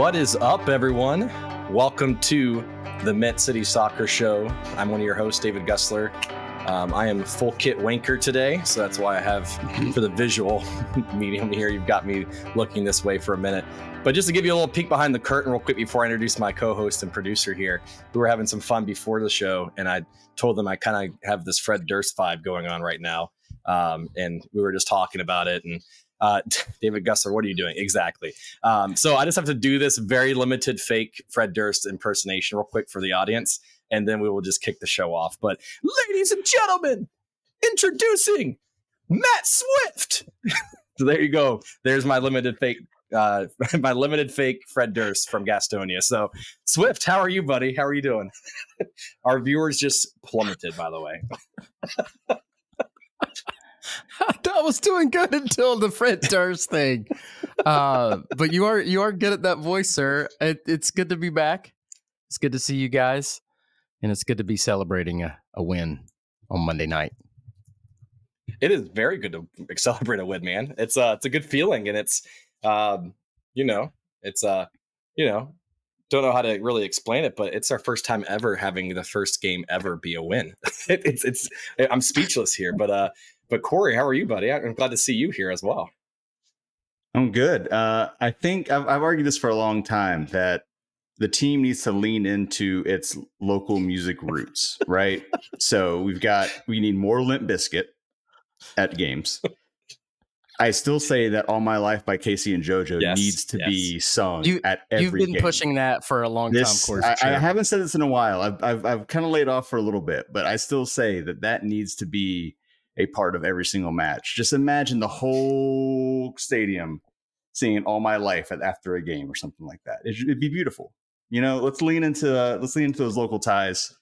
What is up, everyone? Welcome to the Mint City Soccer Show. I'm one of your hosts, David Gussler. Um, I am full kit wanker today, so that's why I have for the visual medium here. You've got me looking this way for a minute. But just to give you a little peek behind the curtain, real quick, before I introduce my co-host and producer here, we were having some fun before the show, and I told them I kind of have this Fred Durst vibe going on right now, um, and we were just talking about it and uh, David Gussler, what are you doing? Exactly. Um, so I just have to do this very limited fake Fred Durst impersonation real quick for the audience, and then we will just kick the show off. But ladies and gentlemen, introducing Matt Swift. so there you go. There's my limited fake. Uh, my limited fake Fred Durst from Gastonia. So, Swift, how are you, buddy? How are you doing? Our viewers just plummeted, by the way. I was doing good until the Fred Durst thing. Uh, but you are you are good at that voice, sir. It, it's good to be back. It's good to see you guys, and it's good to be celebrating a, a win on Monday night. It is very good to celebrate a win, man. It's uh it's a good feeling, and it's um you know it's uh you know don't know how to really explain it, but it's our first time ever having the first game ever be a win. it, it's it's I'm speechless here, but uh but Corey, how are you, buddy? I'm glad to see you here as well. I'm good. Uh, I think I've, I've argued this for a long time that the team needs to lean into its local music roots, right? so we've got we need more Limp Bizkit at games. I still say that "All My Life" by K-Ci and JoJo yes, needs to yes. be sung you, at every. You've been game. pushing that for a long this, time. Course, I, I, haven't said this in a while. I've I've, I've kind of laid off for a little bit, but I still say that that needs to be a part of every single match. Just imagine the whole stadium seeing all my life after a game or something like that. It'd, be beautiful. You know, let's lean into uh, let's lean into those local ties.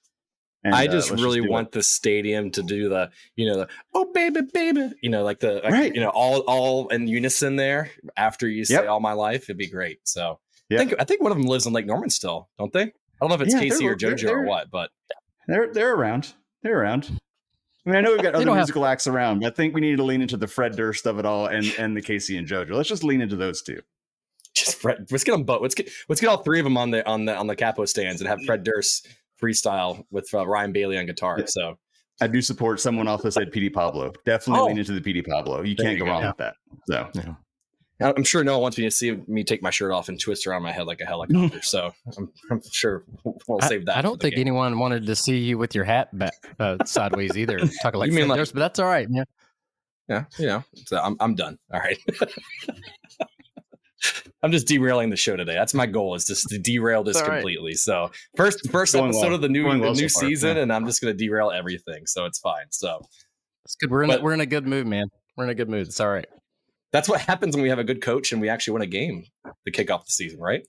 And, I uh, just uh, really just want it. the stadium to do the, you know, the oh baby baby, you know, like the, right. you know, all all in unison there after you say yep. all my life. It'd be great. So yep. I think I think one of them lives in Lake Norman still, don't they? I don't know if it's yeah, K-Ci or JoJo or what, but they're they're around. They're around. I mean, I know we've got other musical have... acts around, but I think we need to lean into the Fred Durst of it all and and the K-Ci and JoJo. Let's just lean into those two. Just Fred. Let's get them both. Let's get let's get all three of them on the on the on the capo stands and have Fred Durst freestyle with uh, Ryan Bailey on guitar. So I do support someone also said Petey Pablo. Definitely oh. lean into the Petey Pablo. You there can't you go, go wrong yeah. with that. So. Yeah. I'm sure no one wants me to see me take my shirt off and twist around my head like a helicopter. so I'm, I'm, sure we'll save that. I, I don't think game. anyone wanted to see you with your hat back, uh, sideways either. Talking like, you mean like but that's all right. Yeah. Yeah. You know, so I'm, I'm done. All right. I'm just derailing the show today. That's my goal is just to derail this completely. So first, first episode well. of the new, the new so season, yeah. and I'm just going to derail everything. So it's fine. So it's good. We're in, but, a, we're in a good mood, man. We're in a good mood. It's all right. That's what happens when we have a good coach and we actually win a game to kick off the season, right?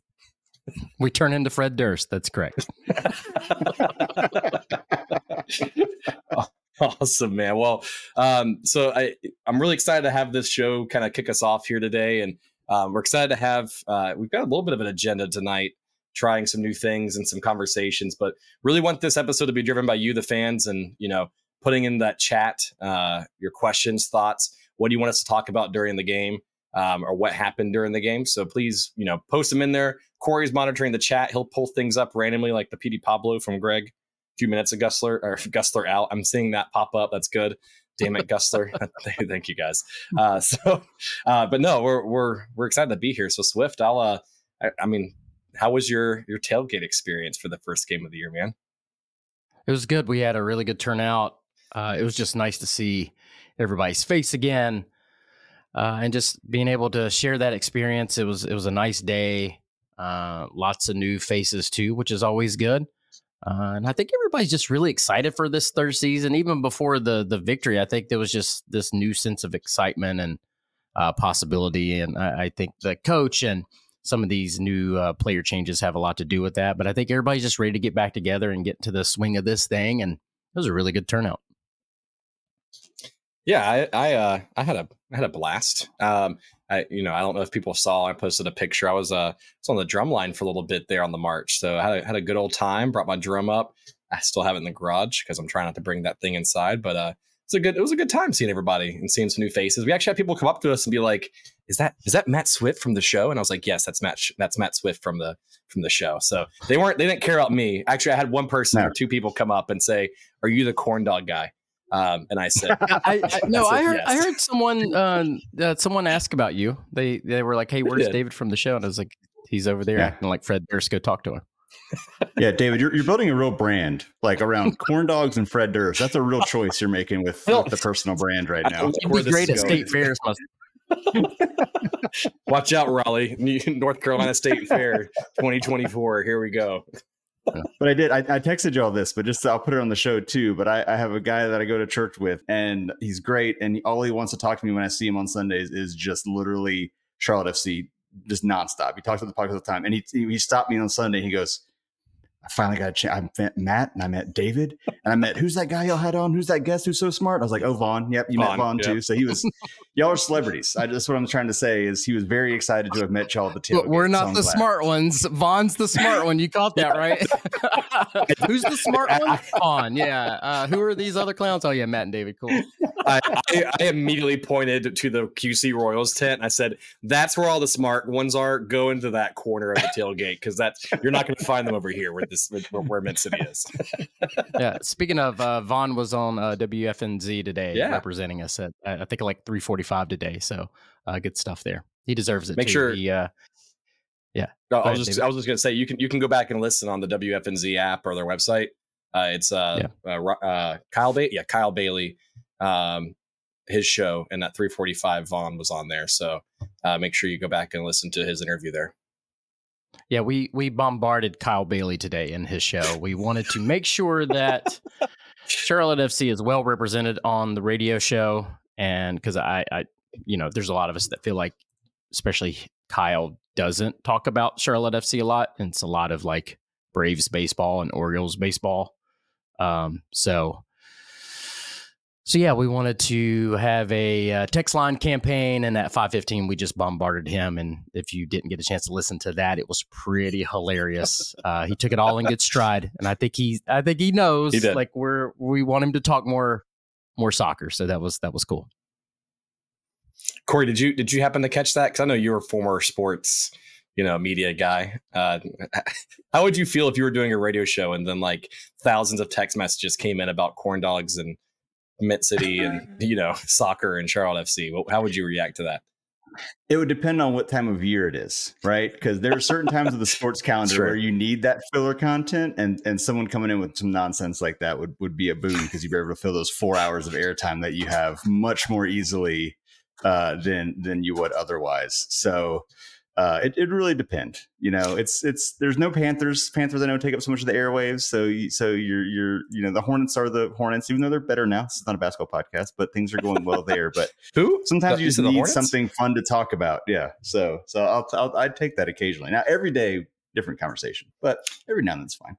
We turn into Fred Durst. That's correct. awesome, man. Well, um, so I I'm really excited to have this show kind of kick us off here today, and um, we're excited to have uh, we've got a little bit of an agenda tonight, trying some new things and some conversations, but really want this episode to be driven by you, the fans, and you know, putting in that chat uh, your questions, thoughts what do you want us to talk about during the game um, or what happened during the game? So please, you know, post them in there. Corey's monitoring the chat. He'll pull things up randomly, like the Petey Pablo from Greg a few minutes of Gussler or Gussler out. I'm seeing that pop up. That's good. Damn it, Gussler. Thank you guys. Uh, so, uh, but no, we're we're we're excited to be here. So Swift, I'll. Uh, I, I mean, how was your your tailgate experience for the first game of the year, man? It was good. We had a really good turnout. Uh, it was just nice to see everybody's face again, uh, and just being able to share that experience. It was it was a nice day. Uh, lots of new faces too, which is always good. Uh, and I think everybody's just really excited for this third season. Even before the the victory, I think there was just this new sense of excitement and uh, possibility. And I, I, think the coach and some of these new uh, player changes have a lot to do with that. But I think everybody's just ready to get back together and get to the swing of this thing. And it was a really good turnout. Yeah, I I, uh, I had a I had a blast. Um, I you know I don't know if people saw. I posted a picture. I was uh was on the drum line for a little bit there on the march, so I had a, had a good old time. Brought my drum up. I still have it in the garage because I'm trying not to bring that thing inside. But uh, it's a good it was a good time seeing everybody and seeing some new faces. We actually had people come up to us and be like, "Is that is that Matt Swift from the show?" And I was like, "Yes, that's Matt that's Matt Swift from the from the show." So they weren't they didn't care about me. Actually, I had one person no. or two people come up and say, "Are you the corn dog guy?" Um, and I said, I, I, "No, I, I heard yes. I heard someone uh, uh, someone ask about you. They they were like, "Hey, where's David from the show?" And I was like, "He's over there yeah. acting like Fred Durst. Go talk to him." yeah, David, you're, you're building a real brand like around corn dogs and Fred Durst. That's a real choice you're making with, with the personal brand right now. You'd be great at state fairs. Watch out, Raleigh, North Carolina State Fair 2024. Here we go. But I did. I, I, texted you all this, but just I'll put it on the show too. But I, I, have a guy that I go to church with, and he's great. And all he wants to talk to me when I see him on Sundays is just literally Charlotte FC, just nonstop. He talks about the podcast all the time, and he he stopped me on Sunday. He goes, I finally got a chance. I met Matt and I met David and I met who's that guy y'all had on? Who's that guest who's so smart? I was like, oh Vaughn. Yep, you Vaughn, met Vaughn yep. too. So he was y'all are celebrities. I just what I'm trying to say is he was very excited to have met y'all at the tailgate. We're not so the glad. smart ones. Vaughn's the smart one. You caught that right? who's the smart one? Vaughn. Yeah. Uh, who are these other clowns? Oh yeah, Matt and David. Cool. I, I, I immediately pointed to the QC Royals tent. And I said, "That's where all the smart ones are. Go into that corner of the tailgate because that's you're not going to find them over here where this where Mint City is." yeah. Speaking of, uh, Vaughn was on uh, WFNZ today, yeah. representing us at I think like 3:45 today. So uh, good stuff there. He deserves it. Make too. sure. He, uh, yeah. I was ahead, just David. I was just gonna say you can you can go back and listen on the WFNZ app or their website. Uh, it's uh, yeah. uh, uh Kyle Bailey. Yeah, Kyle Bailey um, his show, and that 345 Vaughn was on there. So uh, make sure you go back and listen to his interview there. Yeah, we we bombarded Kyle Bailey today in his show. We wanted to make sure that Charlotte FC is well represented on the radio show, and because I, I, you know, there's a lot of us that feel like, especially Kyle doesn't talk about Charlotte FC a lot, and it's a lot of like Braves baseball and Orioles baseball. Um, so so yeah, we wanted to have a uh, text line campaign, and at five fifteen, we just bombarded him. And if you didn't get a chance to listen to that, it was pretty hilarious. Uh, he took it all in good stride, and I think he, I think he knows, he like we're we want him to talk more, more soccer. So that was that was cool. Corey, did you did you happen to catch that? Because I know you're a former sports, you know, media guy. Uh, how would you feel if you were doing a radio show and then like thousands of text messages came in about corn dogs and Mint City and you know soccer and Charlotte FC. How would you react to that? It would depend on what time of year it is, right? Because there are certain times of the sports calendar where you need that filler content, and and someone coming in with some nonsense like that would would be a boon because you'd be able to fill those four hours of airtime that you have much more easily uh, than than you would otherwise. So uh, it it really depend. You know, it's it's there's no Panthers. Panthers I know take up so much of the airwaves. So you, so you're you're you know the Hornets are the Hornets, even though they're better now. It's not a basketball podcast, but things are going well there. But who sometimes the, you just need something fun to talk about. Yeah. So so I'll, I'll I'd take that occasionally. Now every day different conversation, but every now and then it's fine.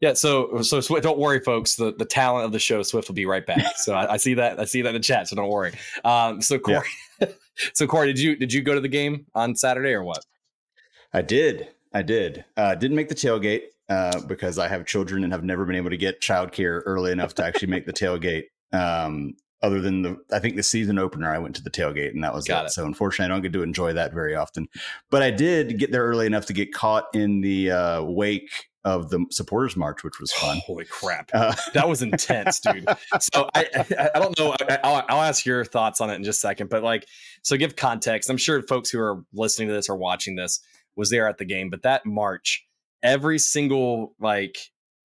Yeah, so so Swift, don't worry, folks. The the talent of the show, Swift will be right back. So I, I see that I see that in the chat. So don't worry. Um, so Corey, yeah. so Corey, did you did you go to the game on Saturday or what? I did. I did. Uh, didn't make the tailgate uh, because I have children and have never been able to get childcare early enough to actually make the tailgate. Um, other than the, I think the season opener, I went to the tailgate and that was Got it. it. So unfortunately, I don't get to enjoy that very often. But I did get there early enough to get caught in the uh, wake of the supporters march, which was fun. Holy crap, uh, that was intense, dude. So I, I, I don't know. I, will I'll ask your thoughts on it in just a second, but like, so give context. I'm sure folks who are listening to this or watching this was there at the game, but that march, every single like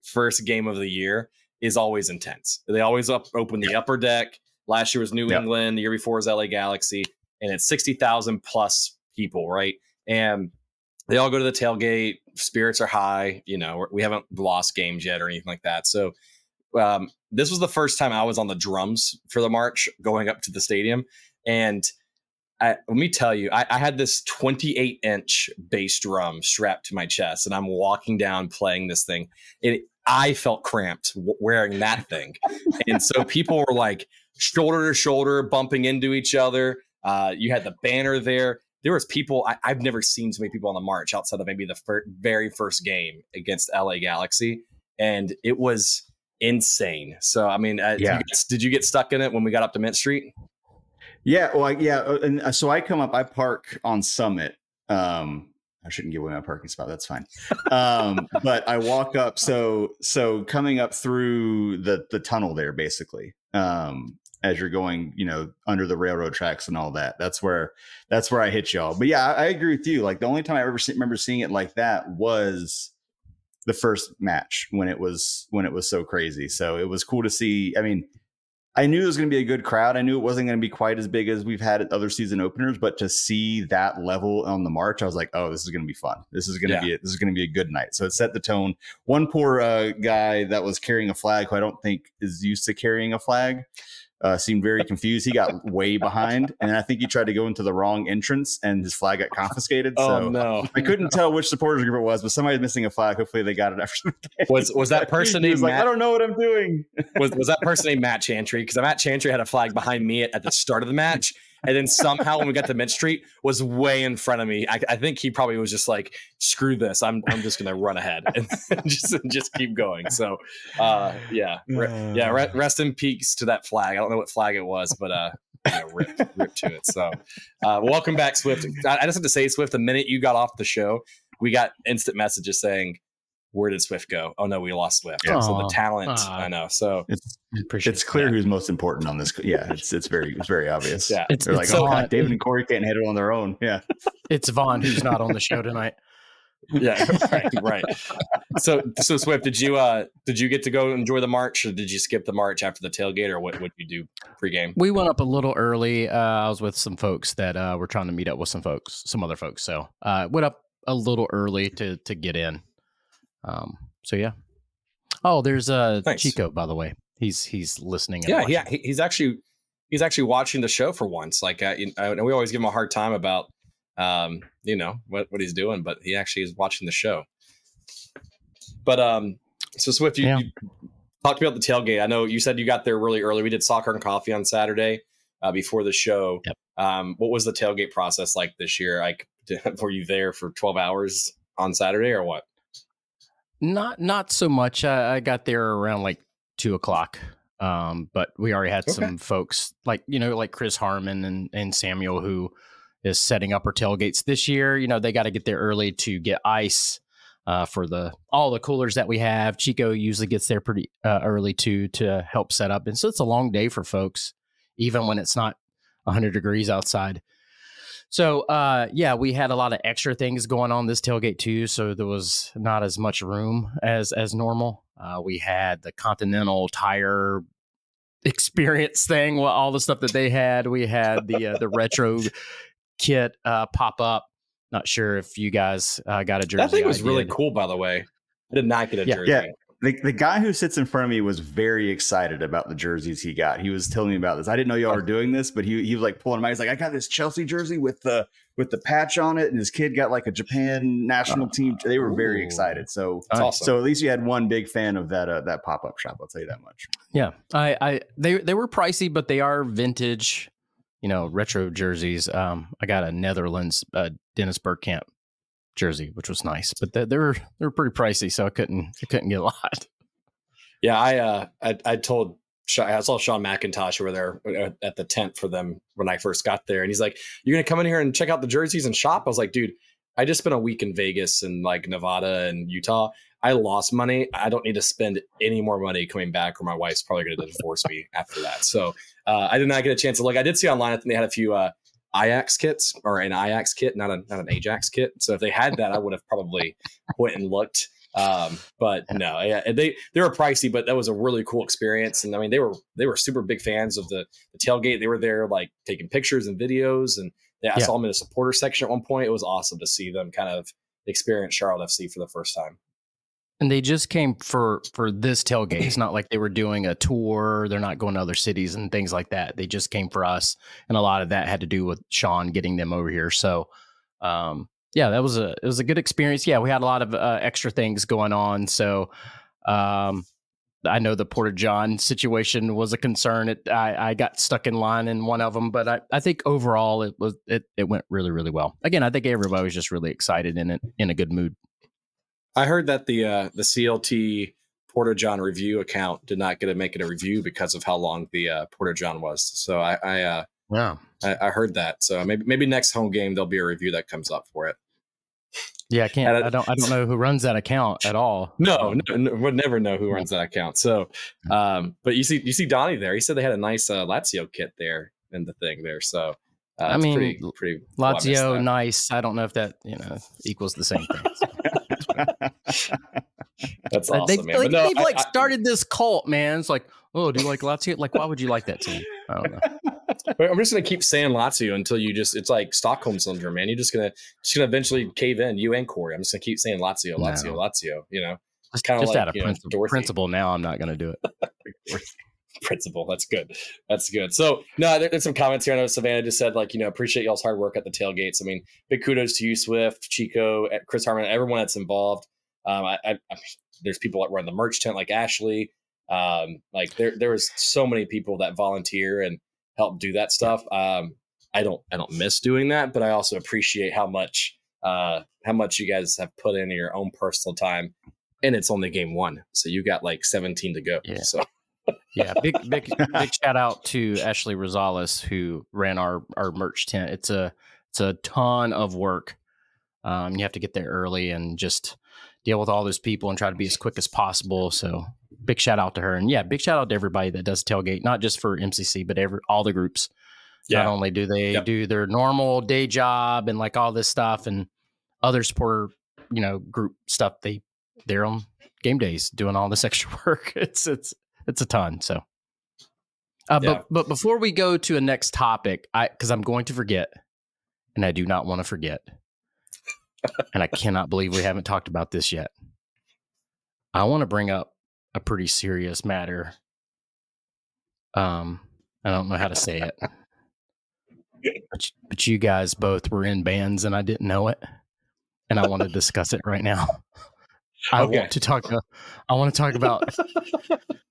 first game of the year is always intense. They always up open the upper deck. Last year was New yep. England. The year before was LA Galaxy, and it's sixty thousand plus people, right? And they all go to the tailgate. Spirits are high. You know, we haven't lost games yet or anything like that. So um, this was the first time I was on the drums for the march going up to the stadium. And I, let me tell you, I, I, had this 28 inch bass drum strapped to my chest, and I'm walking down playing this thing. It, I felt cramped wearing that thing. and so people were like shoulder to shoulder, bumping into each other. Uh, you had the banner there there was people I, have never seen so many people on the march outside of maybe the fir- very first game against LA Galaxy, and it was insane. So I mean, uh, Yeah. you get- did you get stuck in it when we got up to Mint Street? Yeah, well, I, yeah, uh, and uh, so I come up, I park on Summit. Um, I shouldn't give away my parking spot. That's fine. Um, but I walk up. So so coming up through the the tunnel there, basically, um, as you're going, you know, under the railroad tracks and all that. That's where that's where I hit y'all. But yeah, I, I agree with you. Like the only time I ever see, remember seeing it like that was the first match when it was when it was so crazy. So it was cool to see. I mean, I knew it was going to be a good crowd. I knew it wasn't going to be quite as big as we've had at other season openers, but to see that level on the march, I was like, "Oh, this is going to be fun. This is going to Yeah. be a, this is going to be a good night." So it set the tone. One poor uh, guy that was carrying a flag, who I don't think is used to carrying a flag, uh, seemed very confused. He got way behind, and I think he tried to go into the wrong entrance, and his flag got confiscated. Oh so no! I couldn't tell which supporters group it was, but somebody's missing a flag. Hopefully, they got it after the game. Was was that person named like, Matt? "I don't know what I'm doing." was was that person named Matt Chantry? Because Matt Chantry had a flag behind me at, at the start of the match, and then somehow when we got to Mint Street, was way in front of me. I, I think he probably was just like, "Screw this! I'm I'm just gonna run ahead and just just keep going." So, uh, yeah, re- yeah. Re- rest in peace to that flag. I don't know what flag it was, but uh, you know, rip, rip to it. So, uh, welcome back, Swift. I, I just have to say, Swift. The minute you got off the show, we got instant messages saying. Where did Swift go? Oh no, we lost Swift. Yeah. So the talent, Aw. I know. So It's it's clear that. who's most important on this. Yeah, it's it's very it's very obvious. Yeah. It's, They're like, it's, oh, God, David and Corey can't hit it on their own. Yeah. it's Vaughn who's not on the show tonight. yeah right right so so swift did you uh did you get to go enjoy the march or did you skip the march after the tailgate or what would you do pregame We went up a little early. Uh, I was with some folks that uh, were trying to meet up with some folks, some other folks. So uh, went up a little early to to get in. Um, so yeah. Oh, there's uh Nice. Chico, by the way. He's he's listening. And yeah watching. yeah he, he's actually he's actually watching the show for once like uh, you know, we always give him a hard time about um you know what what he's doing but he actually is watching the show but um so swift you, Yeah. you talked about the tailgate i know you said you got there really early we did soccer and coffee on saturday uh, before the show Yep. um what was the tailgate process like this year like were you there for 12 hours on saturday or what Not not so much. I, I got there around like two o'clock. Um, but we already had Okay. some folks like you know like Chris Harmon and and Samuel who is setting up our tailgates this year. You know they got to get there early to get ice uh, for the all the coolers that we have. Chico usually gets there pretty uh, early too to help set up, and so it's a long day for folks, even when it's not 100 degrees outside. So uh, yeah, we had a lot of extra things going on this tailgate too. So there was not as much room as as normal. Uh, we had the Continental Tire experience thing, well, all the stuff that they had. We had the uh, the retro kit uh, pop up. Not sure if you guys uh, got a jersey. that thing was really cool by the way i did not get a Yeah. jersey Yeah. The, the guy who sits in front of me was very excited about the jerseys he got. He was telling me about this. I didn't know y'all were doing this, but he he was like pulling them out. He's like, I got this Chelsea jersey with the with the patch on it, and his kid got like a Japan national team. They were very Ooh. excited. So awesome. so at least you had one big fan of that uh, that pop up shop. I'll tell you that much. Yeah, I, I they they were pricey, but they are vintage, you know, retro jerseys. Um, I got a Netherlands uh, Dennis Bergkamp jersey, which was nice, but they, they were they were pretty pricey, so I couldn't I couldn't get a lot. Yeah, I uh, I, I told I saw Sean McIntosh over there at- at the tent for them when I first got there, and he's like, "You're gonna come in here and check out the jerseys and shop." I was like, "Dude, I just spent a week in Vegas and like Nevada and Utah. I lost money. I don't need to spend any more money coming back, or my wife's probably gonna divorce me after that." So uh, I did not get a chance to look. I did see online. I think they had a few. Uh, Ajax kits or an Ajax kit, not a not an Ajax kit. So if they had that, I would have probably went and looked. Um, but no, yeah, they they were pricey, but that was a really cool experience. And I mean, they were they were super big fans of the, the tailgate. They were there like taking pictures and videos, and yeah, I saw them in the supporter section at one point. It was awesome to see them kind of experience Charlotte FC for the first time. And they just came for for this tailgate. It's not like they were doing a tour. They're not going to other cities and things like that. They just came for us, and a lot of that had to do with Sean getting them over here. So, um, yeah, that was a it was a good experience. Yeah, we had a lot of uh, extra things going on. So, um, I know the Porta John situation was a concern. It, I, I got stuck in line in one of them, but I, I think overall it was it, it went really really well. Again, I think everybody was just really excited and in, in a good mood. I heard that the uh, the CLT Porta John review account did not get to make it a review because of how long the uh, Porta John was. So I I, uh, Yeah. I I heard that. So maybe maybe next home game there'll be a review that comes up for it. Yeah, I can't. I- I don't. I don't know who runs that account at all. No, no, no we'll never know who runs that account. So, um, but you see you see Donnie there. He said they had a nice uh, Lazio kit there in the thing there. So uh, I mean, pretty pretty cool. I Lazio, nice. I don't know if that you know equals the same thing. That's awesome, they've man. like, no, they've I- like I- started this cult, man. It's like, oh, do you like Lazio? Like, why would you like that team? I don't know. I'm just gonna keep saying Lazio until you just it's like Stockholm syndrome, man. You're just gonna just gonna eventually cave in. You and Corey. I'm just gonna keep saying Lazio, Lazio, No. Lazio. You know, Just, kinda just like, out of you know, principle, principle. Now I'm not going to do it. principle. That's good. That's good. So no, there, there's some comments here. I know Savannah just said like you know appreciate y'all's hard work at the tailgates. I mean, big kudos to you, Swift, Chico, eh, Chris Harmon, everyone that's involved. Um, I, I, I there's people that run the merch tent like Ashley. Um, like there there was so many people that volunteer and help do that stuff. Um, I don't I don't miss doing that, but I also appreciate how much uh how much you guys have put in your own personal time. And it's only game one, so you got like 17 to go. Yeah. So Yeah, big big big shout out to Ashley Rosales who ran our our merch tent. It's a it's a ton of work. Um, you have to get there early and just deal with all those people and try to be as quick as possible. So big shout out to her, and yeah, big shout out to everybody that does tailgate, not just for MCC, but every all the groups. Not only do they Yep. do their normal day job and like all this stuff and other supporter, you know, group stuff, they they're on game days doing all this extra work. It's it's it's a ton. So, uh, Yeah. but but before we go to a next topic, I because I'm going to forget, and I do not want to forget, and I cannot believe we haven't talked about this yet. I want to bring up a pretty serious matter. Um, I don't know how to say it, but but you guys both were in bands, and I didn't know it, and I want to discuss it right now. I Okay. want to talk. Uh, I want to talk about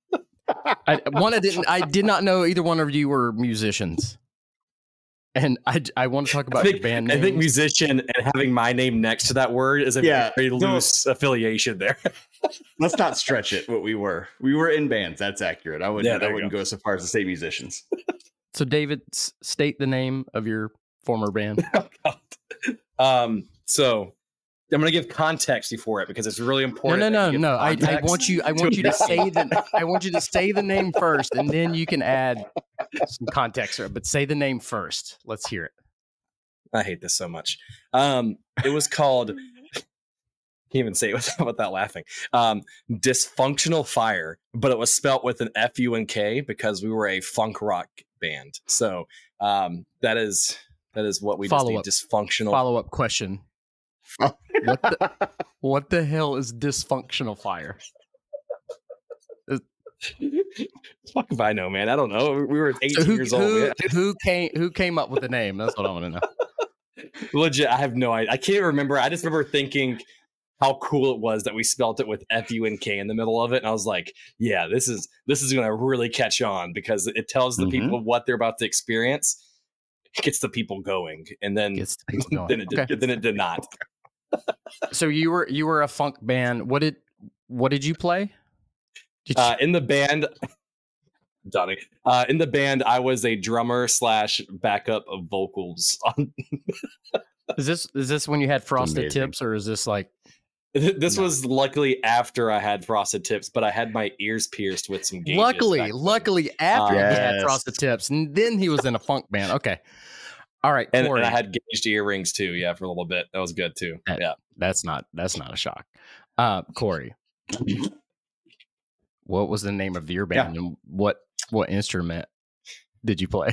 I, one, I didn't. I did not know either one of you were musicians, and I I want to talk about I think, your band I think musician and having my name next to that word is a Yeah, very don't- loose affiliation there. Let's not stretch it. What we were, we were in bands. That's accurate. I wouldn't. Yeah, I wouldn't go. so far as to say musicians. so, David, state the name of your former band. um, so I'm going to give context before it because it's really important. no, no, no, no. I, I want you. I want you to say the. I want you to say the name first, and then you can add some context. But say the name first. Let's hear it. I hate this so much. Um, it was called. Can't even say it without, without laughing. Um, dysfunctional fire, but it was spelt with an F U N K because we were a funk rock band. So um, that is that is what we Follow just need. Dysfunctional. Follow up question. What the, what the hell is dysfunctional fire? Fuck if I know, man. I don't know. We were 18 who, years old. who, man. who came who came up with the name? That's what I want to know. Legit, I have no idea. I can't remember. I just remember thinking how cool it was that we spelt it with F U N K in the middle of it, and I was like, "Yeah, this is this is going to really catch on because it tells the Mhm. people what they're about to experience, it gets the people going, and then the people going. then it did, Okay. then it did not. So you were you were a funk band. What did what did you play? Did you, Uh, in the band, Donnie, uh, in the band, I was a drummer slash backup of vocals. is this is this when you had frosted amazing. tips, or is this like this No. was luckily after I had frosted tips, but I had my ears pierced with some. gauges back luckily then. luckily after he had frosted tips, and then he was in a funk band? Okay, all right, and, and I had gauged earrings too. Yeah, for a little bit. That was good too. That- yeah. that's not that's not a shock. Uh, Corey, what was the name of your Yeah. band, and what what instrument did you play?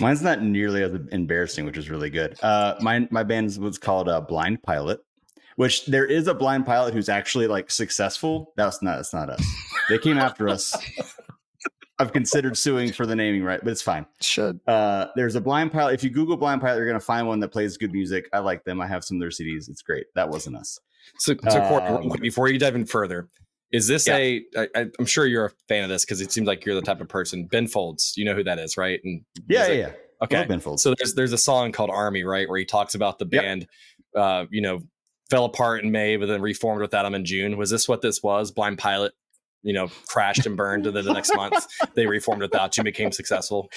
Mine's not nearly as embarrassing, which is really good. Uh, my my band was called uh, Blind Pilot, which there is a blind pilot who's actually like successful. That's not that's not us. They came after us. I've considered suing for the naming right, but it's fine. Should Uh, there's a blind pilot. If you Google blind pilot, you're gonna find one that plays good music. I like them. I have some of their CDs. It's great. That wasn't us. So, so Corey, Um, before you dive in further, is this Yeah. a? I, I- I'm sure you're a fan of this because it seems like you're the type of person. Ben Folds, you know who that is, right? And Yeah, yeah, yeah. Okay. Ben Folds. So there's there's a song called Army, right, where he talks about the Yep. band, uh, you know, fell apart in May, but then reformed without them in June. Was this what this was? Blind Pilot, you know, crashed and burned, and then the next month they reformed without you, became successful.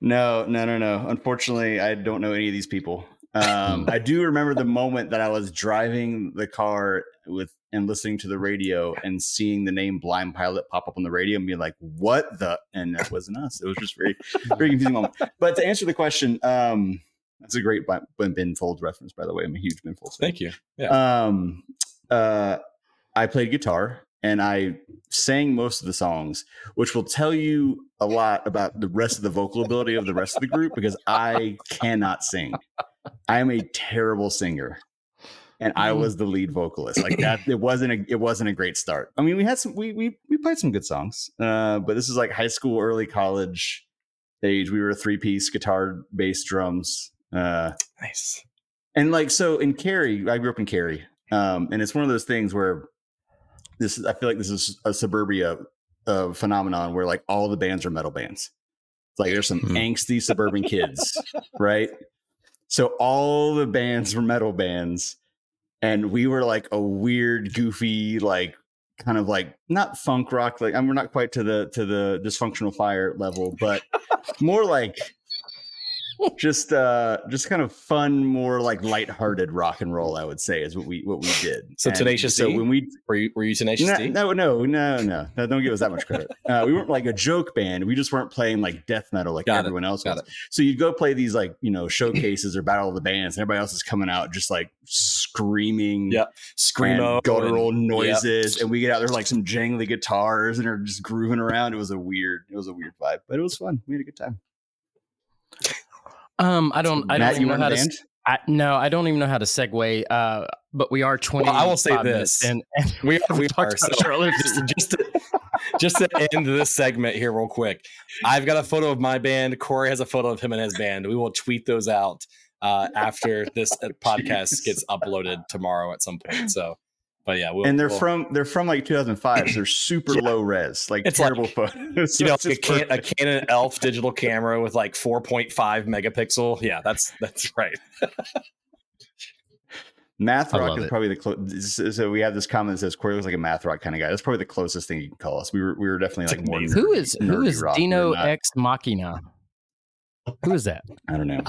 No, no, no, no. Unfortunately, I don't know any of these people. Um, I do remember the moment that I was driving the car with and listening to the radio and seeing the name Blind Pilot pop up on the radio and being like, "What the?" And that wasn't us. It was just very, very confusing moment. But to answer the question, um, that's a great Ben Folds reference, by the way. I'm a huge Ben Folds. Fan. Thank you. Yeah. Um, uh, I played guitar and I sang most of the songs, which will tell you a lot about the rest of the vocal ability of the rest of the group because I cannot sing. I am a terrible singer. And I mm. was the lead vocalist. Like that, it wasn't a it wasn't a great start. I mean, we had some we we we played some good songs, uh, but this is like high school, early college age. We were a three piece guitar, bass, drums. Uh, nice. And like so in Cary, I grew up in Cary, um, and it's one of those things where this is. I feel like this is a suburbia uh, phenomenon where like all the bands are metal bands. It's like there's some mm-hmm. angsty suburban kids, right? So all the bands were metal bands, and we were like a weird, goofy, like kind of like not funk rock. Like I mean, we're not quite to the to the dysfunctional fire level, but more like just uh just kind of fun more like lighthearted rock and roll i would say is what we what we did so and tenacious so D? when we were you, were you tenacious no, D? no no no no no don't give us that much credit uh, we weren't like a joke band we just weren't playing like death metal like Got everyone it. else Got was it. so you'd go play these like you know showcases or battle of the bands and everybody else is coming out just like screaming yeah screamo guttural and, noises yep. and we get out there like some jangly guitars and are just grooving around it was a weird it was a weird vibe but it was fun we had a good time um, I don't. I don't even know how to. I, no, I don't even know how to segue. Uh, but we are twenty. Well, I will say this, and, and we are. We are so, just to, just to end this segment here, real quick. I've got a photo of my band. Corey has a photo of him and his band. We will tweet those out uh, after this uh, podcast gets uploaded tomorrow at some point. So but yeah, we'll, and they're we'll, from they're from like 2005. so they're super yeah. low res, like it's terrible like, photos. you know, like a, can, a Canon ELPH digital camera with like 4.5 megapixel. Yeah, that's that's right. math rock is it. probably the closest. So we have this comment that says Corey looks like a math rock kind of guy. That's probably the closest thing you can call us. We were we were definitely like more. Who is who is Dino Ex Machina? Who is that? I don't know.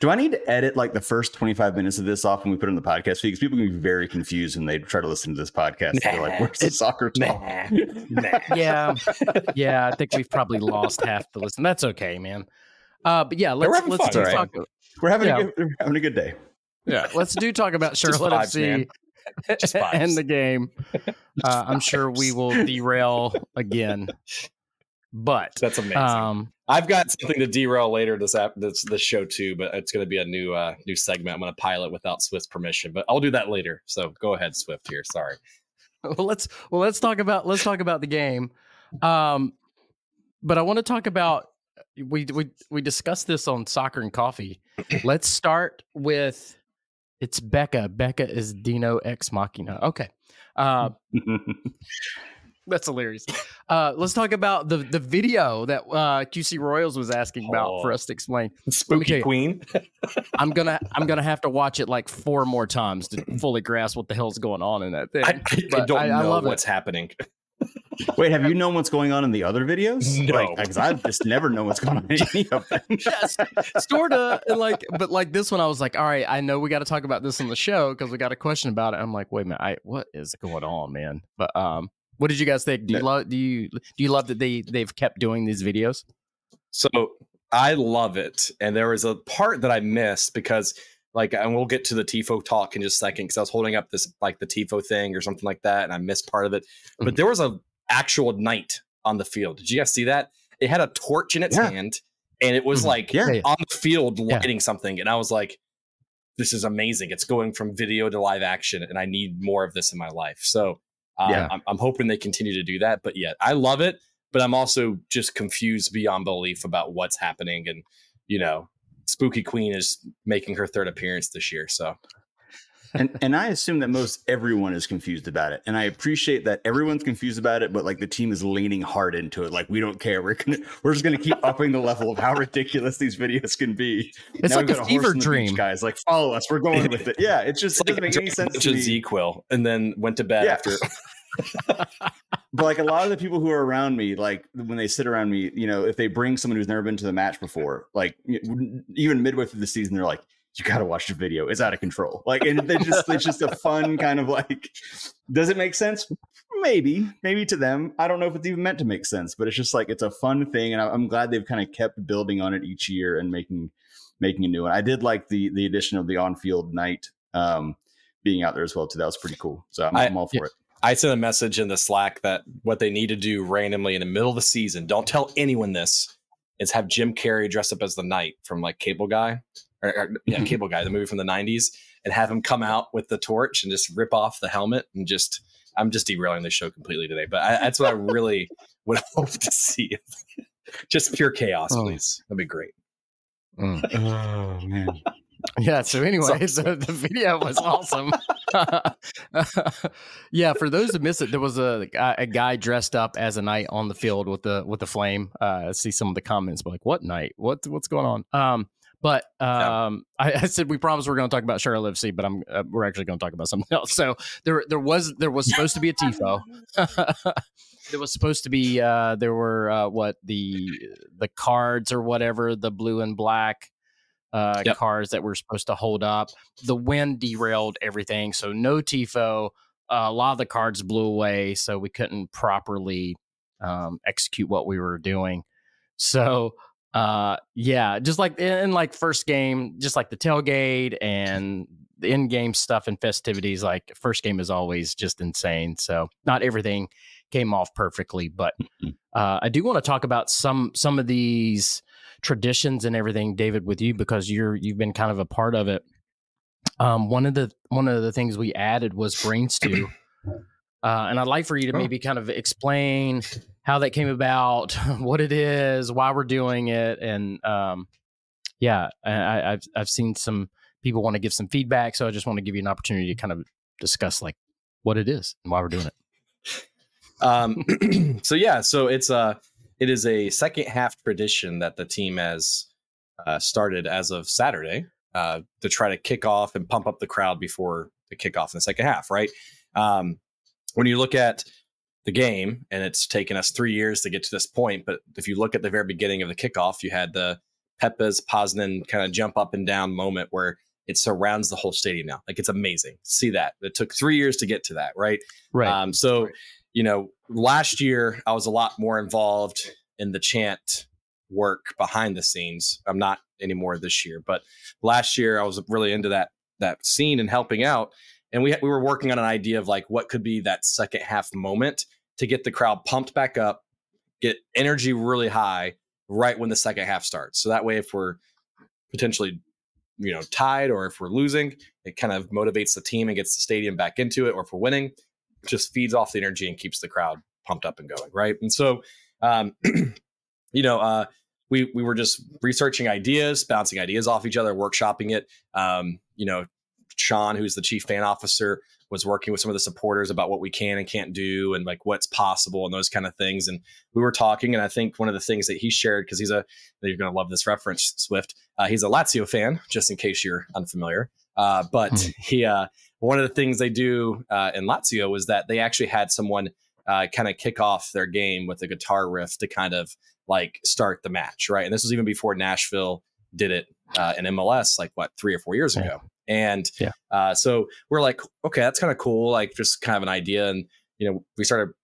Do I need to edit like the first 25 minutes of this off when we put it in the podcast feed? Because people can be very confused when they try to listen to this podcast. Nah, They're like, where's the soccer talk? Nah, nah. yeah. Yeah. I think we've probably lost half the listen. That's okay, man. Uh, but yeah, let's, let's do talk. We're having, yeah. a good, we're having a good day. Yeah. Let's do talk about Charlotte FC and the game. Uh, I'm sure we will derail again. But that's amazing. Um, I've got something to derail later this app this this show too, but it's going to be a new uh new segment. I'm going to pilot without Swift's permission, but I'll do that later. So go ahead, Swift. Here, sorry. Well, let's well let's talk about let's talk about the game. Um, but I want to talk about we we we discussed this on soccer and coffee. let's start with it's Becca. Becca is Dino Ex Machina. Okay. Uh, That's hilarious. Uh, let's talk about the the video that uh, QC Royals was asking about oh, for us to explain. Spooky Queen. I'm gonna I'm gonna have to watch it like four more times to fully grasp what the hell's going on in that thing. I, I, I don't I, know what's it. happening. Wait, have you known what's going on in the other videos? No, because like, I've just never known what's going on in any of them. yes, sorta. Like, but like this one, I was like, all right, I know we got to talk about this on the show because we got a question about it. I'm like, wait a minute, I what is going on, man? But um, what did you guys think? Do you love do you do you love that they they've kept doing these videos? So I love it. And there was a part that I missed because like and we'll get to the tifo talk in just a second because i was holding up this like the tifo thing or something like that and i missed part of it mm-hmm. but there was a actual knight on the field did you guys see that it had a torch in its yeah. hand and it was mm-hmm. like yeah. on the field lighting yeah. something and i was like this is amazing it's going from video to live action and i need more of this in my life so um, yeah. I'm, I'm, hoping they continue to do that. But yeah, I love it. But I'm also just confused beyond belief about what's happening. And, you know, Spooky Queen is making her third appearance this year. So and and I assume that most everyone is confused about it, and I appreciate that everyone's confused about it. But like the team is leaning hard into it. Like we don't care. We're gonna we're just gonna keep upping the level of how ridiculous these videos can be. It's now like a fever dream, beach, guys. Like follow us. We're going with it. Yeah, it just it doesn't make any sense. To ZzzQuil and then went to bed yeah. after. but like a lot of the people who are around me, like when they sit around me, you know, if they bring someone who's never been to the match before, like even midway through the season, they're like, you got to watch the video. It's out of control. Like, and they just, it's just a fun kind of like, does it make sense? Maybe, maybe to them. I don't know if it's even meant to make sense, but it's just like, it's a fun thing. And I'm glad they've kind of kept building on it each year and making, making a new one. I did like the, the addition of the on field knight, um, being out there as well too. That was pretty cool. So I'm, I, am all for yeah. it. I sent a message in the Slack that what they need to do randomly in the middle of the season, don't tell anyone this, is have Jim Carrey dress up as the knight from like Cable Guy or, or yeah. Cable Guy, the movie from the '90s, and have him come out with the torch and just rip off the helmet and just. I'm just derailing the show completely today, but I, that's what I really would hope to see. just pure chaos, oh. please. That'd be great. Mm. oh man. Yeah. So anyway, so, the, the video was awesome. yeah. For those who missed it, there was a, a guy dressed up as a knight on the field with the with the flame. Uh, see some of the comments, but like, what knight? What what's going on? Um, but um, yeah. I, I, said we promised we are going to talk about Charlotte FC, but I'm uh, we're actually going to talk about something else. So there there was there was supposed to be a tifo. there was supposed to be uh, there were uh, what the the cards or whatever the blue and black uh, yep. cars that were supposed to hold up. The wind derailed everything, so no tifo. Uh, a lot of the cards blew away, so we couldn't properly um, execute what we were doing. So uh yeah just like in like first game just like the tailgate and the in-game stuff and festivities like first game is always just insane so not everything came off perfectly but mm-hmm. uh i do want to talk about some some of these traditions and everything david with you because you're you've been kind of a part of it um one of the one of the things we added was brain stew uh and i'd like for you to oh. maybe kind of explain how that came about, what it is, why we're doing it, and um, yeah, I, have I've seen some people want to give some feedback, so I just want to give you an opportunity to kind of discuss like what it is and why we're doing it. Um, so yeah, so it's a it is a second half tradition that the team has uh, started as of Saturday uh, to try to kick off and pump up the crowd before the kickoff in the second half. Right. Um, when you look at the game, and it's taken us three years to get to this point. But if you look at the very beginning of the kickoff, you had the Pepas Poznan kind of jump up and down moment where it surrounds the whole stadium now. Like it's amazing. See that. It took three years to get to that, right? Right. Um, so, right. you know, last year I was a lot more involved in the chant work behind the scenes. I'm not anymore this year, but last year I was really into that that scene and helping out and we we were working on an idea of like what could be that second half moment to get the crowd pumped back up, get energy really high right when the second half starts. So that way, if we're potentially you know tied or if we're losing, it kind of motivates the team and gets the stadium back into it. Or if we're winning, just feeds off the energy and keeps the crowd pumped up and going. Right, and so um, you know. uh we, we were just researching ideas, bouncing ideas off each other, workshopping it. Um, you know, Sean, who's the chief fan officer, was working with some of the supporters about what we can and can't do and like what's possible and those kind of things. And we were talking, and I think one of the things that he shared because he's a you're going to love this reference, Swift. Uh, he's a Lazio fan, just in case you're unfamiliar. Uh, but mm-hmm. he uh, one of the things they do uh, in Lazio was that they actually had someone uh, kind of kick off their game with a guitar riff to kind of like start the match, right? And this was even before Nashville did it uh, in MLS, like what three or four years ago. And yeah. uh, so we're like, okay, that's kind of cool. Like just kind of an idea. And, you know, we started,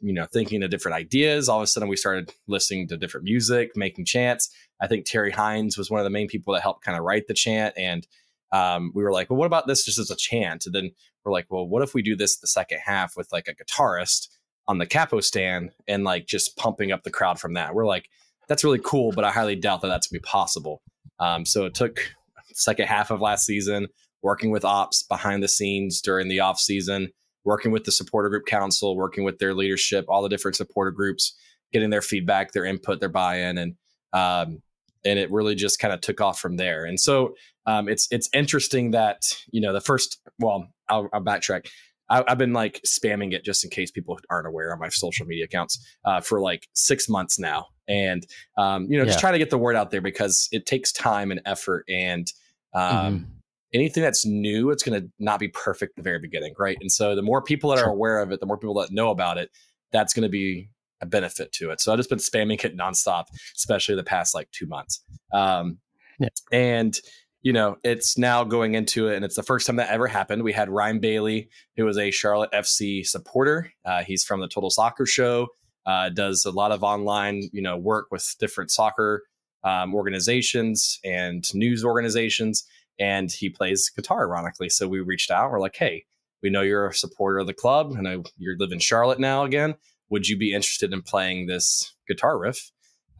you know, thinking of different ideas. All of a sudden we started listening to different music, making chants. I think Terry Hines was one of the main people that helped kind of write the chant. And um, we were like, well, what about this just as a chant? And then we're like, well, what if we do this the second half with like a guitarist on the capo stand and like just pumping up the crowd from that? We're like, that's really cool, but I highly doubt that that's gonna be possible. Um, so it took second half of last season, working with ops behind the scenes during the off season, working with the supporter group council, working with their leadership, all the different supporter groups, getting their feedback, their input, their buy-in, and um, and it really just kind of took off from there. And so um, it's it's interesting that you know the first. Well, I'll, I'll backtrack. I, have been like spamming it just in case people aren't aware on my social media accounts uh, for like six months now, and um, you know yeah. just trying to get the word out there because it takes time and effort and. Um, mm-hmm anything that's new, it's going to not be perfect at the very beginning, right? And so the more people that are aware of it, the more people that know about it, that's going to be a benefit to it. So I've just been spamming it nonstop, especially the past like two months. Um, yeah. And you know, it's now going into it, and it's the first time that ever happened. We had Ryan Bailey, who was a Charlotte FC supporter. Uh, he's from the Total Soccer Show. Uh, does a lot of online, you know, work with different soccer um, organizations and news organizations and he plays guitar ironically. So we reached out we're like hey we know you're a supporter of the club and I, you live in charlotte now again. Would you be interested in playing this guitar riff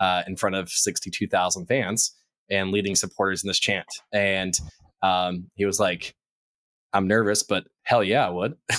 uh, in front of 62000 fans and leading supporters in this chant? And um, he was like i'm nervous but hell yeah i would.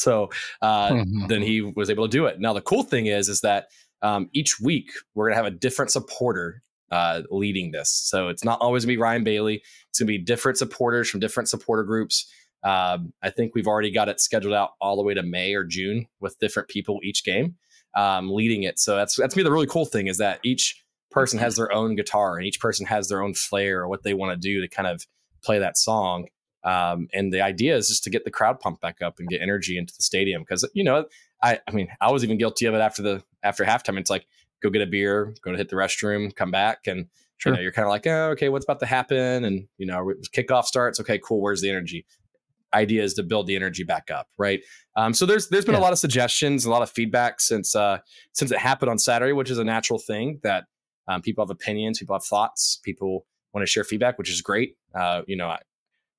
So uh, mm-hmm. then he was able to do it. Now the cool thing is is that um, each week we're going to have a different supporter uh, leading this. So it's not always gonna be Ryan Bailey. It's gonna be different supporters from different supporter groups. Um, I think we've already got it scheduled out all the way to May or June with different people each game um, leading it. So that's that's me the really cool thing is that each person has their own guitar and each person has their own flair or what they want to do to kind of play that song. Um, and the idea is just to get the crowd pumped back up and get energy into the stadium because you know I I mean I was even guilty of it after the after halftime. It's like go get a beer, go to hit the restroom, come back, and sure. you know you're kind of like, oh, okay, what's about to happen? And you know, kickoff starts. Okay, cool. Where's the energy? Idea is to build the energy back up, right? Um, so there's there's been yeah. a lot of suggestions, a lot of feedback since uh, since it happened on Saturday, which is a natural thing that um, people have opinions, people have thoughts, people want to share feedback, which is great. Uh, you know, I,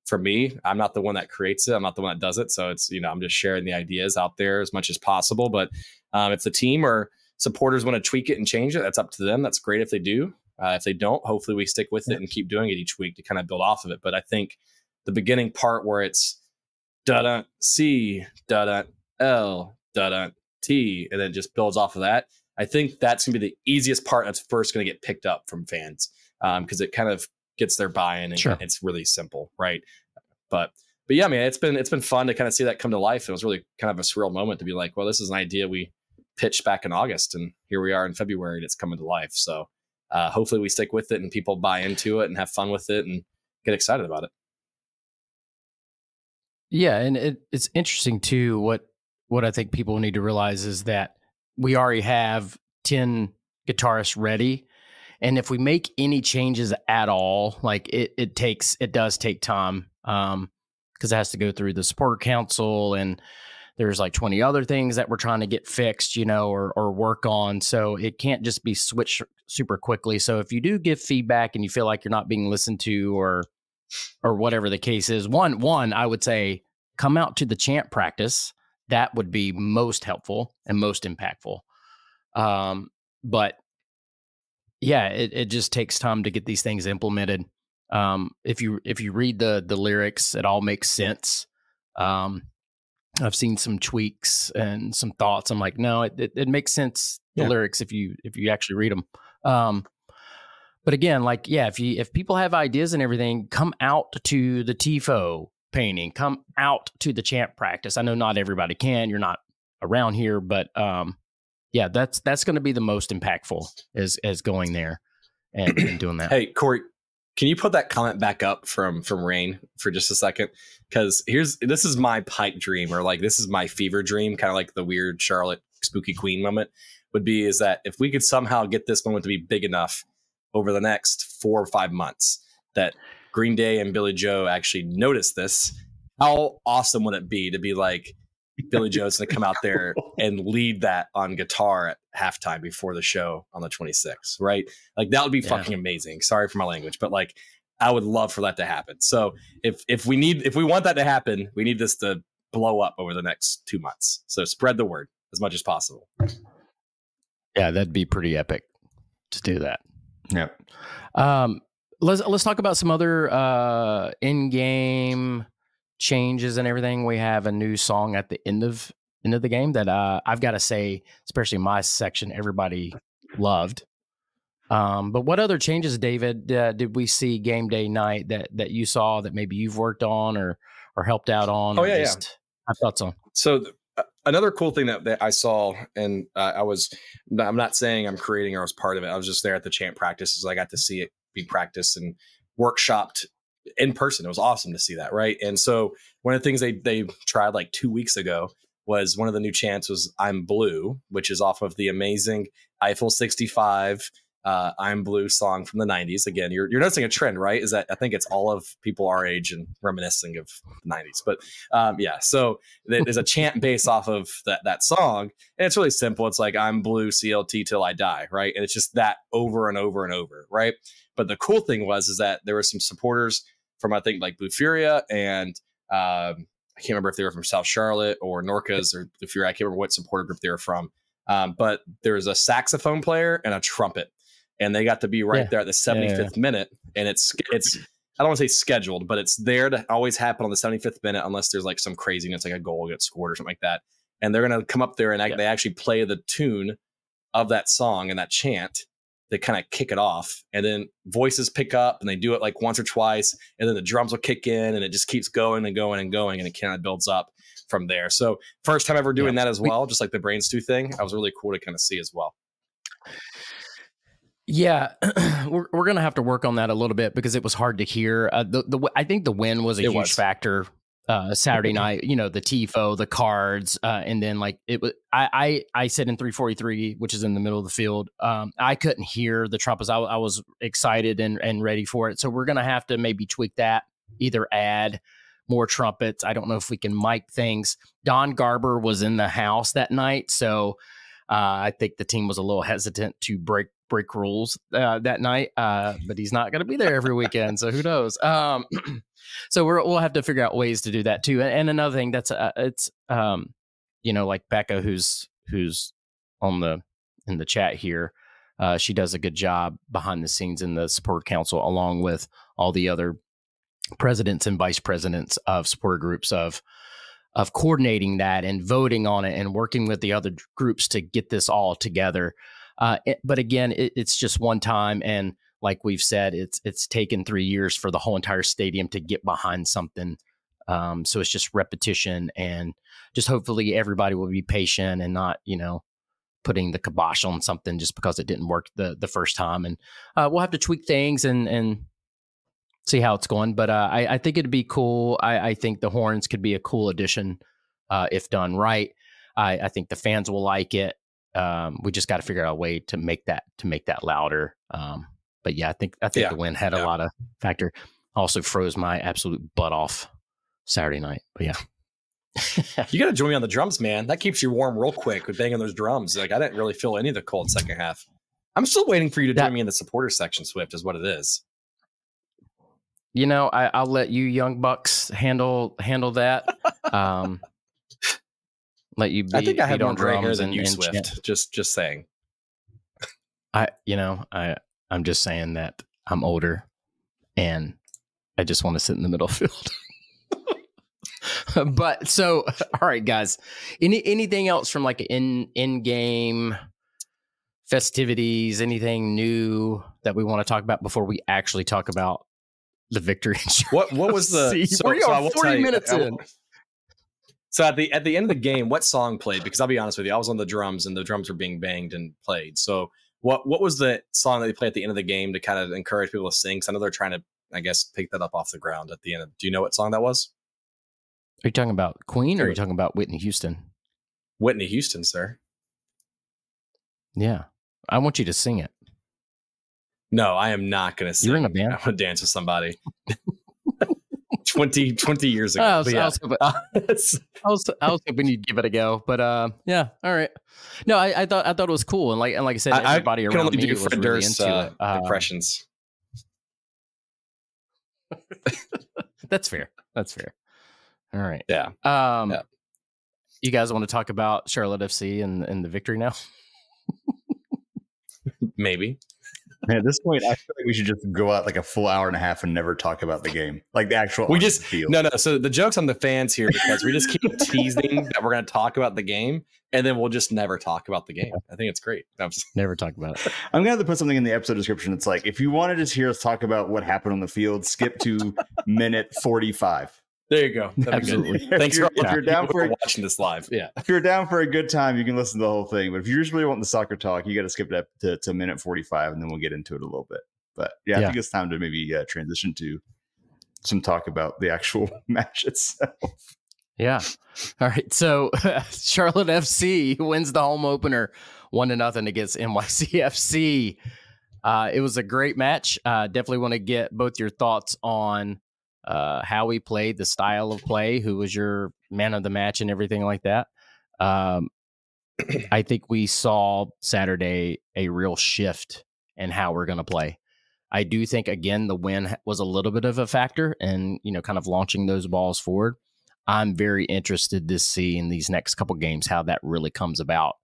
for me, I'm not the one that creates it. I'm not the one that does it. So it's, you know, I'm just sharing the ideas out there as much as possible. But um, if the team or supporters want to tweak it and change it, that's up to them. That's great if they do. Uh, if they don't, hopefully we stick with it and keep doing it each week to kind of build off of it. But I think the beginning part where it's da da C da da L da da T and then just builds off of that. I think that's gonna be the easiest part. That's first gonna get picked up from fans because um, it kind of gets their buy-in and sure. it's really simple, right? But but yeah, man, it's been it's been fun to kind of see that come to life. It was really kind of a surreal moment to be like, well, this is an idea we pitched back in August, and here we are in February, and it's coming to life. So uh, hopefully, we stick with it, and people buy into it, and have fun with it, and get excited about it. Yeah, and it, it's interesting too. What what I think people need to realize is that we already have ten guitarists ready, and if we make any changes at all, like it, it takes it does take time um, because it has to go through the support council and there's like 20 other things that we're trying to get fixed, you know, or or work on. So it can't just be switched super quickly. So if you do give feedback and you feel like you're not being listened to or or whatever the case is, one one I would say come out to the chant practice. That would be most helpful and most impactful. Um, but yeah, it, it just takes time to get these things implemented. Um, if you if you read the the lyrics, it all makes sense. Um, I've seen some tweaks and some thoughts. I'm like, no, it, it, it makes sense the yeah. lyrics if you if you actually read them. Um, but again, like yeah, if you if people have ideas and everything, come out to the tifo painting, come out to the chant practice. I know not everybody can. You're not around here, but um, yeah, that's that's going to be the most impactful as as going there and, and doing that. Hey, Corey, can you put that comment back up from from Rain for just a second? Because here's this is my pipe dream, or like this is my fever dream, kind of like the weird Charlotte spooky queen moment would be is that if we could somehow get this moment to be big enough over the next four or five months that Green Day and Billie Joe actually notice this, how awesome would it be to be like, Billie Joe's going to come out there and lead that on guitar at halftime before the show on the 26th, right? Like that would be yeah. fucking amazing. Sorry for my language, but like I would love for that to happen. So if if we need if we want that to happen, we need this to blow up over the next 2 months. So spread the word as much as possible. Yeah, that'd be pretty epic to do that. Yep. Um let's let's talk about some other uh in-game changes and everything, we have a new song at the end of end of the game that uh, I've got to say, especially my section, everybody loved. Um, but what other changes, David, uh, did we see game day night that that you saw that maybe you've worked on or or helped out on? Oh yeah, yeah. just have thoughts on. So th- uh, another cool thing that, that I saw, and uh, I was, I'm not saying I'm creating or I was part of it. I was just there at the chant practices. I got to see it be practiced and workshopped in person. It was awesome to see that, right? And so one of the things they they tried like two weeks ago was one of the new chants was "I'm Blue," which is off of the amazing Eiffel 65 uh, "I'm Blue" song from the '90s. Again, you're you're noticing a trend, right? Is that I think it's all of people our age and reminiscing of the '90s. But um, yeah, so there's a chant based off of that that song, and it's really simple. It's like "I'm Blue CLT till I die," right? And it's just that over and over and over, right? But the cool thing was is that there were some supporters from I think like Blue Furia and um, I can't remember if they were from South Charlotte or Norcas or Blue Furia. I can't remember what supporter group they were from. Um, but there was a saxophone player and a trumpet, and they got to be right Yeah. there at the 75th minute. And it's it's I don't want to say scheduled, but it's there to always happen on the 75th minute unless there's like some craziness, like a goal gets scored or something like that. And they're gonna come up there and Yeah. they actually play the tune of that song and that chant to kind of kick it off. And then voices pick up and they do it like once or twice, and then the drums will kick in and it just keeps going and going and going and it kind of builds up from there. So first time ever doing that as well, just like the Brains stew thing. I was really cool to kind of see as well. Yeah, we're we're gonna have to work on that a little bit because it was hard to hear. Uh, the the I think the win was a It huge was. factor. Uh, Saturday night, you know, the tifo, the cards, uh, and then like it was. I I I sit in 343, which is in the middle of the field. Um, I couldn't hear the trumpets. I, I was excited and and ready for it. So we're gonna have to maybe tweak that. Either add more trumpets. I don't know if we can mic things. Don Garber was in the house that night, so uh, I think the team was a little hesitant to break break rules uh, that night, uh, but he's not going to be there every weekend, so who knows? Um, so we're, we'll have to figure out ways to do that too. And, and another thing that's uh, it's um, you know like Becca, who's who's on the in the chat here. Uh, she does a good job behind the scenes in the support council, along with all the other presidents and vice presidents of support groups of of coordinating that and voting on it and working with the other groups to get this all together. Uh, it- but again, it, it's just one time, and like we've said, it's it's taken three years for the whole entire stadium to get behind something. Um, so it's just repetition, and just hopefully everybody will be patient and not, you know, putting the kibosh on something just because it didn't work the the first time. And uh, we'll have to tweak things and and see how it's going. But uh, I, I think it'd be cool. I, I think the horns could be a cool addition uh, if done right. I, I think the fans will like it. Um, we just got to figure out a way to make that to make that louder. Um, but yeah, I think I think Yeah, the win had yeah. a lot of factor. Also froze my absolute butt off Saturday night. But yeah. You got to join me on the drums, man. That keeps you warm real quick with banging those drums. Like I didn't really feel any of the cold second half. I'm still waiting for you to That- join me in the supporter section. Swift is what it is. you know, I, I'll let you young bucks handle handle that. Um, let you. Be, I think I have more gray hair than and, you, Swift. chant. Just just saying. I, you know, I I'm just saying that I'm older, and I just want to sit in the middle field. but so, all right, guys. Any anything else from like in in game festivities? Anything new that we want to talk about before we actually talk about the victory? What what was the? So, we so are I 40 tell you- minutes I in. So at the at the end of the game, what song played? Because I'll be honest with you, I was on the drums and the drums were being banged and played. So what what was the song that they played at the end of the game to kind of encourage people to sing? Because I know they're trying to, I guess, pick that up off the ground at the end. Of, do you know what song that was? Are you talking about Queen or are you talking about Whitney Houston? Whitney Houston, sir. Yeah, I want you to sing it. No, I am not going to sing. You're in a band? I'm going to dance with somebody. 20, 20 years ago. I was, But I yeah. was hoping- I was I was hoping you'd give it a go, but uh, yeah, all right. No, I, I thought I thought it was cool, and like and like I said, I, I everybody can around me do was Fred really Durst into uh, it. Uh, impressions. that's fair. That's fair. All right. Yeah. Um, Yeah. you guys want to talk about Charlotte FC and and the victory now? Maybe. Man, at this point, I feel like we should just go out like a full hour and a half and never talk about the game, like the actual. We just field. no, no. So the joke's on the fans here because we just keep teasing that we're going to talk about the game, and then we'll just never talk about the game. I think it's great. Just... Never talk about it. I'm going to have to put something in the episode description. It's like if you want to just hear us talk about what happened on the field, skip to minute 45. There you go. That'd Absolutely. Thanks for, if you're down for watching this live. Yeah. If you're down for a good time, you can listen to the whole thing. But if you just really want the soccer talk, you got to skip it up to, to minute 45 and then we'll get into it a little bit. But yeah, yeah. I think it's time to maybe uh, transition to some talk about the actual match itself. Yeah. All right. So Charlotte FC wins the home opener one to nothing against NYCFC. Uh, it was a great match. Uh, definitely want to get both your thoughts on uh, how we played, the style of play, who was your man of the match, and everything like that. Um, I think we saw Saturday a real shift in how we're going to play. I do think again the win was a little bit of a factor and you know kind of launching those balls forward. I'm very interested to see in these next couple games how that really comes about.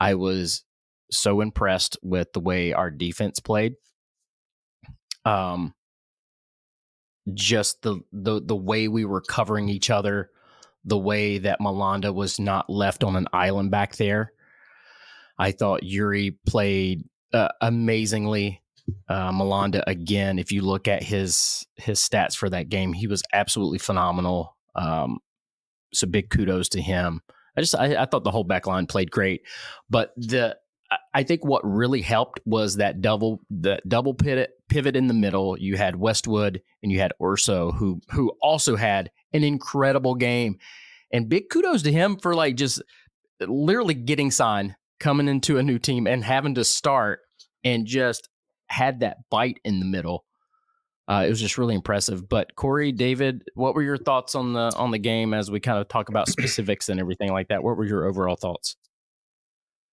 I was so impressed with the way our defense played. Um, just the the the way we were covering each other, the way that Malanda was not left on an island back there. I thought Yuri played uh, amazingly. Uh, Malanda again, if you look at his his stats for that game, he was absolutely phenomenal. Um, so big kudos to him. I just I, I thought the whole back line played great, but the I think what really helped was that double the double pivot pivot in the middle. You had Westwood and you had Urso, who who also had an incredible game. And big kudos to him for like just literally getting signed, coming into a new team and having to start and just had that bite in the middle. Uh, it was just really impressive. But Corey, David, what were your thoughts on the on the game as we kind of talk about specifics and everything like that? What were your overall thoughts?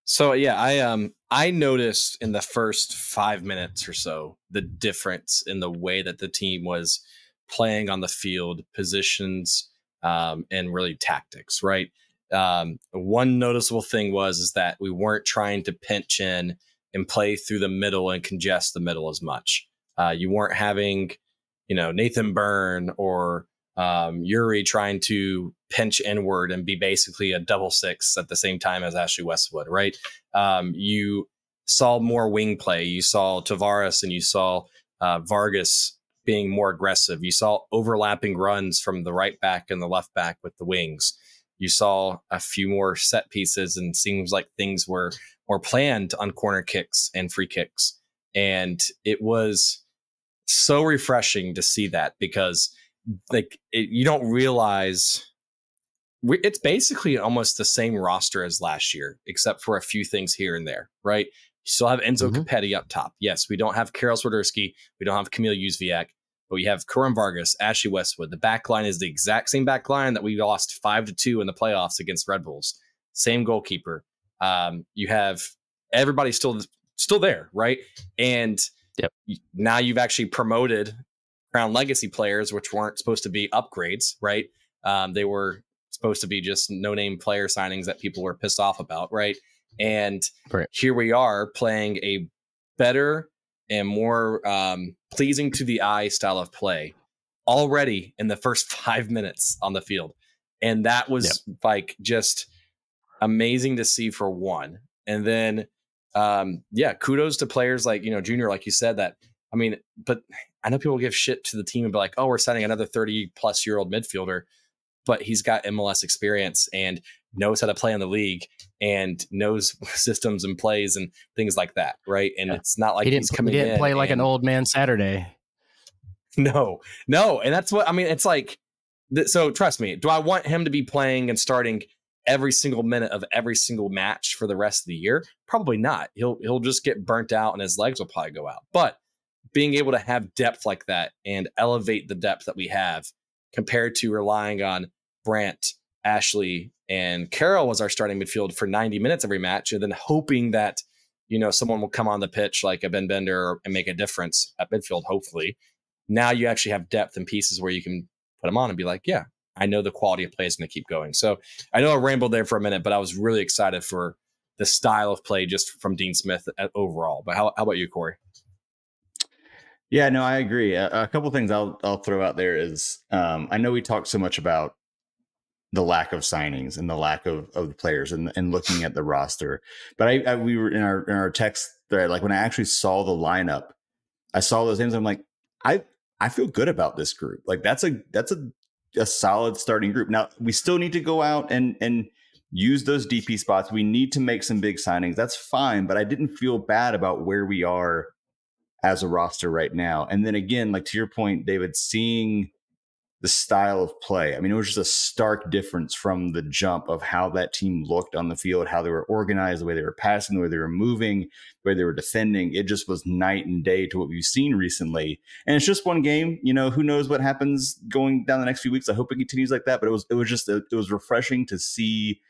So yeah, I um I noticed in the first five minutes or so the difference in the way that the team was playing on the field, positions, um, and really tactics. Right. Um, one noticeable thing was is that we weren't trying to pinch in and play through the middle and congest the middle as much. Uh, you weren't having, you know, Nathan Byrne or um, Yuri trying to pinch inward and be basically a double six at the same time as Ashley Westwood, right? Um, you saw more wing play. You saw Tavares and you saw uh, Vargas being more aggressive. You saw overlapping runs from the right back and the left back with the wings. You saw a few more set pieces and seems like things were more planned on corner kicks and free kicks. And it was so refreshing to see that because like it, you don't realize we, it's basically almost the same roster as last year, except for a few things here and there, right? You still have Enzo mm-hmm. Copetti up top. Yes, we don't have Karol Swiderski. We don't have Kamil Jóźwiak, but we have Kerwin Vargas, Ashley Westwood. The back line is the exact same back line that we lost five to two in the playoffs against Red Bulls. Same goalkeeper. Um, you have everybody still still there, right? And yep. now you've actually promoted Crown Legacy players, which weren't supposed to be upgrades, right? Um, they were supposed to be just no name player signings that people were pissed off about, right? And right. here we are playing a better and more um, pleasing to the eye style of play already in the first five minutes on the field. And that was yep. like just amazing to see for one. And then, um, yeah, kudos to players like, you know, Junior, like you said, that, I mean, but I know people give shit to the team and be like, oh, we're signing another 30 plus year old midfielder but he's got MLS experience and knows how to play in the league and knows systems and plays and things like that, right? And yeah. it's not like he didn't, he didn't play like and, an old man Saturday. No, no, and that's what I mean. It's like so. Trust me. Do I want him to be playing and starting every single minute of every single match for the rest of the year? Probably not. He'll he'll just get burnt out and his legs will probably go out. But being able to have depth like that and elevate the depth that we have compared to relying on Brandt, Ashley, and Karol was our starting midfield for 90 minutes every match, and then hoping that you know someone will come on the pitch like a Ben Bender and make a difference at midfield. Hopefully, now you actually have depth and pieces where you can put them on and be like, yeah, I know the quality of play is going to keep going. So I know I rambled there for a minute, but I was really excited for the style of play just from Dean Smith overall. But how, how about you, Corey? Yeah, no, I agree. A, a couple things I'll I'll throw out there is um, I know we talked so much about the lack of signings and the lack of of the players and and looking at the roster, but I, I we were in our in our text thread like when I actually saw the lineup, I saw those names. I'm like, I I feel good about this group. Like that's a that's a a solid starting group. Now we still need to go out and and use those DP spots. We need to make some big signings. That's fine, but I didn't feel bad about where we are as a roster right now. And then again, like to your point, David, seeing the style of play. I mean, it was just a stark difference from the jump of how that team looked on the field, how they were organized, the way they were passing, the way they were moving, the way they were defending. It just was night and day to what we've seen recently. And it's just one game. You know, who knows what happens going down the next few weeks. I hope it continues like that. But it was it was just it was refreshing to see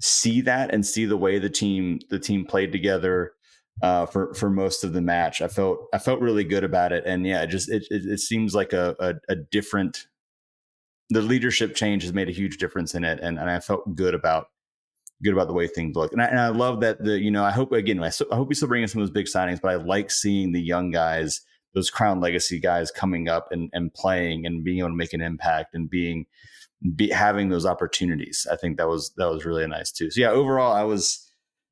see that and see the way the team the team played together uh, for for most of the match. I felt I felt really good about it, and yeah, it just it it, it seems like a, a, a different. The leadership change has made a huge difference in it, and, and I felt good about good about the way things look. And I, and I love that the you know I hope again I, so, I hope we still bring in some of those big signings, but I like seeing the young guys, those Crown Legacy guys coming up and and playing and being able to make an impact and being be having those opportunities. I think that was that was really nice too. So yeah, overall I was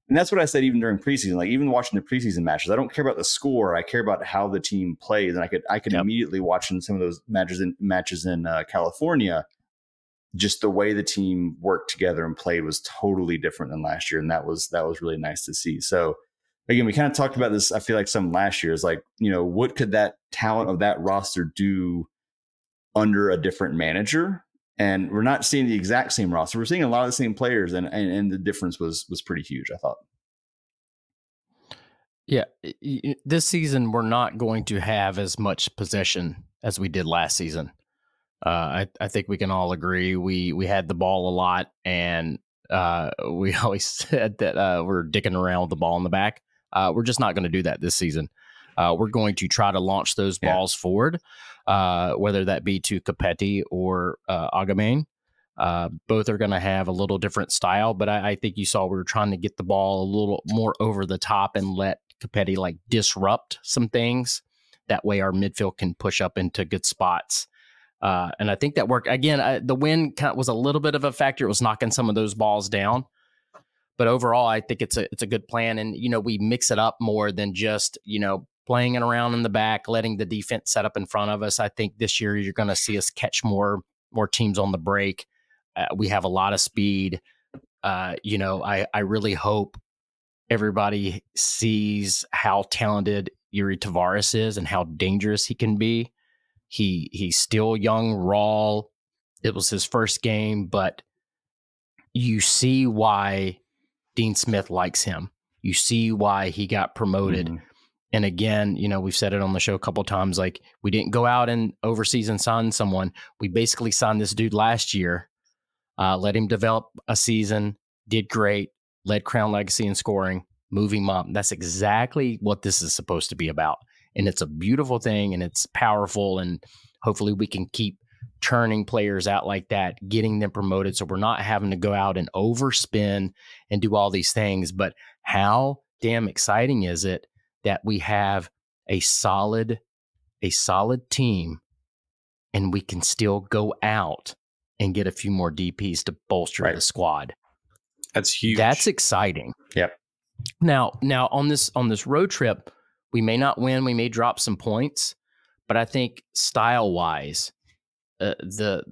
and that's what I said even during preseason. Like even watching the preseason matches, I don't care about the score. I care about how the team plays, and I could I could yep. immediately watch in some of those matches in matches in uh, California. Just the way the team worked together and played was totally different than last year, and that was that was really nice to see. So again, we kind of talked about this. I feel like some last year is like you know what could that talent of that roster do under a different manager and we're not seeing the exact same roster. We're seeing a lot of the same players, and and, and the difference was was pretty huge. I thought. Yeah, this season we're not going to have as much possession as we did last season. Uh, I I think we can all agree we we had the ball a lot, and uh, we always said that uh, we're dicking around with the ball in the back. Uh, we're just not going to do that this season. Uh, we're going to try to launch those balls yeah. forward uh, whether that be to Copetti or uh, Agyemang. Uh, both are going to have a little different style, but I, I, think you saw we were trying to get the ball a little more over the top and let Copetti like disrupt some things. That way, our midfield can push up into good spots. Uh, and I think that worked. Again, I, the wind kind of was a little bit of a factor. It was knocking some of those balls down. But overall, I think it's a it's a good plan, and you know we mix it up more than just you know playing it around in the back, letting the defense set up in front of us. I think this year you're going to see us catch more more teams on the break. Uh, we have a lot of speed. Uh, you know, I I really hope everybody sees how talented Iuri Tavares is and how dangerous he can be. He he's still young, raw. It was his first game, but you see why Dean Smith likes him. You see why he got promoted. Mm-hmm. And again, you know, we've said it on the show a couple times. Like we didn't go out and overseas and sign someone. We basically signed this dude last year, uh, let him develop a season, did great, led Crown Legacy in scoring, moving up. That's exactly what this is supposed to be about. And it's a beautiful thing and it's powerful. And hopefully we can keep churning players out like that, getting them promoted. So we're not having to go out and overspend and do all these things. But how damn exciting is it? That we have a solid a solid team and we can still go out and get a few more DPs to bolster right. the squad. That's huge. That's exciting. Yep. Now, now on this on this road trip, we may not win, we may drop some points, but I think style wise, uh, the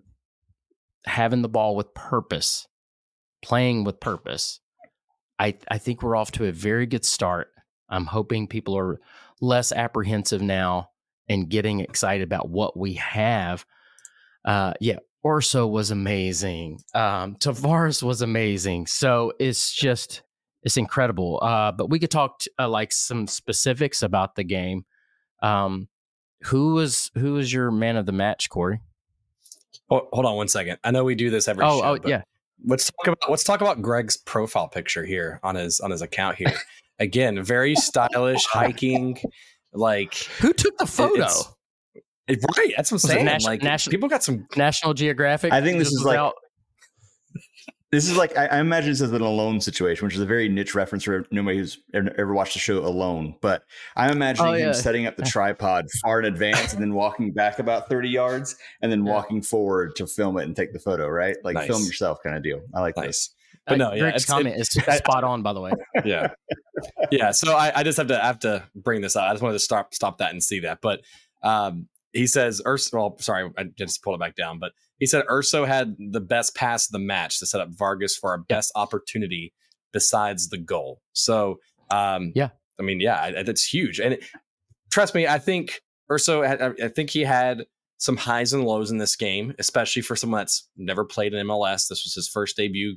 having the ball with purpose, playing with purpose, I I think we're off to a very good start. I'm hoping people are less apprehensive now and getting excited about what we have. Uh, yeah, Urso was amazing. Um, Tavares was amazing. So it's just it's incredible. Uh, but we could talk t- uh, like some specifics about the game. Um, who was who was your man of the match, Corey? Oh, hold on one second. I know we do this every. Oh, show, oh yeah. Let's talk about let's talk about Greg's profile picture here on his on his account here. Again, very stylish hiking. Like who took the photo? It, right, that's what I'm saying. Nation, like national, people got some National Geographic. I think this is like. Out. this is like I, I, imagine this as an alone situation, which is a very niche reference for nobody who's ever watched the show Alone. But I'm imagining oh, yeah. him setting up the tripod far in advance and then walking back about 30 yards and then yeah. walking forward to film it and take the photo. Right, like nice. film yourself kind of deal. I like nice. this. But no, yeah, Greg's comment it, is spot on, by the way. Yeah, yeah. So I, I just have to I have to bring this up. I just wanted to stop stop that and see that. But um, he says, Urso. well, sorry, I just pulled it back down, but he said Urso had the best pass of the match to set up Vargas for our best opportunity besides the goal. So, um, yeah, I mean, yeah, that's huge. And it, trust me, I think Urso, had, I think he had some highs and lows in this game, especially for someone that's never played in MLS. This was his first debut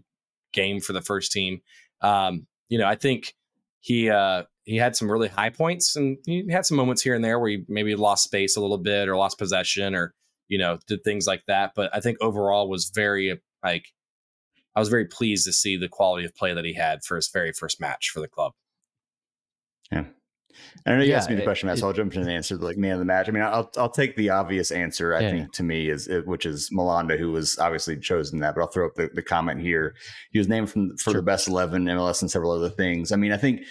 game for the first team. Um, you know, I think he uh, he had some really high points and he had some moments here and there where he maybe lost space a little bit or lost possession or you know did things like that. But I think overall was very like I was very pleased to see the quality of play that he had for his very first match for the club. Yeah. I know you yeah, asked me the question, Matt, so I'll jump in and answer the like man of the match. I mean, I'll I'll take the obvious answer. I yeah. think to me is which is Malanda, who was obviously chosen that. But I'll throw up the, the comment here. He was named from for sure. the best eleven MLS and several other things. I mean, I think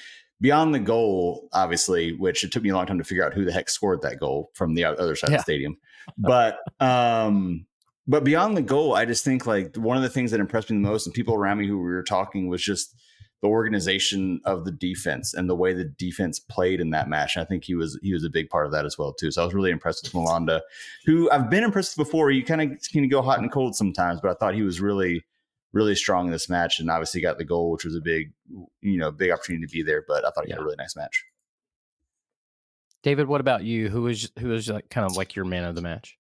beyond the goal, obviously, which it took me a long time to figure out who the heck scored that goal from the other side of the stadium. But um, but beyond the goal, I just think like one of the things that impressed me the most, and people around me who we were talking was just the organization of the defense and the way the defense played in that match. And I think he was he was a big part of that as well too. So I was really impressed with Malanda, who I've been impressed before. You kind of can go hot and cold sometimes, but I thought he was really really strong in this match, and obviously got the goal, which was a big you know big opportunity to be there. But I thought he yeah. had a really nice match. David, what about you? Who was who was like kind of like your man of the match?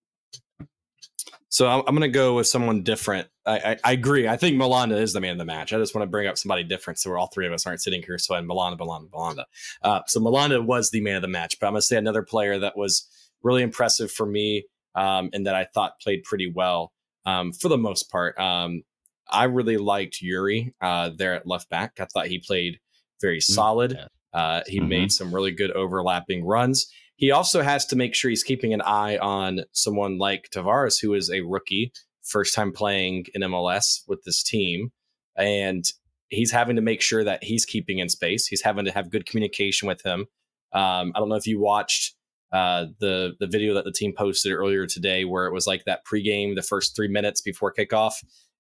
So I'm, I'm going to go with someone different. I, I, I, agree. I think Malanda is the man of the match. I just want to bring up somebody different, so we're all three of us aren't sitting here. So I'm Malanda, Malanda, Malanda. Uh, so Malanda was the man of the match, but I'm going to say another player that was really impressive for me um, and that I thought played pretty well um, for the most part. Um, I really liked Yuri uh, there at left back. I thought he played very mm, solid. Uh, he mm-hmm. made some really good overlapping runs. He also has to make sure he's keeping an eye on someone like Tavares, who is a rookie, first time playing in MLS with this team. And he's having to make sure that he's keeping in space. He's having to have good communication with him. Um, I don't know if you watched uh, the the video that the team posted earlier today, where it was like that pregame, the first three minutes before kickoff,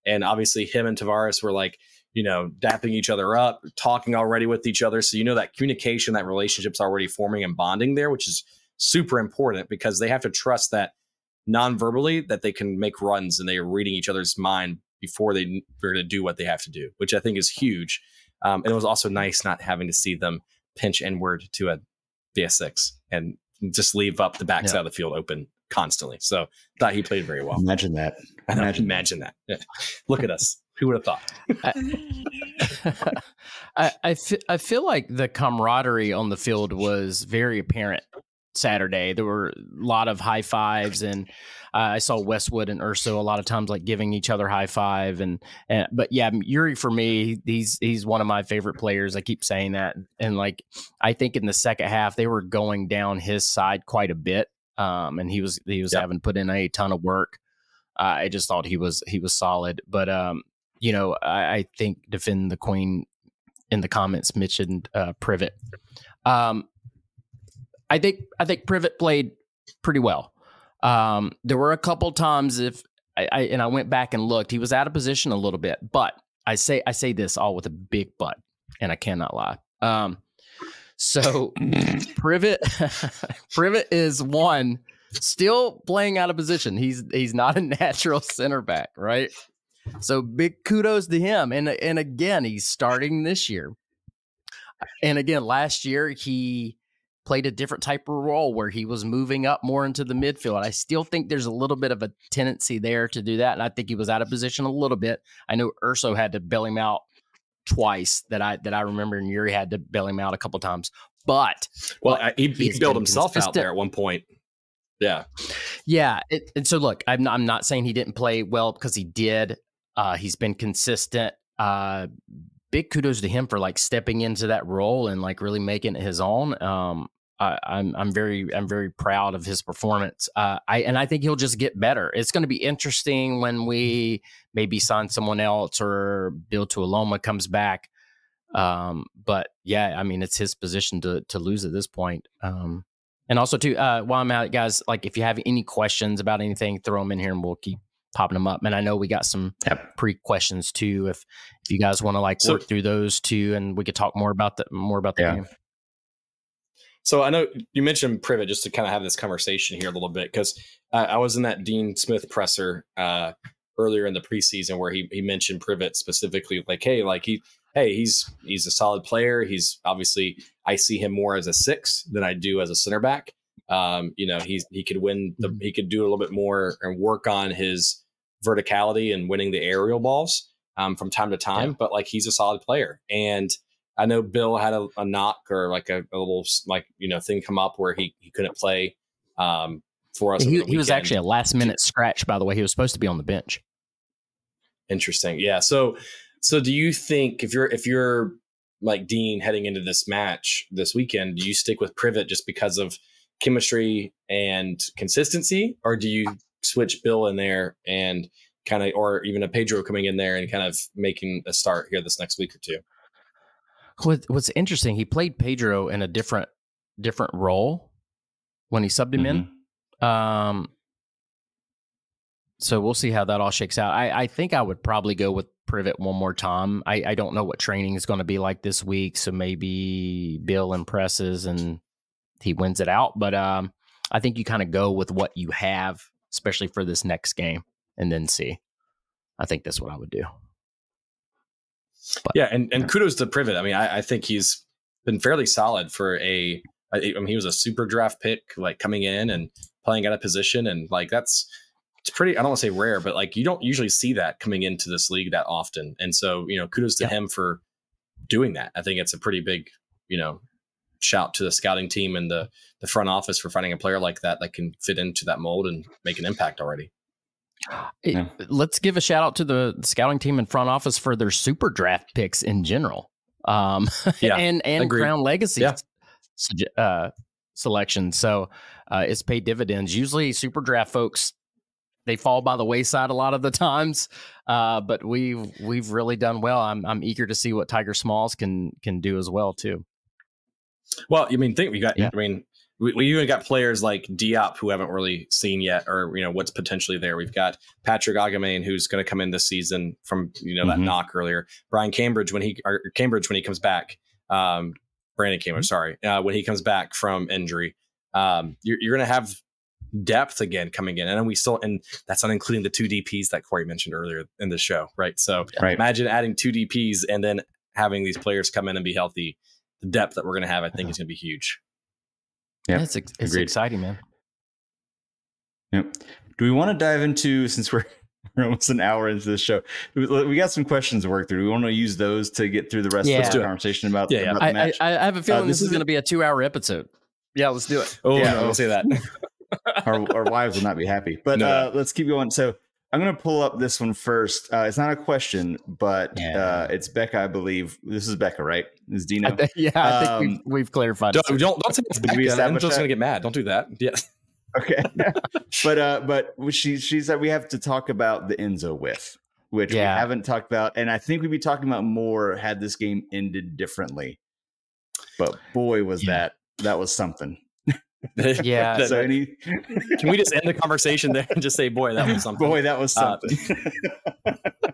and obviously him and Tavares were like, you know, dapping each other up, talking already with each other. So you know that communication, that relationship's already forming and bonding there, which is super important because they have to trust that non-verbally that they can make runs and they are reading each other's mind before they are going to do what they have to do, which I think is huge. Um, and it was also nice not having to see them pinch inward to a BS6 and just leave up the backside yeah. of the field open constantly. So thought he played very well. Imagine that. Imagine, imagine that. Yeah. Look at us. Who would have thought? I, I, f- I feel like the camaraderie on the field was very apparent Saturday. There were a lot of high fives, and uh, I saw Westwood and Urso a lot of times like giving each other high five. And, and but yeah, Yuri for me, he's he's one of my favorite players. I keep saying that, and like I think in the second half they were going down his side quite a bit, um, and he was he was yep. having put in a ton of work. Uh, I just thought he was he was solid, but um, you know I, I think defend the queen in the comments mentioned uh, Privett. Um, I think I think Privett played pretty well. Um, there were a couple times if I, I, and I went back and looked, he was out of position a little bit. But I say I say this all with a big but, and I cannot lie. Um, so Privett Privett is one still playing out of position. He's he's not a natural center back, right? So big kudos to him. And and again, he's starting this year. And again, last year he played a different type of role where he was moving up more into the midfield. I still think there's a little bit of a tendency there to do that. And I think he was out of position a little bit. I know Urso had to bail him out twice that I that I remember, and Yuri had to bail him out a couple times. But well, but he, he bailed himself out there at one point. Yeah, yeah. It, and so look, I'm not, I'm not saying he didn't play well because he did. Uh, he's been consistent. Uh, big kudos to him for like stepping into that role and like really making it his own. Um, I, I'm I'm very I'm very proud of his performance. Uh, I and I think he'll just get better. It's going to be interesting when we maybe sign someone else or Bill Tuiloma comes back. Um, but yeah, I mean it's his position to to lose at this point. Um, and also too, uh, while I'm out, guys, like if you have any questions about anything, throw them in here and we'll keep popping them up. And I know we got some Yep. pre questions too. If if you guys want to like So- work through those too, and we could talk more about the more about the Yeah. game. So I know you mentioned Privett just to kind of have this conversation here a little bit because uh, I was in that Dean Smith presser uh, earlier in the preseason where he he mentioned Privett specifically, like, hey, like he, hey, he's he's a solid player. He's obviously I see him more as a six than I do as a center back. Um, you know, he's he could win the he could do a little bit more and work on his verticality and winning the aerial balls um, from time to time. But like he's a solid player and. I know Bill had a, a knock or like a, a little like you know thing come up where he, he couldn't play um, for us. He, he was actually a last minute scratch, by the way. He was supposed to be on the bench. interesting. Yeah. So so do you think if you're if you're like Dean heading into this match this weekend, do you stick with Privett just because of chemistry and consistency, or do you switch Bill in there and kind of, or even a Pedro coming in there and kind of making a start here this next week or two? What, what's interesting, he played Pedro in a different different role when he subbed him Mhm. in. Um, so we'll see how that all shakes out. I, I think I would probably go with Privett one more time. I, I don't know what training is going to be like this week, so maybe Bill impresses and he wins it out. But um, I think you kind of go with what you have, especially for this next game, and then see. I think that's what I would do. Yeah, and, and kudos to Privett. I mean, I, I think he's been fairly solid for a. I mean, he was a super draft pick, like coming in and playing out of position, and like that's it's pretty. I don't want to say rare, but like you don't usually see that coming into this league that often. And so, you know, kudos to Yeah. him for doing that. I think it's a pretty big, you know, shout to the scouting team and the the front office for finding a player like that that can fit into that mold and make an impact already. It- Yeah. Let's give a shout out to the scouting team and front office for their super draft picks in general. Um, Yeah, and and agreed. Crown Legacy Yeah. sug- uh, selection. So uh, it's paid dividends. Usually, super draft folks they fall by the wayside a lot of the times, uh, but we've we've really done well. I'm I'm eager to see what Tyger Smalls can can do as well too. Well, I mean, think we got. Yeah. I mean, we, we even got players like Diop who haven't really seen yet, or you know what's potentially there. We've got Patrick Agyemang who's going to come in this season from you know that Mhm. knock earlier. Brian Cambridge when he or Cambridge when he comes back. Um, Brandon Cambridge, sorry, uh, when he comes back from injury, um, you're, you're going to have depth again coming in, and then we still, and that's not including the two DPS that Corey mentioned earlier in the show, right? So Right. imagine adding two DPS and then having these players come in and be healthy. The depth that we're going to have, I think, is going to be huge. Yep, it's ex- it's agreed. exciting, man. Yep. Do we want to dive into since we're we're almost an hour into this show? We we got some questions to work through. We want to use those to get through the rest Yeah. of the conversation about, Yeah, yeah. about the I, I, match. I have a feeling this this is is going to be a two hour episode. Yeah, let's do it. Oh, Yeah. no, don't say that. our, our wives will not be happy. But No. uh, let's keep going. So I'm going to pull up this one first. Uh, it's not a question, but Yeah. uh, it's Becca, I believe. This is Becca, right? This is Dino. I think, yeah, I think we've, Um, we've clarified. don't, it. don't don't say it's Did we Becca. establish Angel's that? going to get mad. Don't do that. Yeah. Okay. but uh, but she she said we have to talk about the Enzo with, which Yeah. we haven't talked about, and I think we'd be talking about more had this game ended differently. But boy, was Yeah. that that was something. Yeah. That- so any can we just end the conversation there and just say, boy, that was something? boy, that was Uh, something.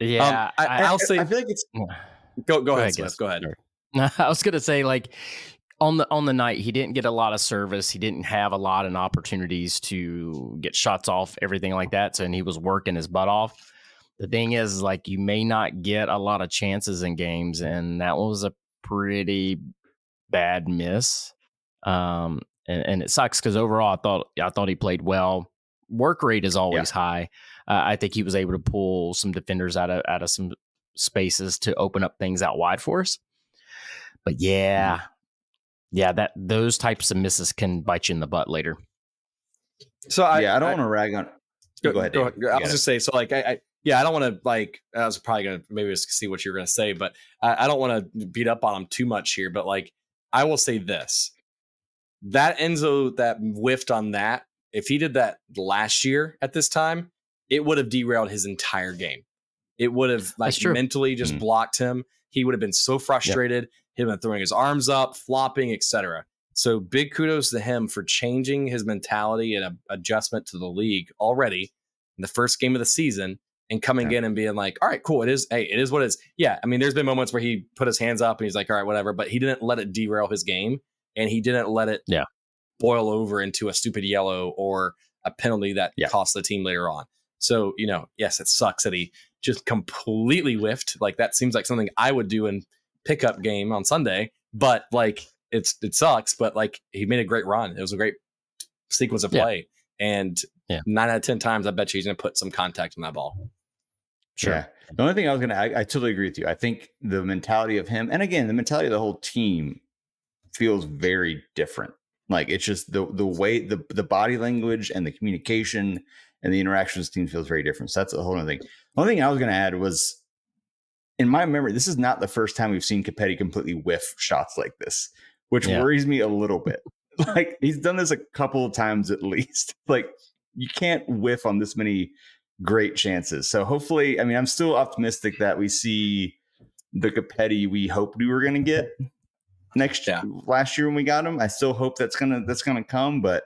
yeah, Um, I- I'll say- I feel like it's go, go, ahead, ahead, Smith. Gus. Go ahead. I was gonna say like on the on the night he didn't get a lot of service. He didn't have a lot of opportunities to get shots off, everything like that. So and he was working his butt off. The thing is, like, you may not get a lot of chances in games, and that was a pretty bad miss. Um, and, and it sucks because overall, I thought I thought he played well. Work rate is always high. Uh, I think he was able to pull some defenders out of out of some spaces to open up things out wide for us. But yeah, yeah, that those types of misses can bite you in the butt later. So I, yeah, I don't want to rag on. Go, Go ahead, Go David. ahead. I got was it. just say so. Like, I, I yeah, I don't want to like. I was probably gonna maybe just see what you're gonna say, but I, I don't want to beat up on him too much here. But like, I will say this: that Enzo that whiffed on that, if he did that last year at this time, it would have derailed his entire game. It would have like mentally just mm-hmm. blocked him. He would have been so frustrated. Yep. He'd been throwing his arms up, flopping, etc. So big kudos to him for changing his mentality and a, adjustment to the league already in the first game of the season and coming in and being like, all right, cool. It is, hey, it is what it is. Yeah. I mean, there's been moments where he put his hands up and he's like, all right, whatever. But he didn't let it derail his game and he didn't let it yeah. boil over into a stupid yellow or a penalty that yeah. cost the team later on. So, you know, yes, it sucks that he just completely whiffed. Like that seems like something I would do in pickup game on Sunday, but like it's it sucks, but like he made a great run. It was a great sequence of play. Yeah. And yeah. nine out of ten times I bet you he's gonna put some contact on that ball. Sure. Yeah. The only thing I was gonna I, I totally agree with you. I think the mentality of him and again the mentality of the whole team feels very different. Like it's just the the way the the body language and the communication and the interactions team feels very different. So that's a whole other thing. Only thing I was going to add was, in my memory, this is not the first time we've seen Copetti completely whiff shots like this, which yeah. worries me a little bit. Like he's done this a couple of times at least. Like you can't whiff on this many great chances. So hopefully, I mean, I'm still optimistic that we see the Copetti we hoped we were going to get next yeah. last year when we got him. I still hope that's gonna that's gonna come, but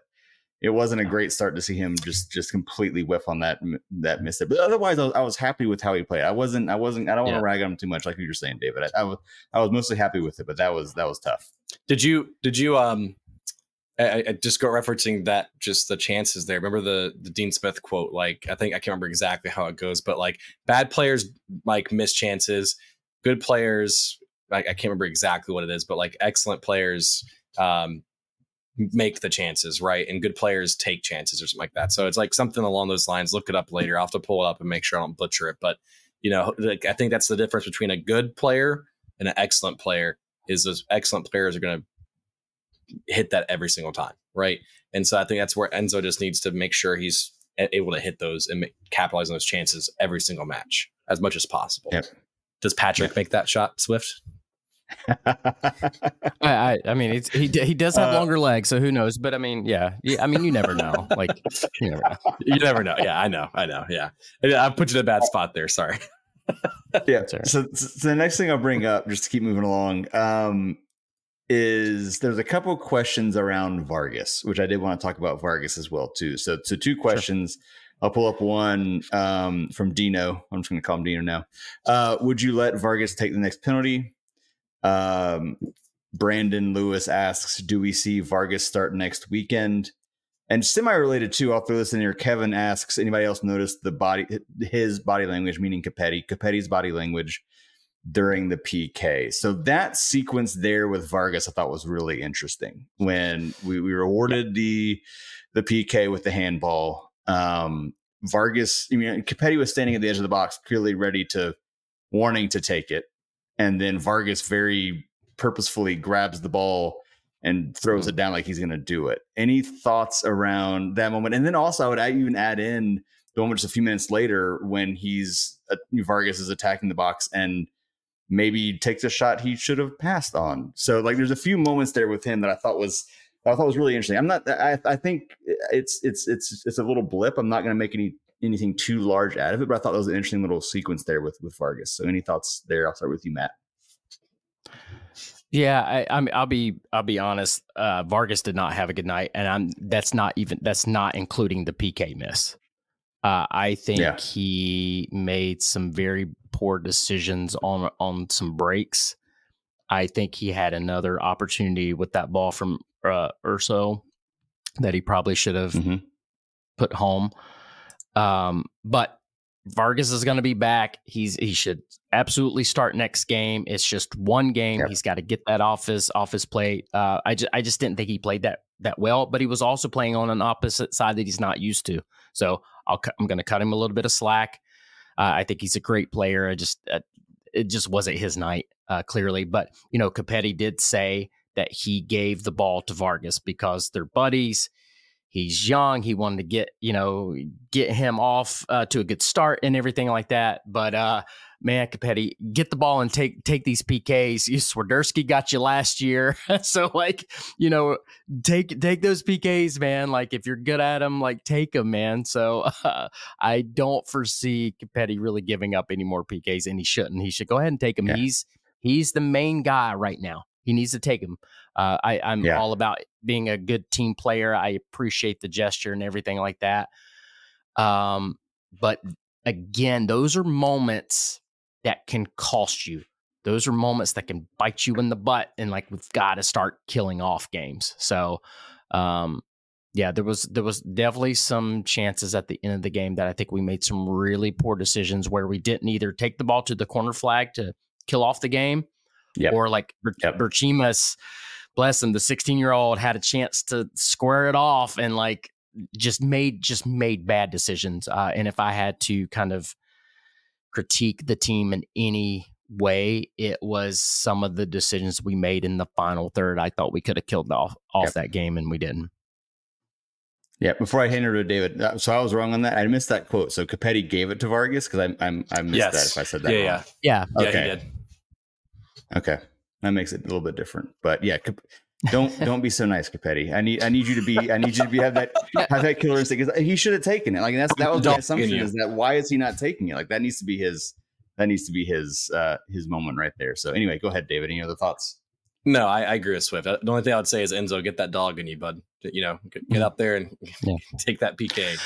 it wasn't a great start to see him just just completely whiff on that that miss it. But otherwise, I was, I was happy with how he played. I wasn't I wasn't I don't want to yeah. rag on him too much, like you were saying, David. I, I, was I was mostly happy with it, but that was that was tough. Did you did you um I, I, just go referencing that just the chances there. Remember the the Dean Smith quote? Like I think I can't remember exactly how it goes, but like bad players like miss chances, good players like I can't remember exactly what it is, but like excellent players um make the chances, right? And good players take chances or something like that. So it's like something along those lines. Look it up later. I'll have to pull it up and make sure I don't butcher it. But you know, like, I think that's the difference between a good player and an excellent player. Is those excellent players are going to hit that every single time, right? And so I think that's where Enzo just needs to make sure he's able to hit those and capitalize on those chances every single match as much as possible. Yep. Does Patrick yep. make that shot, Swift? I, I, I mean, he he does have uh, longer legs, so who knows? But I mean, yeah, yeah. I mean, you never know. Like, you never know. You never know. Yeah, I know. I know. Yeah, I put you in a bad spot there. Sorry. yeah. So, so, the next thing I'll bring up, just to keep moving along, um, is there's a couple questions around Vargas, which I did want to talk about Vargas as well too. So, so two questions. Sure. I'll pull up one um, from Dino. I'm just going to call him Dino now. Uh, would you let Vargas take the next penalty? Um, Brandon Lewis asks, "Do we see Vargas start next weekend?" And semi-related too, I'll throw this in here. Kevin asks, "Anybody else notice the body, his body language, meaning Copetti, Copetti's body language during the PK?" So that sequence there with Vargas, I thought was really interesting when we, we rewarded the the PK with the handball. Um, Vargas, I mean, Copetti was standing at the edge of the box, clearly ready to, warning to take it and then Vargas very purposefully grabs the ball and throws it mm. down like he's going to do it. Any thoughts around that moment? And then also, I would even add in the moment just a few minutes later when he's uh, Vargas is attacking the box and maybe takes a shot he should have passed on. So like, there's a few moments there with him that I thought was I thought was really interesting. I'm not. I, I think it's it's it's it's a little blip. I'm not going to make any anything too large out of it, but I thought that was an interesting little sequence there with with Vargas. So any thoughts there? I'll start with you, Matt. Yeah, I, I mean, I'll be I'll be honest. Uh, Vargas did not have a good night, and I'm that's not even that's not including the PK miss. Uh, I think yeah. he made some very poor decisions on on some breaks. I think he had another opportunity with that ball from uh, Urso that he probably should have mm-hmm. put home. Um, but Vargas is going to be back. He's he should absolutely start next game. It's just one game. Yep. He's got to get that off his off his plate. Uh, I just I just didn't think he played that that well, but he was also playing on an opposite side that he's not used to. So I'll I'm going to cut him a little bit of slack. Uh, I think he's a great player. I just uh, it just wasn't his night uh, clearly. But you know, Copetti did say that he gave the ball to Vargas because they're buddies he's young. He wanted to get you know get him off uh, to a good start and everything like that. But uh, man, Copetti, get the ball and take take these PKs. You Swiderski got you last year, so like you know take take those PKs, man. Like if you're good at them, like take them, man. So uh, I don't foresee Copetti really giving up any more PKs, and he shouldn't. He should go ahead and take them. Yeah. He's he's the main guy right now. He needs to take them. Uh, I, I'm yeah. all about being a good team player. I appreciate the gesture and everything like that. Um, but again, those are moments that can cost you. Those are moments that can bite you in the butt, and like we've got to start killing off games. So, um, yeah, there was there was definitely some chances at the end of the game that I think we made some really poor decisions where we didn't either take the ball to the corner flag to kill off the game, yep. or like Ber- yep. Berchimas bless him, the 16 year old had a chance to square it off and like just made just made bad decisions. Uh, and if I had to kind of critique the team in any way, it was some of the decisions we made in the final third. I thought we could have killed off off yep. that game, and we didn't. Yeah, before I hand it to David, uh, so I was wrong on that. I missed that quote. So Copetti gave it to Vargas because I, I'm I missed yes. that if I said that. Yeah, wrong. yeah, yeah. Okay. Yeah, Okay. That makes it a little bit different. But yeah, don't don't be so nice, Copetti. I need I need you to be I need you to be have that have that killer instinct because he should have taken it. Like that's that was my assumption is that why is he not taking it? Like that needs to be his that needs to be his uh his moment right there. So anyway, go ahead, David. Any other thoughts? No, I, I agree with Swift. The only thing I would say is Enzo, get that dog in you, bud. You know, get, get up there and yeah. take that PK.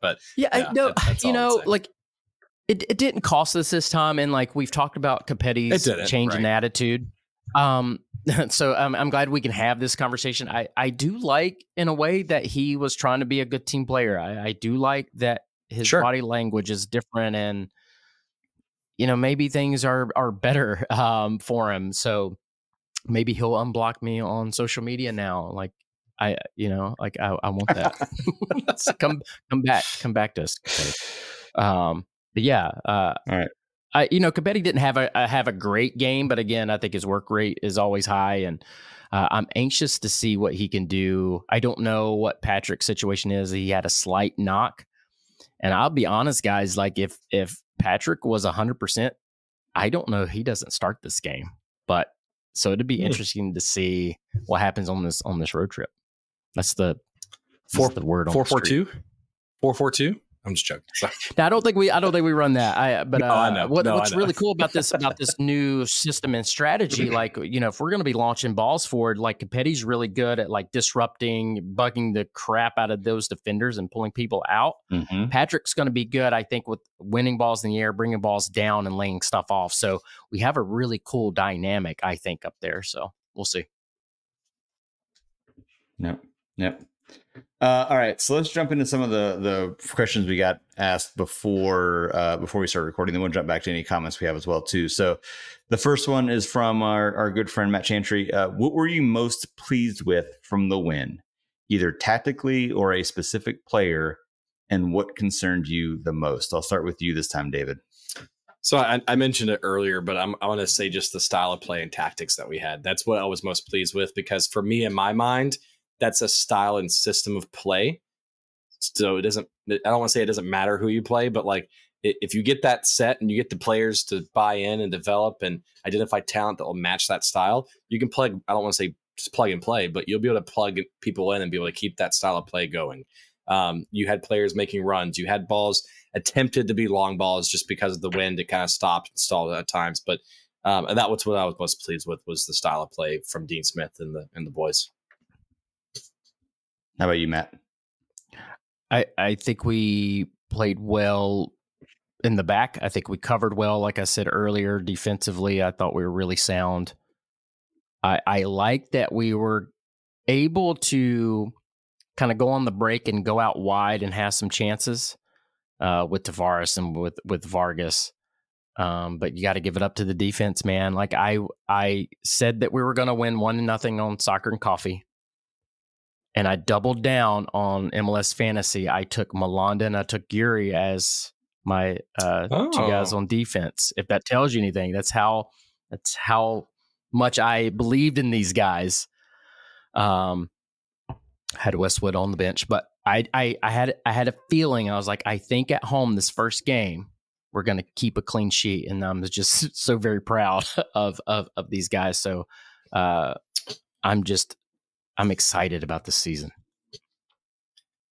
But yeah, yeah I, no, that, you know, like it, it didn't cost us this time, and like we've talked about Copetti's change right. in attitude. Um, so um, I'm glad we can have this conversation. I, I do like, in a way, that he was trying to be a good team player. I, I do like that his sure. body language is different, and you know maybe things are are better um, for him. So maybe he'll unblock me on social media now. Like I, you know, like I, I want that. so come come back, come back to us. Um, but yeah, uh, all right. I, you know, Copetti didn't have a, a, have a great game, but again, I think his work rate is always high, and uh, I'm anxious to see what he can do. I don't know what Patrick's situation is. He had a slight knock, and I'll be honest, guys. Like if if Patrick was hundred percent, I don't know. He doesn't start this game, but so it'd be hmm. interesting to see what happens on this on this road trip. That's the four the word four four two four four two. I'm just joking. Now, I don't think we I don't think we run that. I but uh, no, I what, no, what's really cool about this about this new system and strategy, like you know, if we're going to be launching balls forward, like Copetti's really good at like disrupting, bugging the crap out of those defenders and pulling people out. Mm-hmm. Patrick's going to be good, I think, with winning balls in the air, bringing balls down, and laying stuff off. So we have a really cool dynamic, I think, up there. So we'll see. Yep. Yep. Uh, all right, so let's jump into some of the the questions we got asked before uh, before we start recording. Then we'll jump back to any comments we have as well too. So, the first one is from our our good friend Matt Chantry. Uh, what were you most pleased with from the win, either tactically or a specific player, and what concerned you the most? I'll start with you this time, David. So I, I mentioned it earlier, but I'm, I want to say just the style of play and tactics that we had. That's what I was most pleased with because for me, in my mind that's a style and system of play. So it doesn't, I don't want to say it doesn't matter who you play, but like if you get that set and you get the players to buy in and develop and identify talent that will match that style, you can plug, I don't want to say just plug and play, but you'll be able to plug people in and be able to keep that style of play going. Um, you had players making runs, you had balls attempted to be long balls just because of the wind, it kind of stopped and stalled at times. But um, and that was what I was most pleased with was the style of play from Dean Smith and the and the boys. How about you, Matt? I I think we played well in the back. I think we covered well, like I said earlier. Defensively, I thought we were really sound. I I like that we were able to kind of go on the break and go out wide and have some chances uh, with Tavares and with with Vargas. Um, but you got to give it up to the defense, man. Like I I said that we were going to win one nothing on soccer and coffee and I doubled down on MLS fantasy. I took Malanda and I took Iuri as my uh, oh. two guys on defense. If that tells you anything, that's how that's how much I believed in these guys. Um, had Westwood on the bench, but I, I I had I had a feeling I was like I think at home this first game we're going to keep a clean sheet and I'm just so very proud of of of these guys so uh I'm just I'm excited about the season.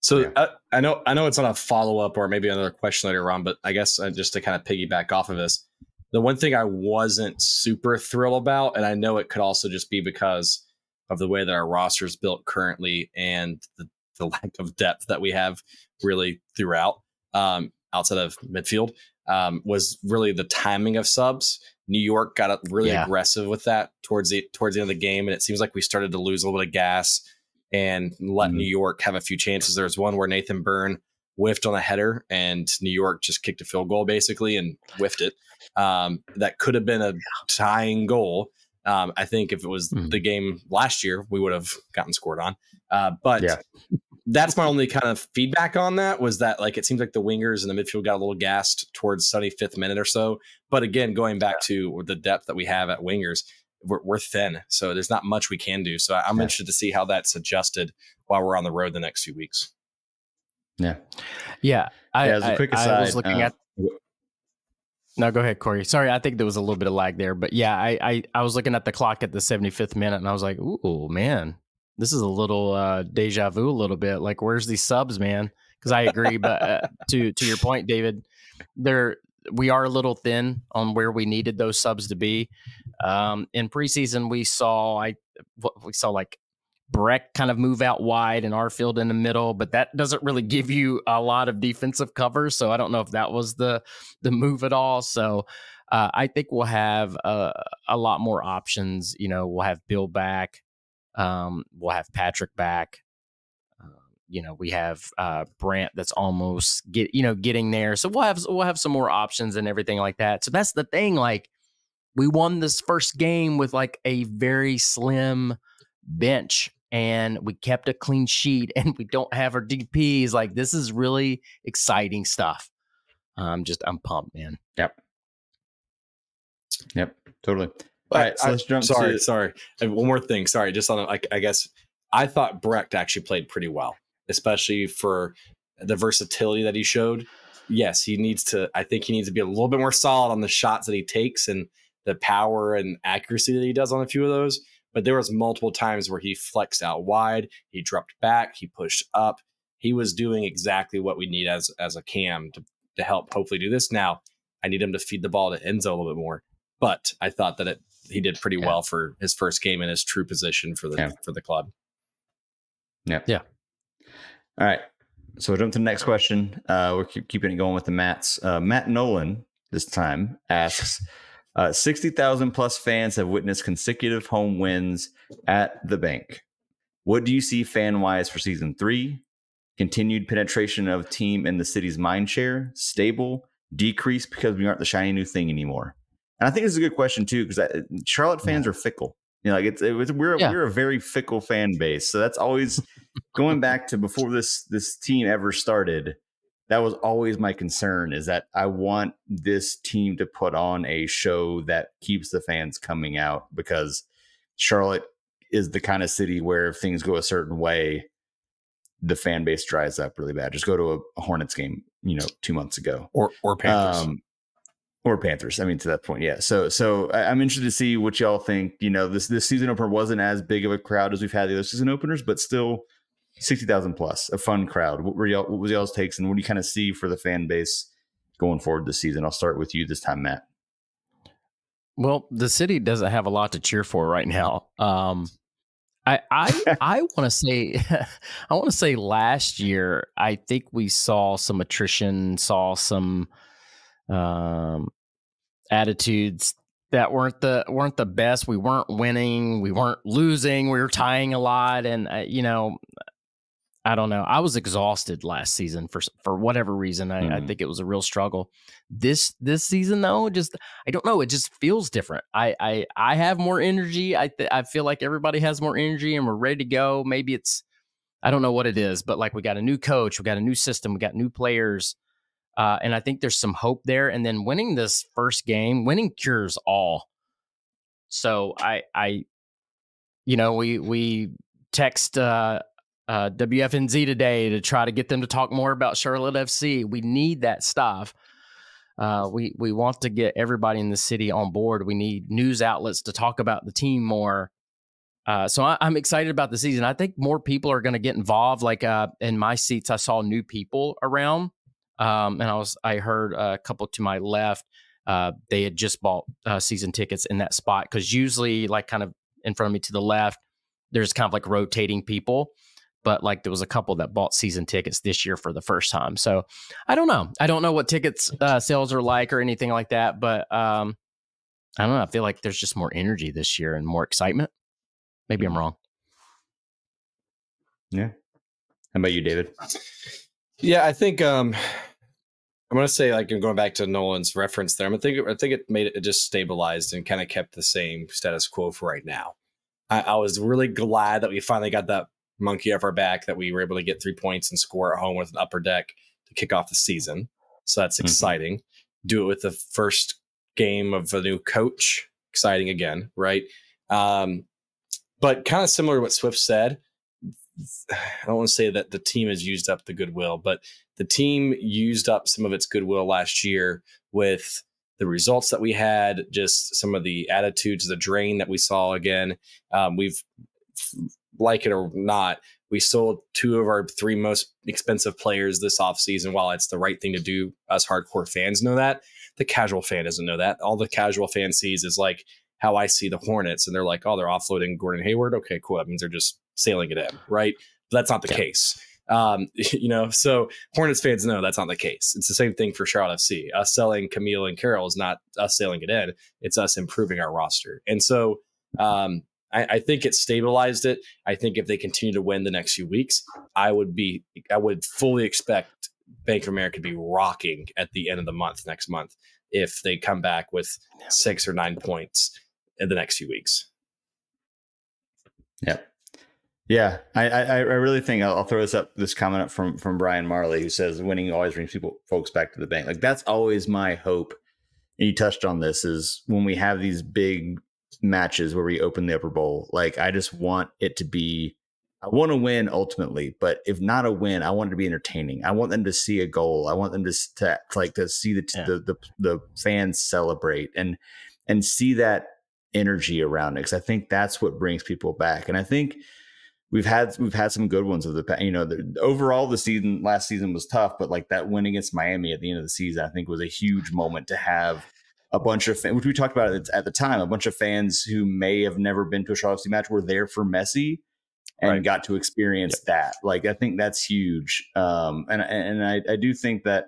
So yeah. I, uh, I, know I know it's on a follow up or maybe another question later on, but I guess uh, just to kind of piggyback off of this, the one thing I wasn't super thrilled about, and I know it could also just be because of the way that our roster is built currently and the, the lack of depth that we have really throughout um, outside of midfield, um, was really the timing of subs. New York got really yeah. aggressive with that towards the towards the end of the game, and it seems like we started to lose a little bit of gas and let mm-hmm. New York have a few chances. There was one where Nathan Byrne whiffed on a header, and New York just kicked a field goal basically and whiffed it. Um, that could have been a tying goal. Um, I think if it was mm-hmm. the game last year, we would have gotten scored on. Uh, but yeah. that's my only kind of feedback on that was that like it seems like the wingers and the midfield got a little gassed towards 75th minute or so. But again, going back to the depth that we have at wingers, we're, we're thin, so there's not much we can do. So I'm yeah. interested to see how that's adjusted while we're on the road the next few weeks. Yeah, yeah. I, yeah as a quick aside, I was looking uh, at. No, go ahead, Corey. Sorry, I think there was a little bit of lag there, but yeah, I, I I was looking at the clock at the 75th minute, and I was like, "Ooh, man, this is a little uh, deja vu, a little bit. Like, where's these subs, man?" Because I agree, but uh, to to your point, David, there we are a little thin on where we needed those subs to be. Um, in preseason, we saw I we saw like Brecht kind of move out wide and Arfield in the middle, but that doesn't really give you a lot of defensive cover. So I don't know if that was the the move at all. So uh, I think we'll have a, a, lot more options. You know, we'll have Bill back, um, we'll have Patrick back. Um, you know, we have uh, Brandt that's almost get you know getting there. So we'll have we'll have some more options and everything like that. So that's the thing. Like we won this first game with like a very slim bench and we kept a clean sheet and we don't have our DPs. Like this is really exciting stuff. I'm just I'm pumped, man. Yep. Yep. Totally. All right, so I, let's jump. Sorry, to- sorry. And uh, one more thing. Sorry, just on. I, I guess I thought Brecht actually played pretty well, especially for the versatility that he showed. Yes, he needs to. I think he needs to be a little bit more solid on the shots that he takes and the power and accuracy that he does on a few of those but there was multiple times where he flexed out wide, he dropped back, he pushed up. He was doing exactly what we need as as a cam to, to help hopefully do this. Now, I need him to feed the ball to Enzo a little bit more, but I thought that it he did pretty yeah. well for his first game in his true position for the yeah. for the club. Yeah. Yeah. All right. So we'll jump to the next question. Uh, we're keep, keeping it going with the Mats. Uh, Matt Nolan this time asks, uh, 60,000 plus fans have witnessed consecutive home wins at the bank. What do you see fan wise for season three? Continued penetration of team in the city's mind share, stable, decrease because we aren't the shiny new thing anymore. And I think this is a good question too because Charlotte fans yeah. are fickle. You know, like it's, it was, we're yeah. we're a very fickle fan base, so that's always going back to before this this team ever started that was always my concern is that I want this team to put on a show that keeps the fans coming out because Charlotte is the kind of city where if things go a certain way, the fan base dries up really bad. Just go to a, a Hornets game, you know, two months ago, or or Panthers, um, or Panthers. I mean, to that point, yeah. So so I, am interested to see what y'all think. You know, this this season opener wasn't as big of a crowd as we've had the other season openers, but still sixty thousand plus, a fun crowd. What were y'all? What was y'all's takes, and what do you kind of see for the fan base going forward this season? I'll start with you this time, Matt. Well, the city doesn't have a lot to cheer for right now. Um, I I I want to say I want to say last year I think we saw some attrition, saw some um, attitudes that weren't the weren't the best. We weren't winning, we weren't losing, we were tying a lot, and uh, you know I don't know. I was exhausted last season for for whatever reason. I, mm. I, mm-hmm. think it was a real struggle. This this season though, just I don't know. It just feels different. I I I have more energy. I th- I feel like everybody has more energy and we're ready to go. Maybe it's I don't know what it is, but like we got a new coach, we got a new system, we got new players, uh, and I think there's some hope there. And then winning this first game, winning cures all. So I I you know we we text uh, uh, WFNZ today to try to get them to talk more about Charlotte FC. We need that stuff. Uh, we we want to get everybody in the city on board. We need news outlets to talk about the team more. Uh, so I, am excited about the season. I think more people are going to get involved. Like uh, in my seats, I saw new people around, um, and I was I heard a couple to my left. Uh, they had just bought uh, season tickets in that spot because usually, like kind of in front of me to the left, there's kind of like rotating people but like there was a couple that bought season tickets this year for the first time. So I don't know. I don't know what tickets uh, sales are like or anything like that, but um, I don't know. I feel like there's just more energy this year and more excitement. Maybe I'm wrong. Yeah. How about you, David? Yeah, I think um, I'm going to say like going back to Nolan's reference there. I'm to think I think it made it, it just stabilized and kind of kept the same status quo for right now. I, I was really glad that we finally got that monkey off our back that we were able to get three points and score at home with an upper deck to kick off the season. So that's mm-hmm. exciting. Do it with the first game of a new coach. Exciting again, right? Um, but kind of similar to what Swift said. I don't want to say that the team has used up the goodwill, but the team used up some of its goodwill last year with the results that we had, just some of the attitudes, the drain that we saw again. Um, we've like it or not, we sold two of our three most expensive players this offseason. While it's the right thing to do, us hardcore fans know that. The casual fan doesn't know that. All the casual fan sees is like how I see the Hornets, and they're like, oh, they're offloading Gordon Hayward. Okay, cool. That means they're just sailing it in, right? But that's not the yeah. case. Um, you know, so Hornets fans know that's not the case. It's the same thing for Charlotte FC. Us selling Kamil and Karol is not us sailing it in. It's us improving our roster. And so um, I, I, think it stabilized it. I think if they continue to win the next few weeks, I would be I would fully expect Bank of America to be rocking at the end of the month next month if they come back with six or nine points in the next few weeks. Yeah. Yeah, I, I, I really think I'll, I'll, throw this up. This comment up from from Brian Marley, who says winning always brings people folks back to the bank. Like that's always my hope. And you touched on this is when we have these big matches where we open the upper bowl. Like I just want it to be I want to win ultimately, but if not a win, I want it to be entertaining. I want them to see a goal. I want them to, to like to see the, yeah. the, the the fans celebrate and and see that energy around it because I think that's what brings people back. And I think we've had we've had some good ones of the you know the, overall the season last season was tough, but like that win against Miami at the end of the season, I think was a huge moment to have a bunch of fans, which we talked about at the time, a bunch of fans who may have never been to a Charlotte FC match were there for Messi and right. got to experience that. Like I think that's huge. Um, and and I, I do think that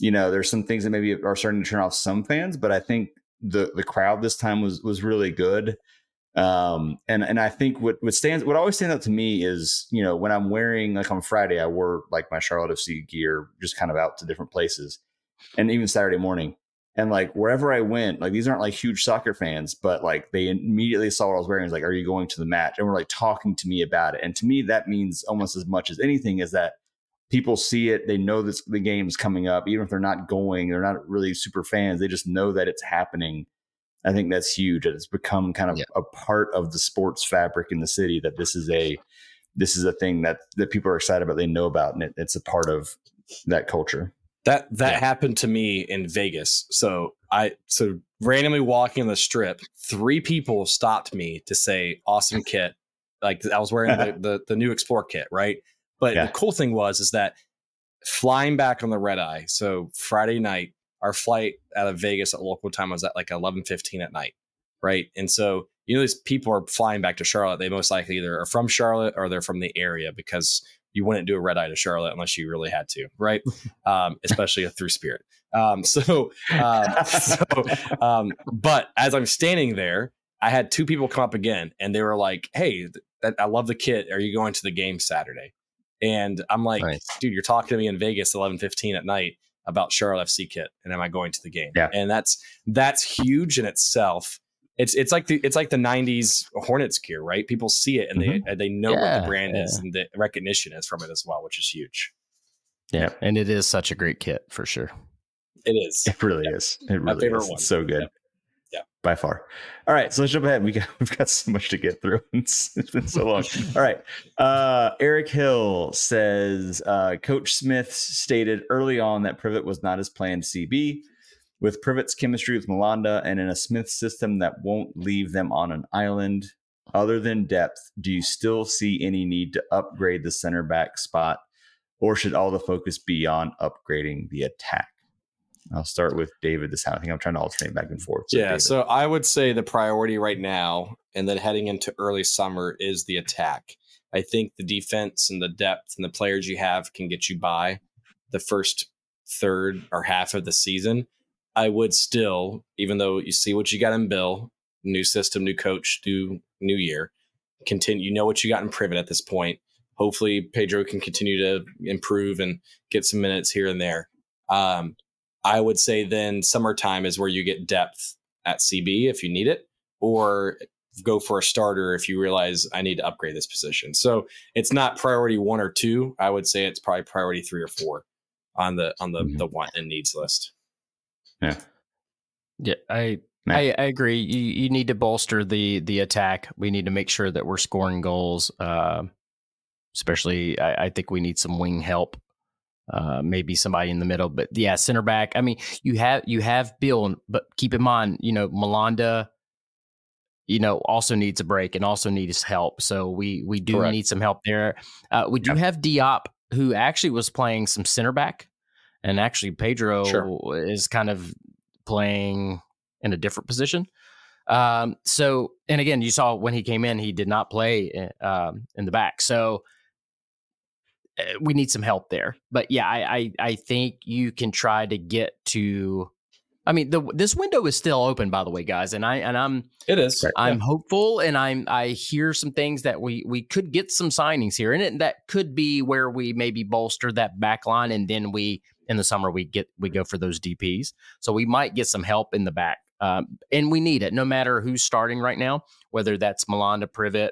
you know there's some things that maybe are starting to turn off some fans, but I think the the crowd this time was was really good. Um, and and I think what what stands what always stands out to me is you know when I'm wearing like on Friday I wore like my Charlotte FC gear just kind of out to different places, and even Saturday morning and like wherever I went, like these aren't like huge soccer fans, but like they immediately saw what I was wearing. It's like, are you going to the match? And we're like talking to me about it. And to me, that means almost as much as anything is that people see it, they know this the game's coming up, even if they're not going, they're not really super fans, they just know that it's happening. I think that's huge. It's become kind of yeah. a part of the sports fabric in the city that this is a this is a thing that that people are excited about, they know about, and it, it's a part of that culture. That that yeah. happened to me in Vegas. So I so randomly walking on the strip, three people stopped me to say awesome kit. Like I was wearing the, the, the new Explore kit, right? But yeah. the cool thing was is that flying back on the red eye. So Friday night, our flight out of Vegas at local time was at like eleven fifteen at night, right? And so you know these people are flying back to Charlotte. They most likely either are from Charlotte or they're from the area because you wouldn't do a red eye to Charlotte unless you really had to, right? Um, especially through Spirit. Um, so, um, so um, but as I'm standing there, I had two people come up again, and they were like, "Hey, th- I love the kit. Are you going to the game Saturday?" And I'm like, nice. "Dude, you're talking to me in Vegas 11:15 at night about Charlotte FC kit, and am I going to the game?" Yeah. And that's that's huge in itself it's it's like the it's like the '90s Hornets gear, right? People see it and mm-hmm. they they know yeah, what the brand yeah. is and the recognition is from it as well, which is huge. Yeah, and it is such a great kit for sure. It is. It really yeah. is. It really My favorite is. One. It's so good. By far. All right, so let's jump ahead. We got we've got so much to get through. It's, it's been so long. All right, uh, Eric Hill says uh, Coach Smith stated early on that Privett was not his planned CB. With Privett's chemistry with Malanda and in a Smith system that won't leave them on an island, other than depth, do you still see any need to upgrade the center back spot, or should all the focus be on upgrading the attack? I'll start with David this time. I think I'm trying to alternate back and forth. So yeah, David. so I would say the priority right now, and then heading into early summer, is the attack. I think the defense and the depth and the players you have can get you by the first third or half of the season. I would still, even though you see what you got in Bill, new system, new coach, new new year, continue. You know what you got in Privett at this point. Hopefully, Pedro can continue to improve and get some minutes here and there. Um, I would say then summertime is where you get depth at CB if you need it, or go for a starter if you realize I need to upgrade this position. So it's not priority one or two. I would say it's probably priority three or four on the on the Mhm. the want and needs list. yeah, Yeah, I Matt. I, I agree. You you need to bolster the the attack. We need to make sure that we're scoring goals. Uh, especially, I, I think we need some wing help. Uh, maybe somebody in the middle, but yeah, center back. I mean, you have you have Bill, but keep in mind, you know, Malanda, you know, also needs a break and also needs help. So we we do Correct. need some help there. Uh, we do Yep. have Diop, who actually was playing some center back, and actually Pedro Sure. is kind of playing in a different position. Um, so, and again, you saw when he came in, he did not play uh, um, in the back. So we need some help there. But yeah, I, I I think you can try to get to. I mean, the this window is still open, by the way, guys, and I and I'm It is. I'm hopeful, and I'm I hear some things that we we could get some signings here, and it, that could be where we maybe bolster that back line, and then we in the summer we get we go for those DPS. So we might get some help in the back, um, and we need it no matter who's starting right now, whether that's Malanda Privett,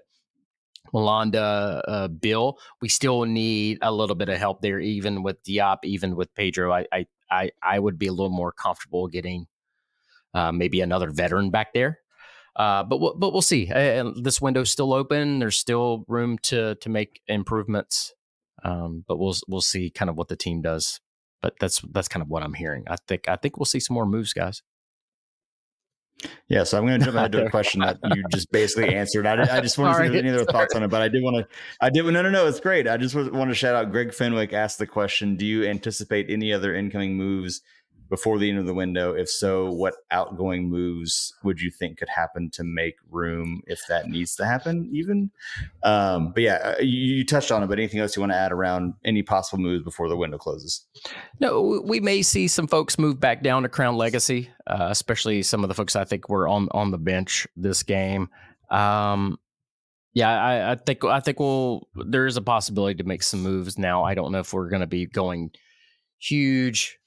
Malanda uh, Bill. We still need a little bit of help there, even with Diop, even with Pedro. I I I, I would be a little more comfortable getting uh, maybe another veteran back there. Uh, but we'll, but we'll see. This window's still open. There's still room to to make improvements. Um, but we'll we'll see kind of what the team does. But that's that's kind of what I'm hearing. I think I think we'll see some more moves, guys. Yeah. So I'm going to jump ahead to a question that you just basically answered. I, I just want to see if any other thoughts on it, but I did want to. I did. No, no, no. It's great. I just want to shout out. Greg Fenwick asked the question: Do you anticipate any other incoming moves before the end of the window? If so, what outgoing moves would you think could happen to make room if that needs to happen? Even, um, but yeah, uh, you, you touched on it. But anything else you want to add around any possible moves before the window closes? No, we- we may see some folks move back down to Crown Legacy, uh, especially some of the folks I think were on on the bench this game. Um, yeah, I, I think I think we'll there is a possibility to make some moves now. I don't know if we're going to be going huge.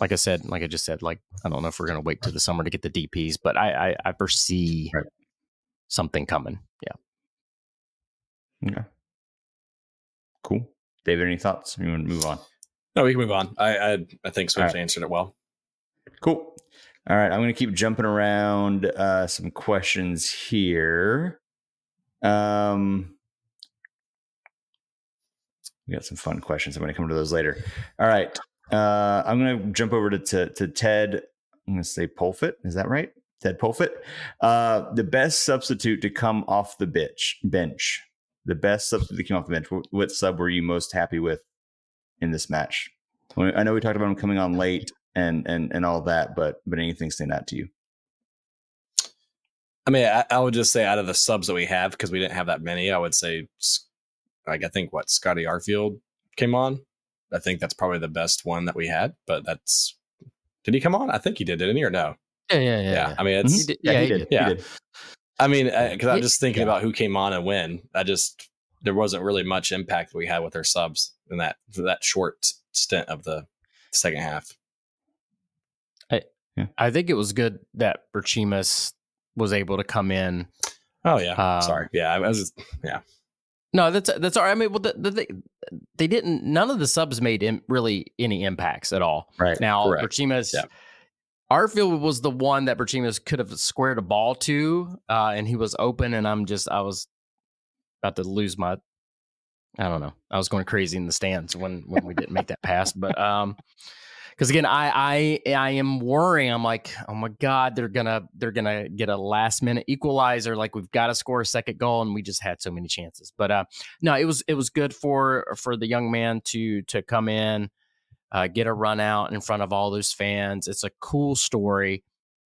Like I said, like I just said, like I don't know if we're going to wait to the summer to get the DPS, but I I, I foresee Right. something coming. Yeah. Okay. Cool. David, any thoughts? You want to move on? No, we can move on. I I, I think Swift All right. answered it well. Cool. All right, I'm going to keep jumping around uh, some questions here. Um, we got some fun questions. I'm going to come to those later. All right, uh, I'm going to jump over to, to to Ted. I'm going to say Polfit. Is that right? Ted Polfit. Uh, the best substitute to come off the bench. Bench. The best substitute to come off the bench. What, what sub were you most happy with in this match? I know we talked about him coming on late and and and all that, but but anything stand out to you? I mean, I, I would just say out of the subs that we have, because we didn't have that many, I would say, like I think what Scotty Arfield came on. I think that's probably the best one that we had. But that's did he come on? I think he did, didn't he, or no? Yeah, yeah, Yeah. yeah. I mean, it's. He did- Yeah, yeah, he he did. Yeah. He did. I mean, because I'm just thinking Yeah. about who came on and when. I just there wasn't really much impact that we had with our subs in that that short stint of the second half. I I think it was good that Berchimas was able to come in. Oh yeah, Um, sorry. Yeah, I was. yeah. No, that's that's all right. I mean, well, the, the, they, didn't. None of the subs made Im, really any impacts at all. Right. Now, correct. Yeah. Arfield was the one that Berchimas could have squared a ball to, uh, and he was open, and I'm just I was about to lose my I don't know. I was going crazy in the stands when when we didn't make that pass, but um, because again, I I I am worrying. I'm like, oh my god, they're gonna they're gonna get a last minute equalizer. Like we've got to score a second goal, and we just had so many chances. But uh, no, it was it was good for for the young man to to come in, uh, get a run out in front of all those fans. It's a cool story.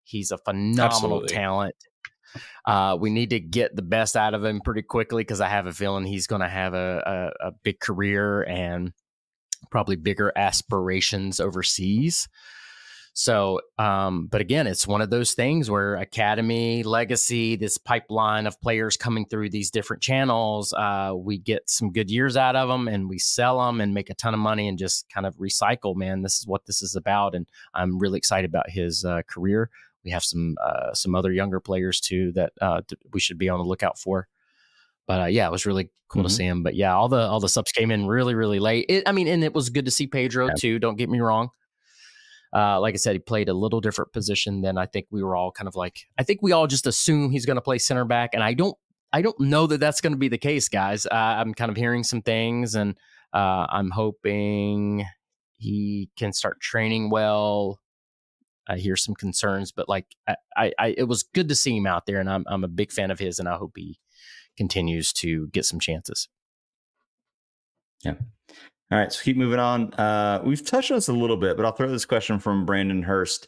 He's a phenomenal Absolutely. talent. Uh, we need to get the best out of him pretty quickly because I have a feeling he's going to have a, a, a, big career and probably bigger aspirations overseas. So, um, but again, it's one of those things where academy, legacy, this pipeline of players coming through these different channels, uh, we get some good years out of them and we sell them and make a ton of money and just kind of recycle. Man, this is what this is about, and I'm really excited about his uh, career. We have some uh, some other younger players too that uh, we should be on the lookout for. But uh, yeah, it was really cool mm-hmm. to see him. But yeah, all the all the subs came in really really late. It, I mean, and it was good to see Pedro yeah. too. Don't get me wrong. Uh, like I said, he played a little different position than I think we were all kind of like. I think we all just assume he's going to play center back, and I don't. I don't know that that's going to be the case, guys. Uh, I'm kind of hearing some things, and uh, I'm hoping he can start training well. I hear some concerns, but like I, I, I, it was good to see him out there, and I'm I'm a big fan of his, and I hope he continues to get some chances. Yeah. All right, so keep moving on. Uh, we've touched on this a little bit, but I'll throw this question from Brandon Hurst.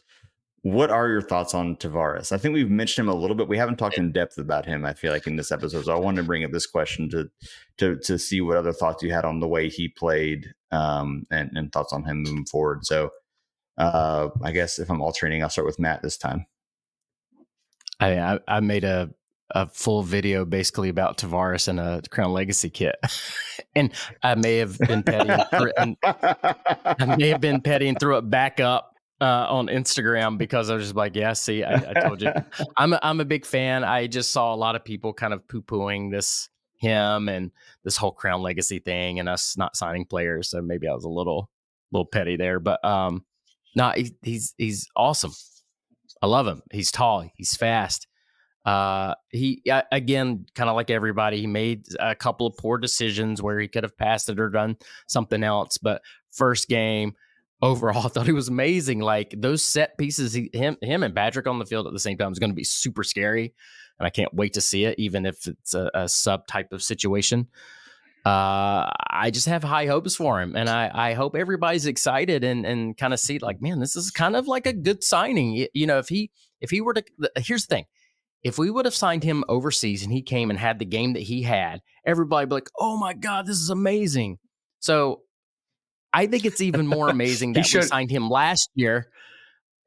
What are your thoughts on Tavares? I think we've mentioned him a little bit. We haven't talked in depth about him. I feel like in this episode, so I wanted to bring up this question to to to see what other thoughts you had on the way he played um, and, and thoughts on him moving forward. So uh, I guess if I'm alternating, I'll start with Matt this time. I I, I made a a full video basically about Tavares and a Crown Legacy kit, and I may have been petty. And, I may have been petty and threw it back up uh, on Instagram because I was just like, yeah, see, I, I told you, I'm a, I'm a big fan. I just saw a lot of people kind of poo pooing this him and this whole Crown Legacy thing and us not signing players. So maybe I was a little little petty there, but um, no, he, he's he's awesome. I love him. He's tall. He's fast. Uh, he again, kind of like everybody, he made a couple of poor decisions where he could have passed it or done something else. But first game, overall, I thought he was amazing. Like those set pieces, he, him, him, and Patrick on the field at the same time is going to be super scary, and I can't wait to see it, even if it's a, a sub type of situation uh, I just have high hopes for him, and I, I hope everybody's excited and and kind of see like, man, this is kind of like a good signing. You, you know, if he if he were to, here's the thing, if we would have signed him overseas and he came and had the game that he had, everybody be like, oh my god, this is amazing. So I think it's even more amazing that we signed him last year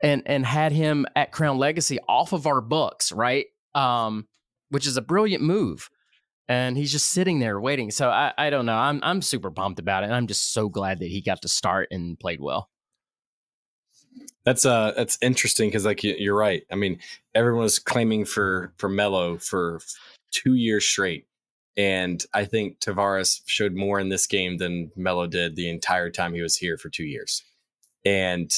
and and had him at Crown Legacy off of our books, right? Um, which is a brilliant move and he's just sitting there waiting. So I, I don't know. I'm I'm super pumped about it. And I'm just so glad that he got to start and played well. That's uh that's interesting because like you're right. I mean, everyone was claiming for for Mello for two years straight, and I think Tavares showed more in this game than Mello did the entire time he was here for two years. And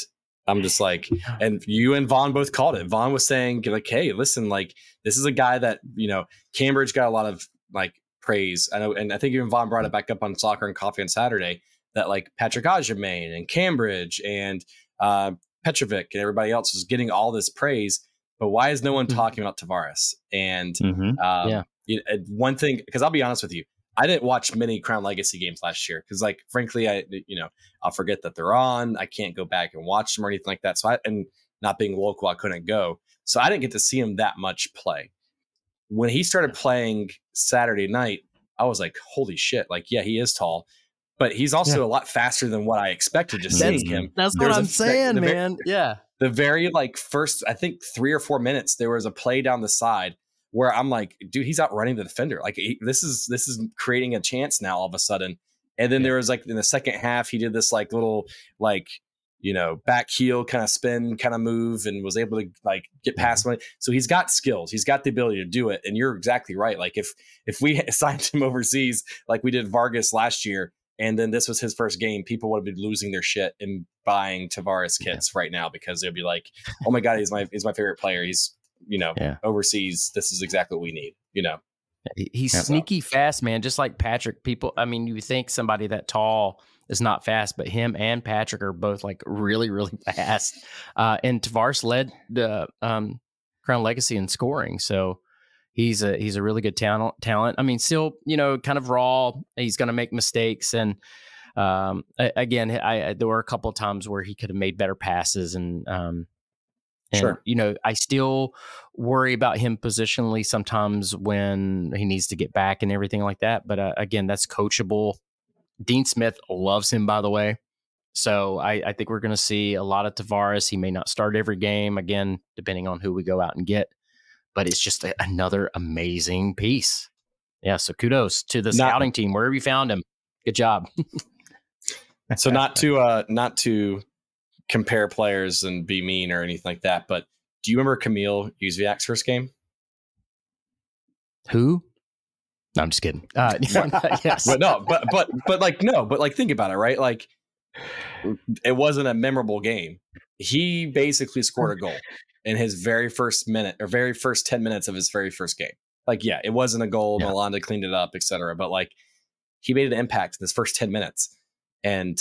I'm just like, and you and Vaughn both called it. Vaughn was saying like, hey, listen, like this is a guy that you know Cambridge got a lot of like praise. I know, and I think even Vaughn brought it back up on Soccer and Coffee on Saturday that like Patrick Agyemang and Cambridge and uh, Petrovic and everybody else is getting all this praise, but why is no one mm-hmm. talking about Tavares? And mm-hmm. um, yeah, you know, one thing because I'll be honest with you, I didn't watch many Crown Legacy games last year because, like, frankly, I you know I'll forget that they're on. I can't go back and watch them or anything like that. So I and not being local, I couldn't go. So I didn't get to see him that much play when he started playing Saturday night, I was like, holy shit. Like, yeah, he is tall, but he's also yeah. a lot faster than what I expected to see him. That's what I'm a, saying, the, the man. Very, yeah. The very like first, I think three or four minutes, there was a play down the side where I'm like, dude, he's outrunning the defender. Like he, this is this is creating a chance now all of a sudden. And then yeah. there was like in the second half, he did this like little like you know, back heel kind of spin kind of move and was able to like get mm-hmm. past money. So he's got skills. He's got the ability to do it. And you're exactly right. Like if if we signed him overseas like we did Vargas last year and then this was his first game, people would be losing their shit and buying Tavares kits yeah. right now because they'd be like, "Oh my god, he's my he's my favorite player. He's you know yeah. overseas. This is exactly what we need." You know, he's yeah, sneaky well. fast, man. Just like Patrick. People, I mean, you think somebody that tall is not fast, but him and Patrick are both like really, really fast. Uh, and Tavares led the um, Crown Legacy in scoring, so he's a he's a really good talent. Talent. I mean, still, you know, kind of raw. He's going to make mistakes, and um, again, I, I, there were a couple of times where he could have made better passes, and um, and, sure. You know, I still worry about him positionally sometimes when he needs to get back and everything like that. But uh, again, that's coachable. Dean Smith loves him, by the way. So I, I think we're going to see a lot of Tavares. He may not start every game, again, depending on who we go out and get. But it's just a, another amazing piece. Yeah. So kudos to the not, scouting team wherever you found him. Good job. so not to uh not to compare players and be mean or anything like that. But do you remember Kamil Jóźwiak's first game? Who? No, I'm just kidding. Uh, yes, but no, but but but like no, but like think about it, right? Like it wasn't a memorable game. He basically scored a goal in his very first minute or very first ten minutes of his very first game. Like, yeah, it wasn't a goal. Yeah. Malanda cleaned it up, etc. But like, he made an impact in his first ten minutes, and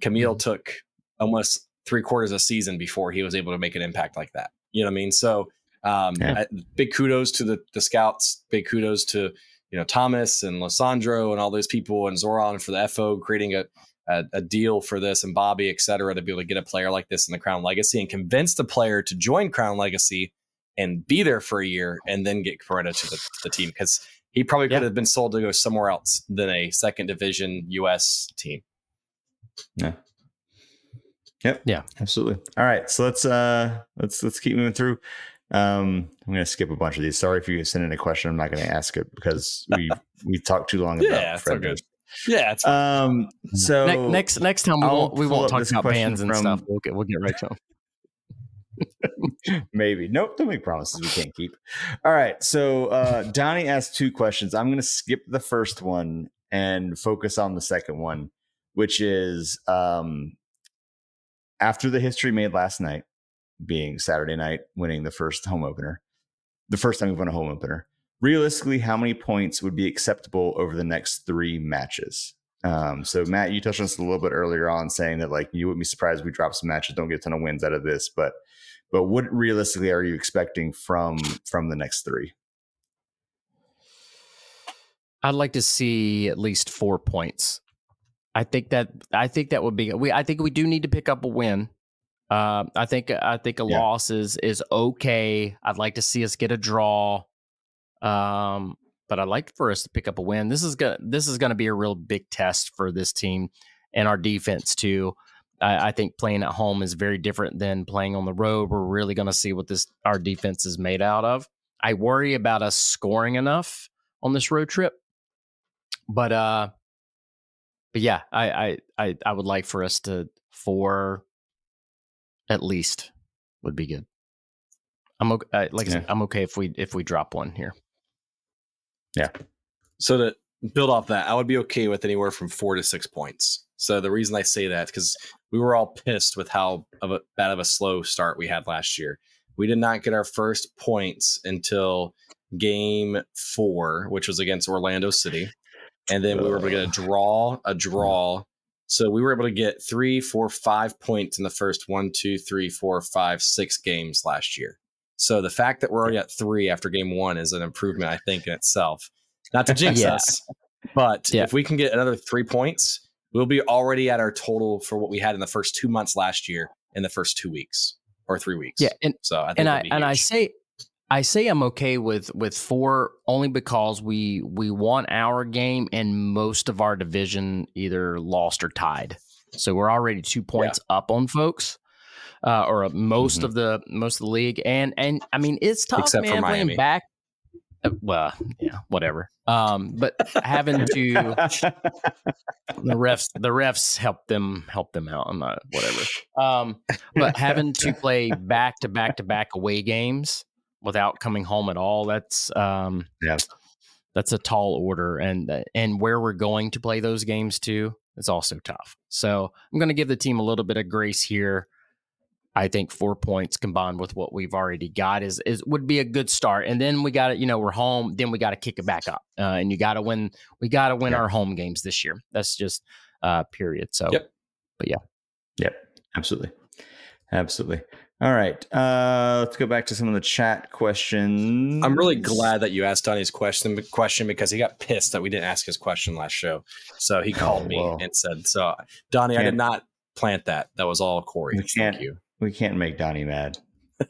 Kamil mm-hmm. took almost three quarters of a season before he was able to make an impact like that. You know what I mean? So um, yeah. I, big kudos to the the scouts. Big kudos to you know Thomas and Losandro and all those people and Zoran for the FO creating a, a, a deal for this and Bobby, et cetera, to be able to get a player like this in the Crown Legacy and convince the player to join Crown Legacy and be there for a year and then get promoted to the, the team because he probably could have been sold to go somewhere else than a second division US team. Yeah. Yep. Yeah. Absolutely. All right. So let's uh let's let's keep moving through. Um, I'm gonna skip a bunch of these. Sorry if you send in a question. I'm not gonna ask it because we we talked too long yeah, about Fred. Good. Yeah, it's um so ne- next next time we won't we won't talk about bands and from, stuff. We'll get we'll get right to them. Maybe. Nope. Don't make promises we can't keep. All right. So uh Donnie asked two questions. I'm gonna skip the first one and focus on the second one, which is um after the history made last night, being Saturday night, winning the first home opener, the first time we've won a home opener, realistically, how many points would be acceptable over the next three matches? Um, so Matt, you touched on this a little bit earlier on, saying that like you wouldn't be surprised if we drop some matches, don't get a ton of wins out of this, but but what realistically are you expecting from from the next three? I'd like to see at least four points I think that I think that would be we. I think we do need to pick up a win. Uh, I think I think a yeah. loss is is okay. I'd like to see us get a draw. Um, but I'd like for us to pick up a win. This is gonna this is gonna be a real big test for this team and our defense too. I, I think playing at home is very different than playing on the road. We're really gonna see what this our defense is made out of. I worry about us scoring enough on this road trip, but uh, but yeah, I, I I I would like for us to four at least would be good. I'm okay. Like yeah. I'm okay if we if we drop one here. Yeah. So to build off that, I would be okay with anywhere from four to six points. So the reason I say that because we were all pissed with how of a, bad of a slow start we had last year. We did not get our first points until game four, which was against Orlando City and then we were able to get a draw, a draw. So we were able to get three, four, five points in the first one, two, three, four, five, six games last year. So the fact that we're already at three after game one is an improvement, I think, in itself. Not to jinx yeah. us, but yeah. if we can get another three points, we'll be already at our total for what we had in the first two months last year in the first two weeks or three weeks. Yeah, and so I and I and I say I say I'm okay with with four only because we we won our game and most of our division either lost or tied. So we're already two points yeah. up on folks, uh, or most mm-hmm. of the most of the league. And and I mean it's tough, Except man, playing back. Uh, well, yeah, whatever. Um, but having to the refs the refs help them help them out. I'm not whatever. Um, but having to play back to back to back away games without coming home at all. That's um, yeah, that's a tall order, and uh, and where we're going to play those games too is also tough. So I'm going to give the team a little bit of grace here. I think four points combined with what we've already got is is would be a good start. And then we got to, you know, we're home. Then we got to kick it back up, uh, and you got to win. We got to win Yeah. our home games this year. That's just uh, period. So Yep. But yeah, yep, absolutely, absolutely. All right, uh, let's go back to some of the chat questions. I'm really glad that you asked Donnie's question question because he got pissed that we didn't ask his question last show. So he called Oh, me well. and said, "So Donnie, I did Can't- plant that. That was all Corey. Thank you." We can't make Donnie mad.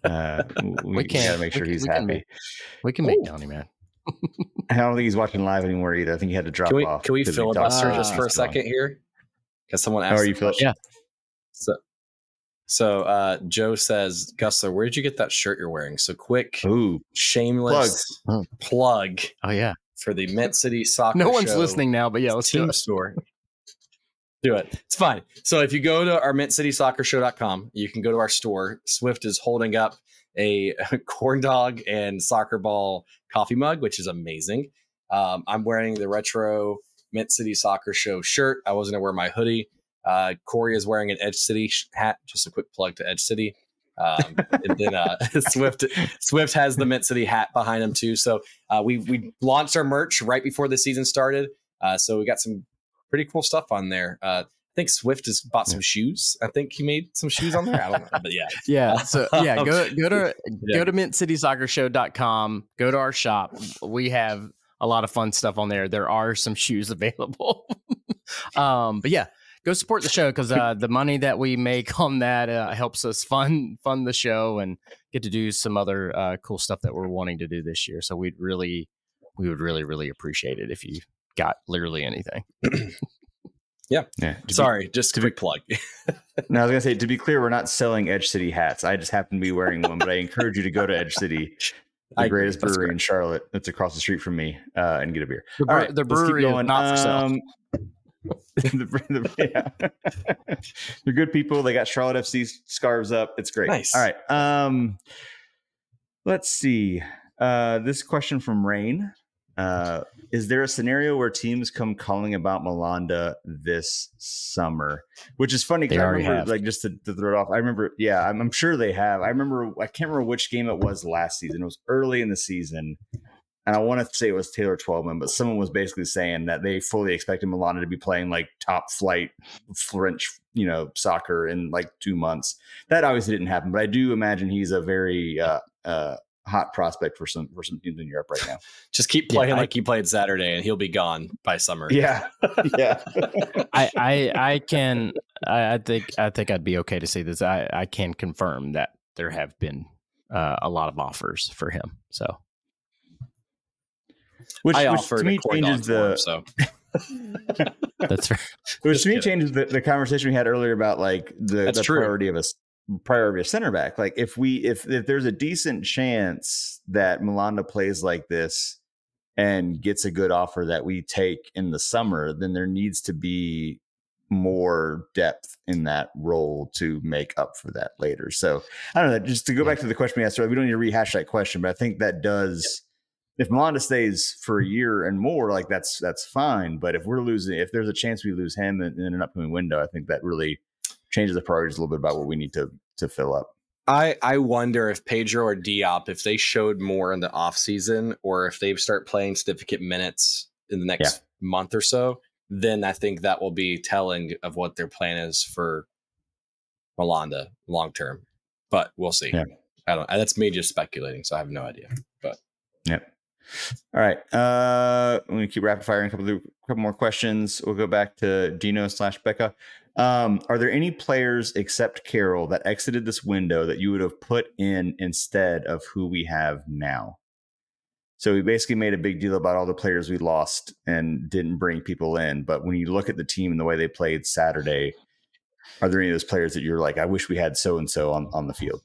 Uh, we, We got can't. to make We sure can- he's we can happy. make- we can make Ooh. Donnie man. I don't think he's watching live anymore either. I think he had to drop Can we off. can we because filibuster talked just for a second here? Because someone How asked. are you feeling? Yeah. So, so uh, Joe says, Gusler, where did you get that shirt you're wearing? So quick, Ooh, shameless Plugs. plug Oh yeah. for the Mint City Soccer. No one's Show listening now, but yeah, let's do team it. store. Do it. It's fine. So if you go to our mintcitysoccershow.com, you can go to our store. Swift is holding up a corn dog and soccer ball coffee mug, which is amazing. Um, I'm wearing the retro Mint City Soccer Show shirt. I wasn't gonna wear my hoodie. Uh, Corey is wearing an Edge City hat. Just a quick plug to Edge City. Um, and then uh, Swift Swift has the Mint City hat behind him too. So uh, we we launched our merch right before the season started. Uh, so we got some pretty cool stuff on there. Uh, I think Swift has bought some shoes. I think he made some shoes on there. I don't know, but yeah, Yeah. So yeah, go go to go to mintcitysoccershow.com, go to our shop. We have a lot of fun stuff on there. There are some shoes available. um, but yeah, go support the show because uh, the money that we make on that uh, helps us fund fund the show and get to do some other uh, cool stuff that we're wanting to do this year. So we'd really, we would really, really appreciate it if you got literally anything. yeah. To be- sorry, just a quick plug. No, I was gonna say to be clear, we're not selling Edge City hats. I just happen to be wearing one, but I encourage you to go to Edge City, the I greatest That's brewery in Charlotte, that's across the street from me, uh, and get a beer. The, All right, the brewery is going. not for sale. Um, the- the- yeah. They're good people. They got Charlotte FC scarves up. It's great. Nice. All right. Um, let's see. Uh, this question from Rain. Uh, is there a scenario where teams come calling about Malanda this summer? Which is funny because I remember, have. like, just to, to throw it off, I remember, yeah, I'm, I'm sure they have. I remember, I can't remember which game it was last season. It was early in the season and I want to say it was Taylor Twellman, but someone was basically saying that they fully expected Malanda to be playing like top flight French, you know, soccer in like two months. That obviously didn't happen, but I do imagine he's a very uh, uh, hot prospect for some for some teams in Europe right now. just keep Yeah, playing I- like he played Saturday, and he'll be gone by summer. Yeah, yeah, I, I I can I, I think I think I'd be okay to say this. I, I can confirm that there have been uh, a lot of offers for him. So which, I which offered to me a corn dog changes for him, the so that's fair. which to me kidding. changes the, the conversation we had earlier about like the, the priority of a priority of center back. Like if we if if there's a decent chance that Malanda plays like this and gets a good offer that we take in the summer, then there needs to be more depth in that role to make up for that later. So I don't know. Just to go back to the question we asked earlier, we don't need to rehash that question, but I think that does. If Malanda stays for a year and more, like that's that's fine. But if we're losing, if there's a chance we lose him in, in an upcoming window, I think that really changes the priorities a little bit about what we need to to fill up. I I wonder if Pedro or Diop, if they showed more in the off season, or if they start playing significant minutes in the next month or so, then I think that will be telling of what their plan is for Malanda long term. But we'll see. Yeah. I don't. That's me just speculating, so I have no idea. But Yep. All right. Uh, I'm gonna keep rapid firing a couple of, couple more questions. We'll go back to Dino slash Becca. Um, are there any players except Karol that exited this window that you would have put in instead of who we have now? So we basically made a big deal about all the players we lost and didn't bring people in. But when you look at the team and the way they played Saturday, are there any of those players that you're like, I wish we had so and so on on the field?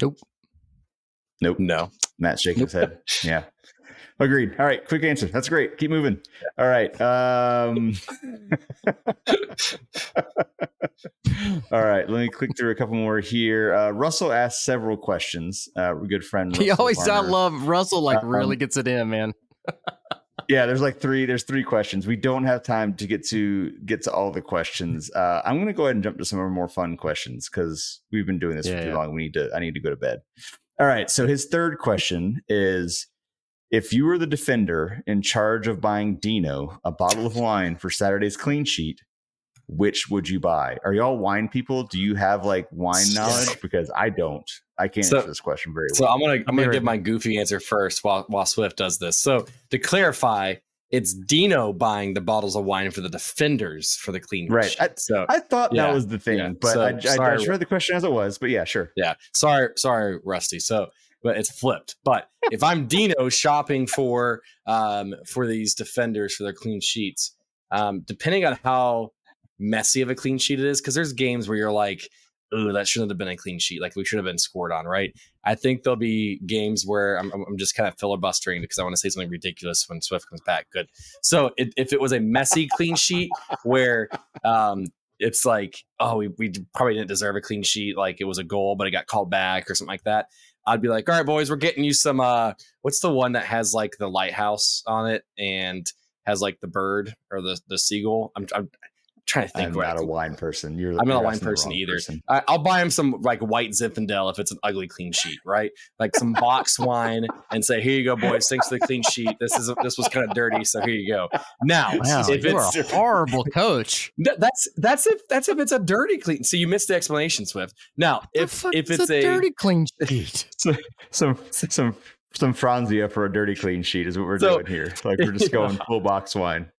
Nope. Nope. no, Matt shaking his head. Yeah. Agreed. All right. Quick answer. That's great. Keep moving. All right. Um, all right. Let me click through a couple more here. Uh, Russell asked several questions. Uh, good friend. He Russell always I love Russell. Like Um, really gets it in, man. Yeah, there's like three. There's three questions. We don't have time to get to get to all the questions. Uh, I'm going to go ahead and jump to some of our more fun questions because we've been doing this Yeah, for too yeah. long. We need to. I need to go to bed. All right. So his third question is: If you were the defender in charge of buying Dino a bottle of wine for Saturday's clean sheet, which would you buy? Are y'all wine people? Do you have like wine knowledge? Because I don't. I can't So- answer this question very well. So. I'm gonna I'm gonna give my goofy answer first while while Swift does this. So to clarify, it's Dino buying the bottles of wine for the defenders for the clean Right. sheet. I- so I thought Yeah, that was the thing, yeah. but So, I, I, I just read the question as it was. But yeah, sure. yeah, sorry, sorry, Rusty. So but it's flipped. But if I'm Dino shopping for um for these defenders for their clean sheets, um, depending on how messy of a clean sheet it is, because there's games where you're like, oh, that shouldn't have been a clean sheet. Like we should have been scored on, right? I think there'll be games where I'm, I'm just kind of filibustering because I want to say something ridiculous when Swift comes back. Good. So it, if it was a messy clean sheet where um, it's like, oh, we, we probably didn't deserve a clean sheet, like it was a goal, but it got called back or something like that. I'd be like, all right, boys, we're getting you some. Uh, what's the one that has like the lighthouse on it and has like the bird or the the seagull? I'm, I'm trying to think. I'm not a wine person. You're I'm not a wine person either. person. I, I'll buy him some like white Zinfandel if it's an ugly clean sheet, right? Like some box wine, and say, "Here you go, boys. Thanks for the clean sheet. This is this was kind of dirty, so here you go." Now, Wow, if it's a horrible coach. Th- that's that's if that's if it's a dirty clean. So you missed the explanation, Swift. Now, if if it's a, dirty clean sheet, Some some some Franzia for a dirty clean sheet is what we're So- doing here. Like we're just going full box wine.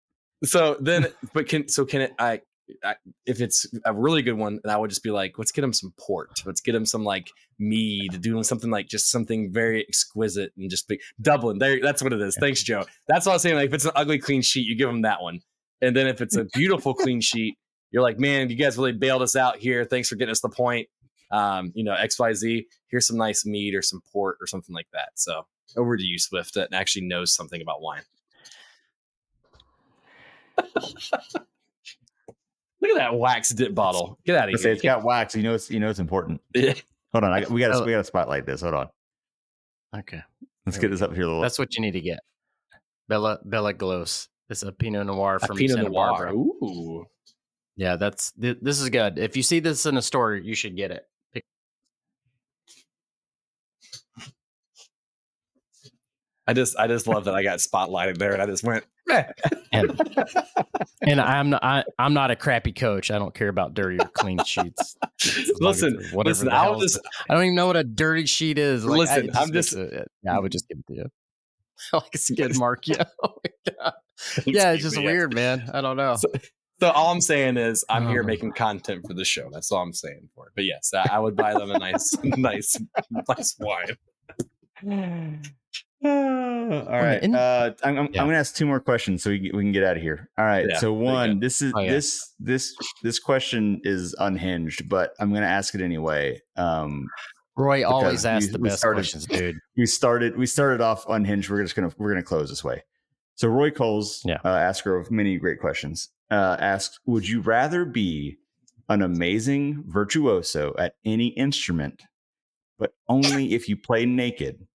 So then, but can so can it? I, I if it's a really good one, then I would just be like, let's get him some port. Let's get him some like mead, doing something like just something very exquisite and just be Dublin. There, that's what it is. Thanks, Joe. That's what I was saying. Like if it's an ugly clean sheet, you give him that one, and then if it's a beautiful clean sheet, you're like, man, you guys really bailed us out here. Thanks for getting us the point. Um, you know, X Y Z. Here's some nice mead or some port or something like that. So over to you, Swift, that actually knows something about wine. Look at that wax dip bottle. Get out I of say here. it's got wax. You know it's you know it's important. Hold on, I, we got to Oh. we got to spotlight this. Hold on, okay, let's There get we this up here a little. that's what you need to get. Bella Bella Glos. It's a Pinot Noir A from Pinot Santa Noir. Barbara. Ooh. Yeah, that's th- this is good. If you see this in a store, you should get it. Pick- I just I just love that I got spotlighted there and I just went, meh. And, and I'm not I, I'm not a crappy coach. I don't care about dirty or clean sheets. As long as listen, it's whatever listen, I'll just I don't even know what a dirty sheet is. Like, Listen, I I'm just- makes it- yeah, I would just give it to you. like a skid mark. Yeah. Oh. Yeah, it's just weird, man. I don't know. So- So all I'm saying is I'm here Oh. making content for the show. That's all I'm saying for it. But yes, I, I would buy them a nice, nice, nice wine. all right. Uh, I'm, I'm, Yeah. I'm going to ask two more questions so we, we can get out of here. All right. Yeah, so one, this is Oh, yeah. this this this question is unhinged, but I'm going to ask it anyway. Um, Roy always asks the best started- questions, dude. we started we started off unhinged. We're just gonna we're gonna close this way. So Roy Coles, Yeah. uh, asker of many great questions, uh, asks: Would you rather be an amazing virtuoso at any instrument, but only if you play naked,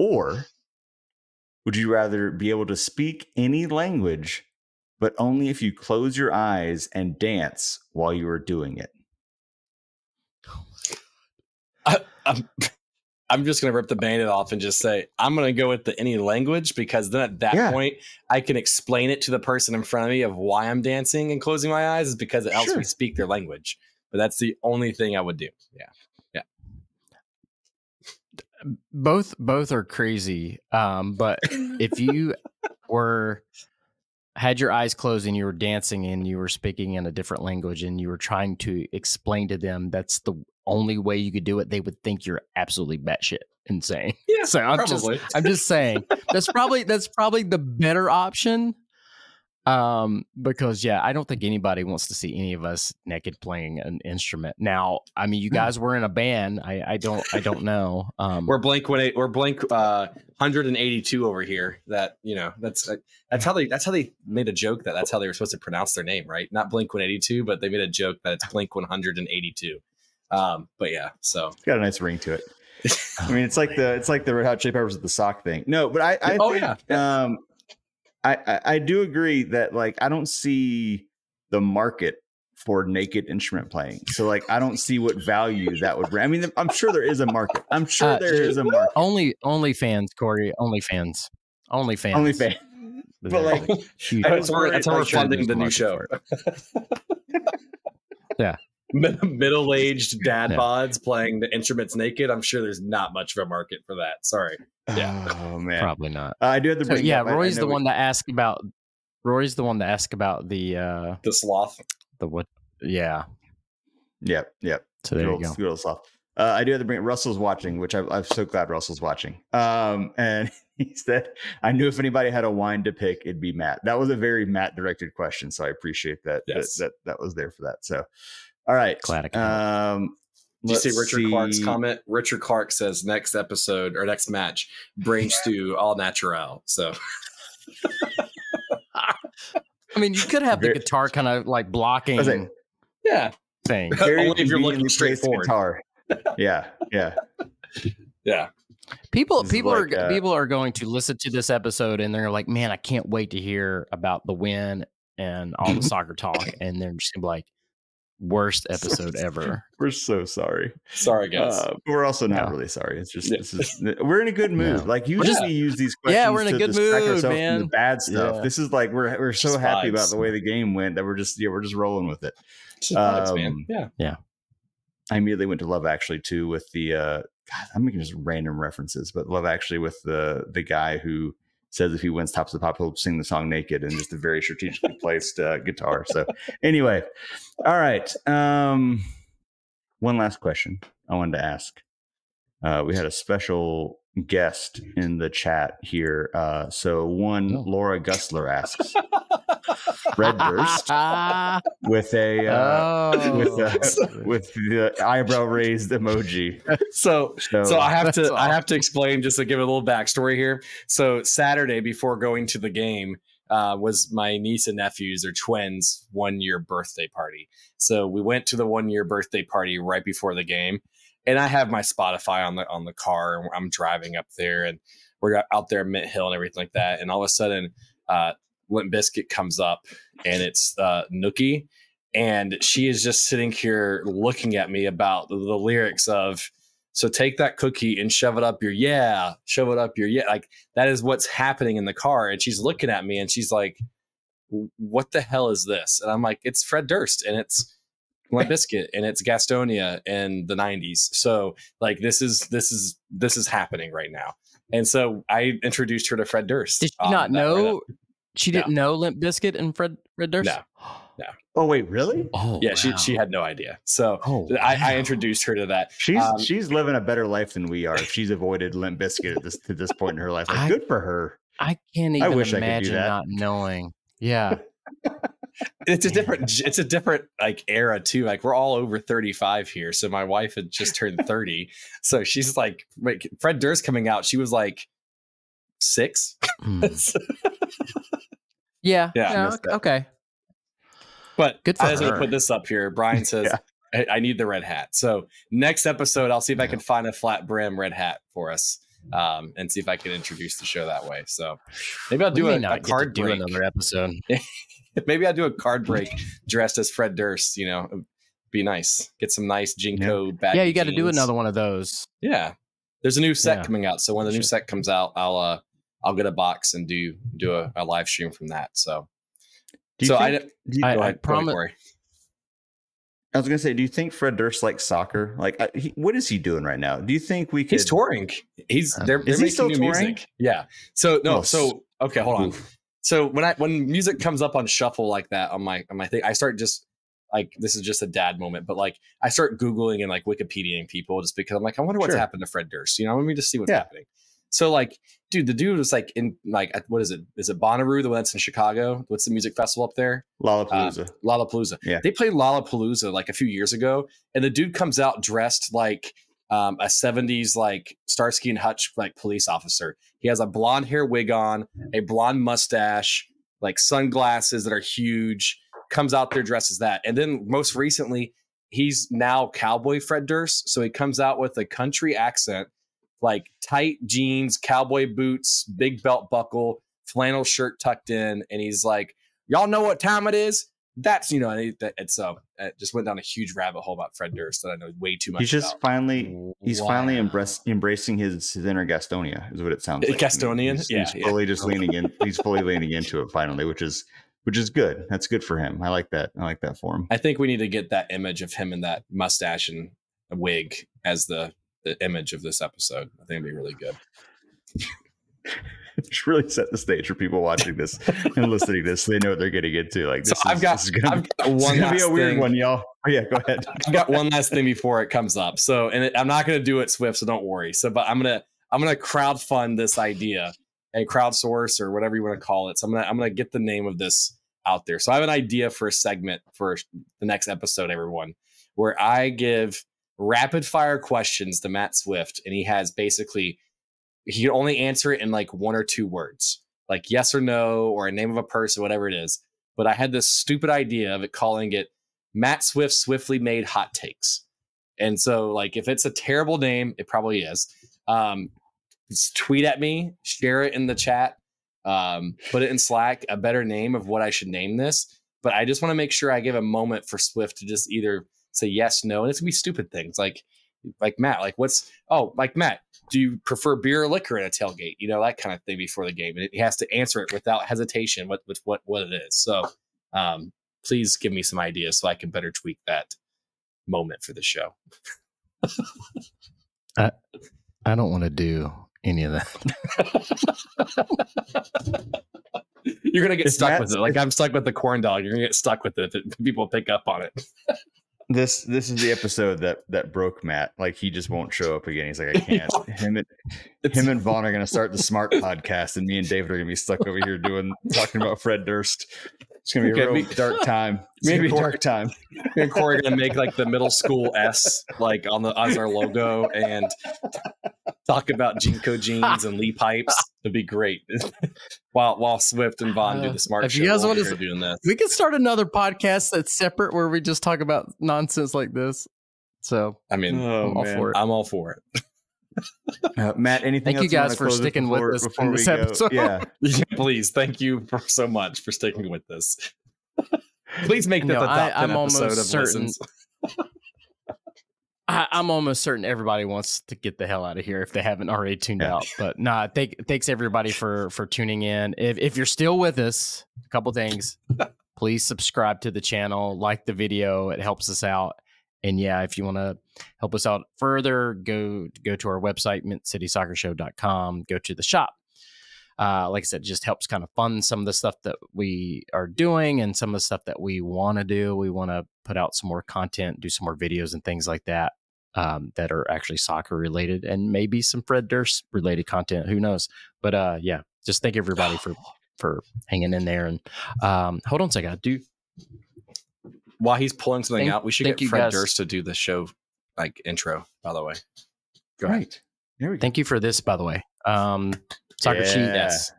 or would you rather be able to speak any language, but only if you close your eyes and dance while you are doing it? Oh I'm, I'm just gonna rip the bandit off and just say I'm gonna go with the any language because then at that Yeah. point I can explain it to the person in front of me of why I'm dancing and closing my eyes is because it helps Sure. me speak their language. But that's the only thing I would do. Yeah. Both both are crazy um but if you were had your eyes closed and you were dancing and you were speaking in a different language and you were trying to explain to them that's the only way you could do it they would think you're absolutely batshit insane Yeah. so i'm just i'm just saying that's probably that's probably the better option um because yeah i don't think anybody wants to see any of us naked playing an instrument now i mean you Hmm. guys were in a band i i don't i don't know um We're blank when it, we're blank uh 182 over here. That you know that's uh, that's how they that's how they made a joke that that's how they were supposed to pronounce their name, right? Not Blink 182, but they made a joke that it's Blink 182. Um, but yeah, so It's got a nice ring to it. I mean, it's like the it's like the Red Hot Chili Peppers with the sock thing. No, but I, I Oh, think, yeah. um, I, I I do agree that like I don't see the market for naked instrument playing. So like I don't see what value that would bring. I mean, I'm sure there is a market. I'm sure Uh, there is a market. Only only fans, Corey. Only fans. Only fans. Only fan. There's but, a like, That's was where, worried, that's how we're funding the new show. Yeah. Mid- Middle-aged dad Yeah. bods playing the instruments naked. I'm sure there's not much of a market for that. Sorry. Yeah. Oh man. Probably not. Uh, I do have to So, bring. yeah, up, I- I Roy's the we- one that asked about. Roy's the one that asked about the uh The sloth. the what? Yeah. Yep. Yep. So there good you old, go. good old stuff. Uh, I do have to bring Russell's watching, which I, I'm so glad Russell's watching. Um, and he said, "I knew if anybody had a wine to pick, it'd be Matt." That was a very Matt directed question, so I appreciate that. Yes. That, that that was there for that. So, all right. Glad I could. Um, Did you see let's Richard Clark's comment? Richard Clark says next episode or next match, brain stew all natural. So I mean, you could have the guitar kind of like blocking was like- yeah, thing. Very Only if you're looking conveniently placed straightforward. Guitar. Yeah. Yeah. yeah. People This people like, are uh, people are going to listen to this episode and they're like, "Man, I can't wait to hear about the win and all the soccer talk." And they're just gonna be like, "Worst episode ever." We're so sorry. Sorry, guys. Uh, we're also not Yeah. really sorry. It's just Yeah. this is we're in a good mood. Yeah. Like usually Yeah. we use these questions. Yeah, we're in a good mood, man. The bad stuff. Yeah. This is like we're we're so Just happy vibes. about the way the game went that we're just yeah we're just rolling with it. Just vibes, man. um, Yeah. I immediately went to Love Actually too with the uh God, I'm making just random references, but Love Actually with the the guy who says if he wins Tops of the Pop, he'll sing the song naked and just a very strategically placed uh, guitar. So anyway, all right. Um, one last question I wanted to ask. Uh, we had a special guest in the chat here. Uh, so one Oh. Laura Gusler asks Fred Durst with a uh, oh, with a, with the eyebrow raised emoji. So So, so I have to That's I have to explain just to give a little backstory here. So Saturday before going to the game uh, was my niece and nephew's or twins one year birthday party. So we went to the one year birthday party right before the game, and I have my Spotify on the on the car, and I'm driving up there, and we're out there at Mint Hill and everything like that, and all of a sudden, uh, Limp Bizkit comes up, and it's uh, Nookie. And she is just sitting here looking at me about the, the lyrics of so take that cookie and shove it up your yeah, shove it up your yeah. Like that is what's happening in the car. And she's looking at me and she's like, "What the hell is this?" And I'm like, "It's Fred Durst and it's Limp Biscuit and it's Gastonia in the '90s." So like this is this is this is happening right now. And so I introduced her to Fred Durst. Did she um, not know? She didn't know Limp Bizkit and Fred Red Durst. No. No. Oh wait, really? Oh, yeah, she wow. she had no idea. So Oh, I, I introduced her to that. She's Um, she's living a better life than we are. If she's avoided Limp Bizkit at this to this point in her life, like, I- good for her. I can't I even wish I could do imagine that. not knowing. Yeah. it's a Man. different it's a different like era too like we're all over 35 here so my wife had just turned 30 so she's like like fred durst coming out she was like six Mm. Yeah. Yeah, Yeah. that. okay. but Good for i gonna her. put this up here brian says Yeah. I, I need the red hat so next episode i'll see if i can find a flat brim red hat for us um, and see if i can introduce the show that way so maybe i'll do a, a card do another episode. maybe i'll do a card break dressed as fred durst you know be nice get some nice JNCO baggy yeah, you got to do another one of those. Yeah. There's a new set Yeah. coming out. So when the new set comes out, I'll uh I'll get a box and do do a, a live stream from that. So Do you so think, I, do you- I- go ahead, go ahead. I was gonna say, do you think Fred Durst likes soccer? Like, I, he, what is he doing right now? Do you think we could? He's touring. He's Uh, they're, they're is he making still new touring? music. Yeah. So no, Oh, so okay, hold on. Oof. So when I when music comes up on shuffle like that on my on my thing, I start just like this is just a dad moment, but like I start googling and like Wikipediaing people just because I'm like I wonder what's Sure. happened to Fred Durst. You know, let me just see what's Yeah. happening. So like, dude, the dude was like in like what is it? Is it Bonnaroo, the one that's in Chicago? What's the music festival up there? Lollapalooza. Lollapalooza. Yeah. They played Lollapalooza like a few years ago, and the dude comes out dressed like um, a 70s like Starsky and Hutch like police officer. He has a blonde hair wig on, a blonde mustache, like sunglasses that are huge, comes out there dressed as that. And then most recently, he's now cowboy Fred Durst. So he comes out with a country accent, like tight jeans, cowboy boots, big belt buckle, flannel shirt tucked in, and he's like, "Y'all know what time it is." That's you know, and it's so it just went down a huge rabbit hole about Fred Durst that I know way too much. He's just about. finally he's finally embrace, embracing his his inner Gastonia is what it sounds like. Gastonian? He's, Yeah, he's yeah. fully just leaning in. He's fully leaning into it finally, which is which is good. That's good for him. I like that. I like that for him. I think we need to get that image of him in that mustache and wig as the the image of this episode. I think it'd be really good. It's really set the stage for people watching this and listening to this. So they know what they're getting into. Like So this I've got- this is gonna, I've got this is one gonna be a weird thing. one, y'all. Oh yeah, go ahead. I've got one last thing before it comes up. So, and it, I'm not going to do it Swift, so don't worry. So, but I'm gonna I'm gonna crowd fund this idea and crowdsource or whatever you want to call it. So I'm gonna I'm gonna get the name of this out there. So I have an idea for a segment for the next episode, everyone, where I give rapid fire questions to Matt Swift, and he has basically he can only answer it in like one or two words, like yes or no, or a name of a person, whatever it is. But I had this stupid idea of it calling it Matt Swift swiftly made hot takes. And so, like, if it's a terrible name, it probably is. Um, tweet at me, share it in the chat, um, put it in Slack, a better name of what I should name this. But I just want to make sure I give a moment for Swift to just either say yes, no, and it's gonna be stupid things like, like Matt, like what's oh, like Matt, do you prefer beer or liquor in a tailgate? You know that kind of thing before the game, and he has to answer it without hesitation. What with what what it is. So, um, please give me some ideas so I can better tweak that moment for the show. I I don't want to do any of that. You're gonna get If stuck with it. Like I'm stuck with the corn dog. You're gonna get stuck with it if people pick up on it. This this is the episode that that broke Matt. Like he just won't show up again. He's like, I can't. Him and It's, him and Vaughn are gonna start the smart podcast, and me and David are gonna be stuck over here doing talking about Fred Durst. It's gonna be Okay, a real we- dark time. It's maybe gonna be Corey- dark time. me and Corey are gonna make like the middle school S like on the as our logo and talk about JNCO jeans and Lee pipes. It'd be great. while while Swift and Vaughn do Uh, the smart if show. you guys we're want to- here doing this. we could start another podcast that's separate where we just talk about nonsense like this. So I mean, Oh, I'm all man. for it. I'm all for it. Uh, Matt, anything? Thank else you guys wanna for close with sticking with us before in we this go? episode. Yeah, Yeah, please. Thank you for so much for sticking with this. Please make that No, the top I- 10 I'm almost episode of certain- listens. I, I'm almost certain everybody wants to get the hell out of here if they haven't already tuned Yeah. out. But nah, thank, thanks everybody for for tuning in. If if you're still with us, a couple things. Please subscribe to the channel, like the video. It helps us out. And yeah, if you want to help us out further, go go to our website, mintcitysoccershow.com. Go to the shop. Uh, like I said, just helps kind of fund some of the stuff that we are doing and some of the stuff that we want to do. We want to put out some more content, do some more videos and things like that um, that are actually soccer related and maybe some Fred Durst related content. Who knows? But uh, yeah, just thank everybody for for hanging in there. And um, hold on a second, I do While he's pulling something Thank- out, we should get Fred guys. Durst to do the show like intro, by the way. Go ahead. There we go. thank you for this, by the way. Um, soccer sheet, Yes.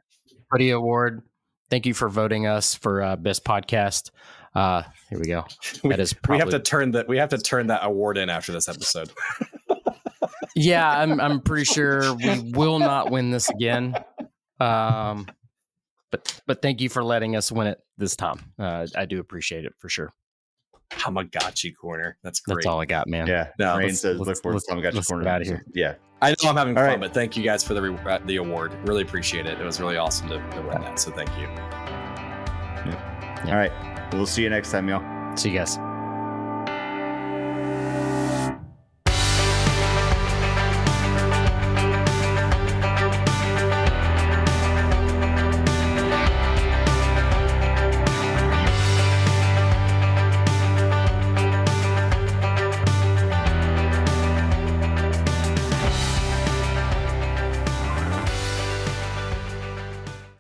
Buddy Award. Thank you for voting us for uh, best podcast. Uh, here we go. We- That is we have to turn that we have to turn that award in after this episode. yeah. I'm I'm pretty sure we will not win this again. Um, but but thank you for letting us win it this time. Uh, I do appreciate it for sure. Tamagotchi corner. That's great. That's all I got, man. Yeah. No, Rain let's- says, "Look let's- forward let's- to time. Got let's corner." get outta here. Yeah. I know I'm having All fun, right. but thank you guys for the re- uh, the award. Really appreciate it. It was really awesome to, to win that. So thank you. Yeah. All right. We'll see you next time, y'all. See you guys.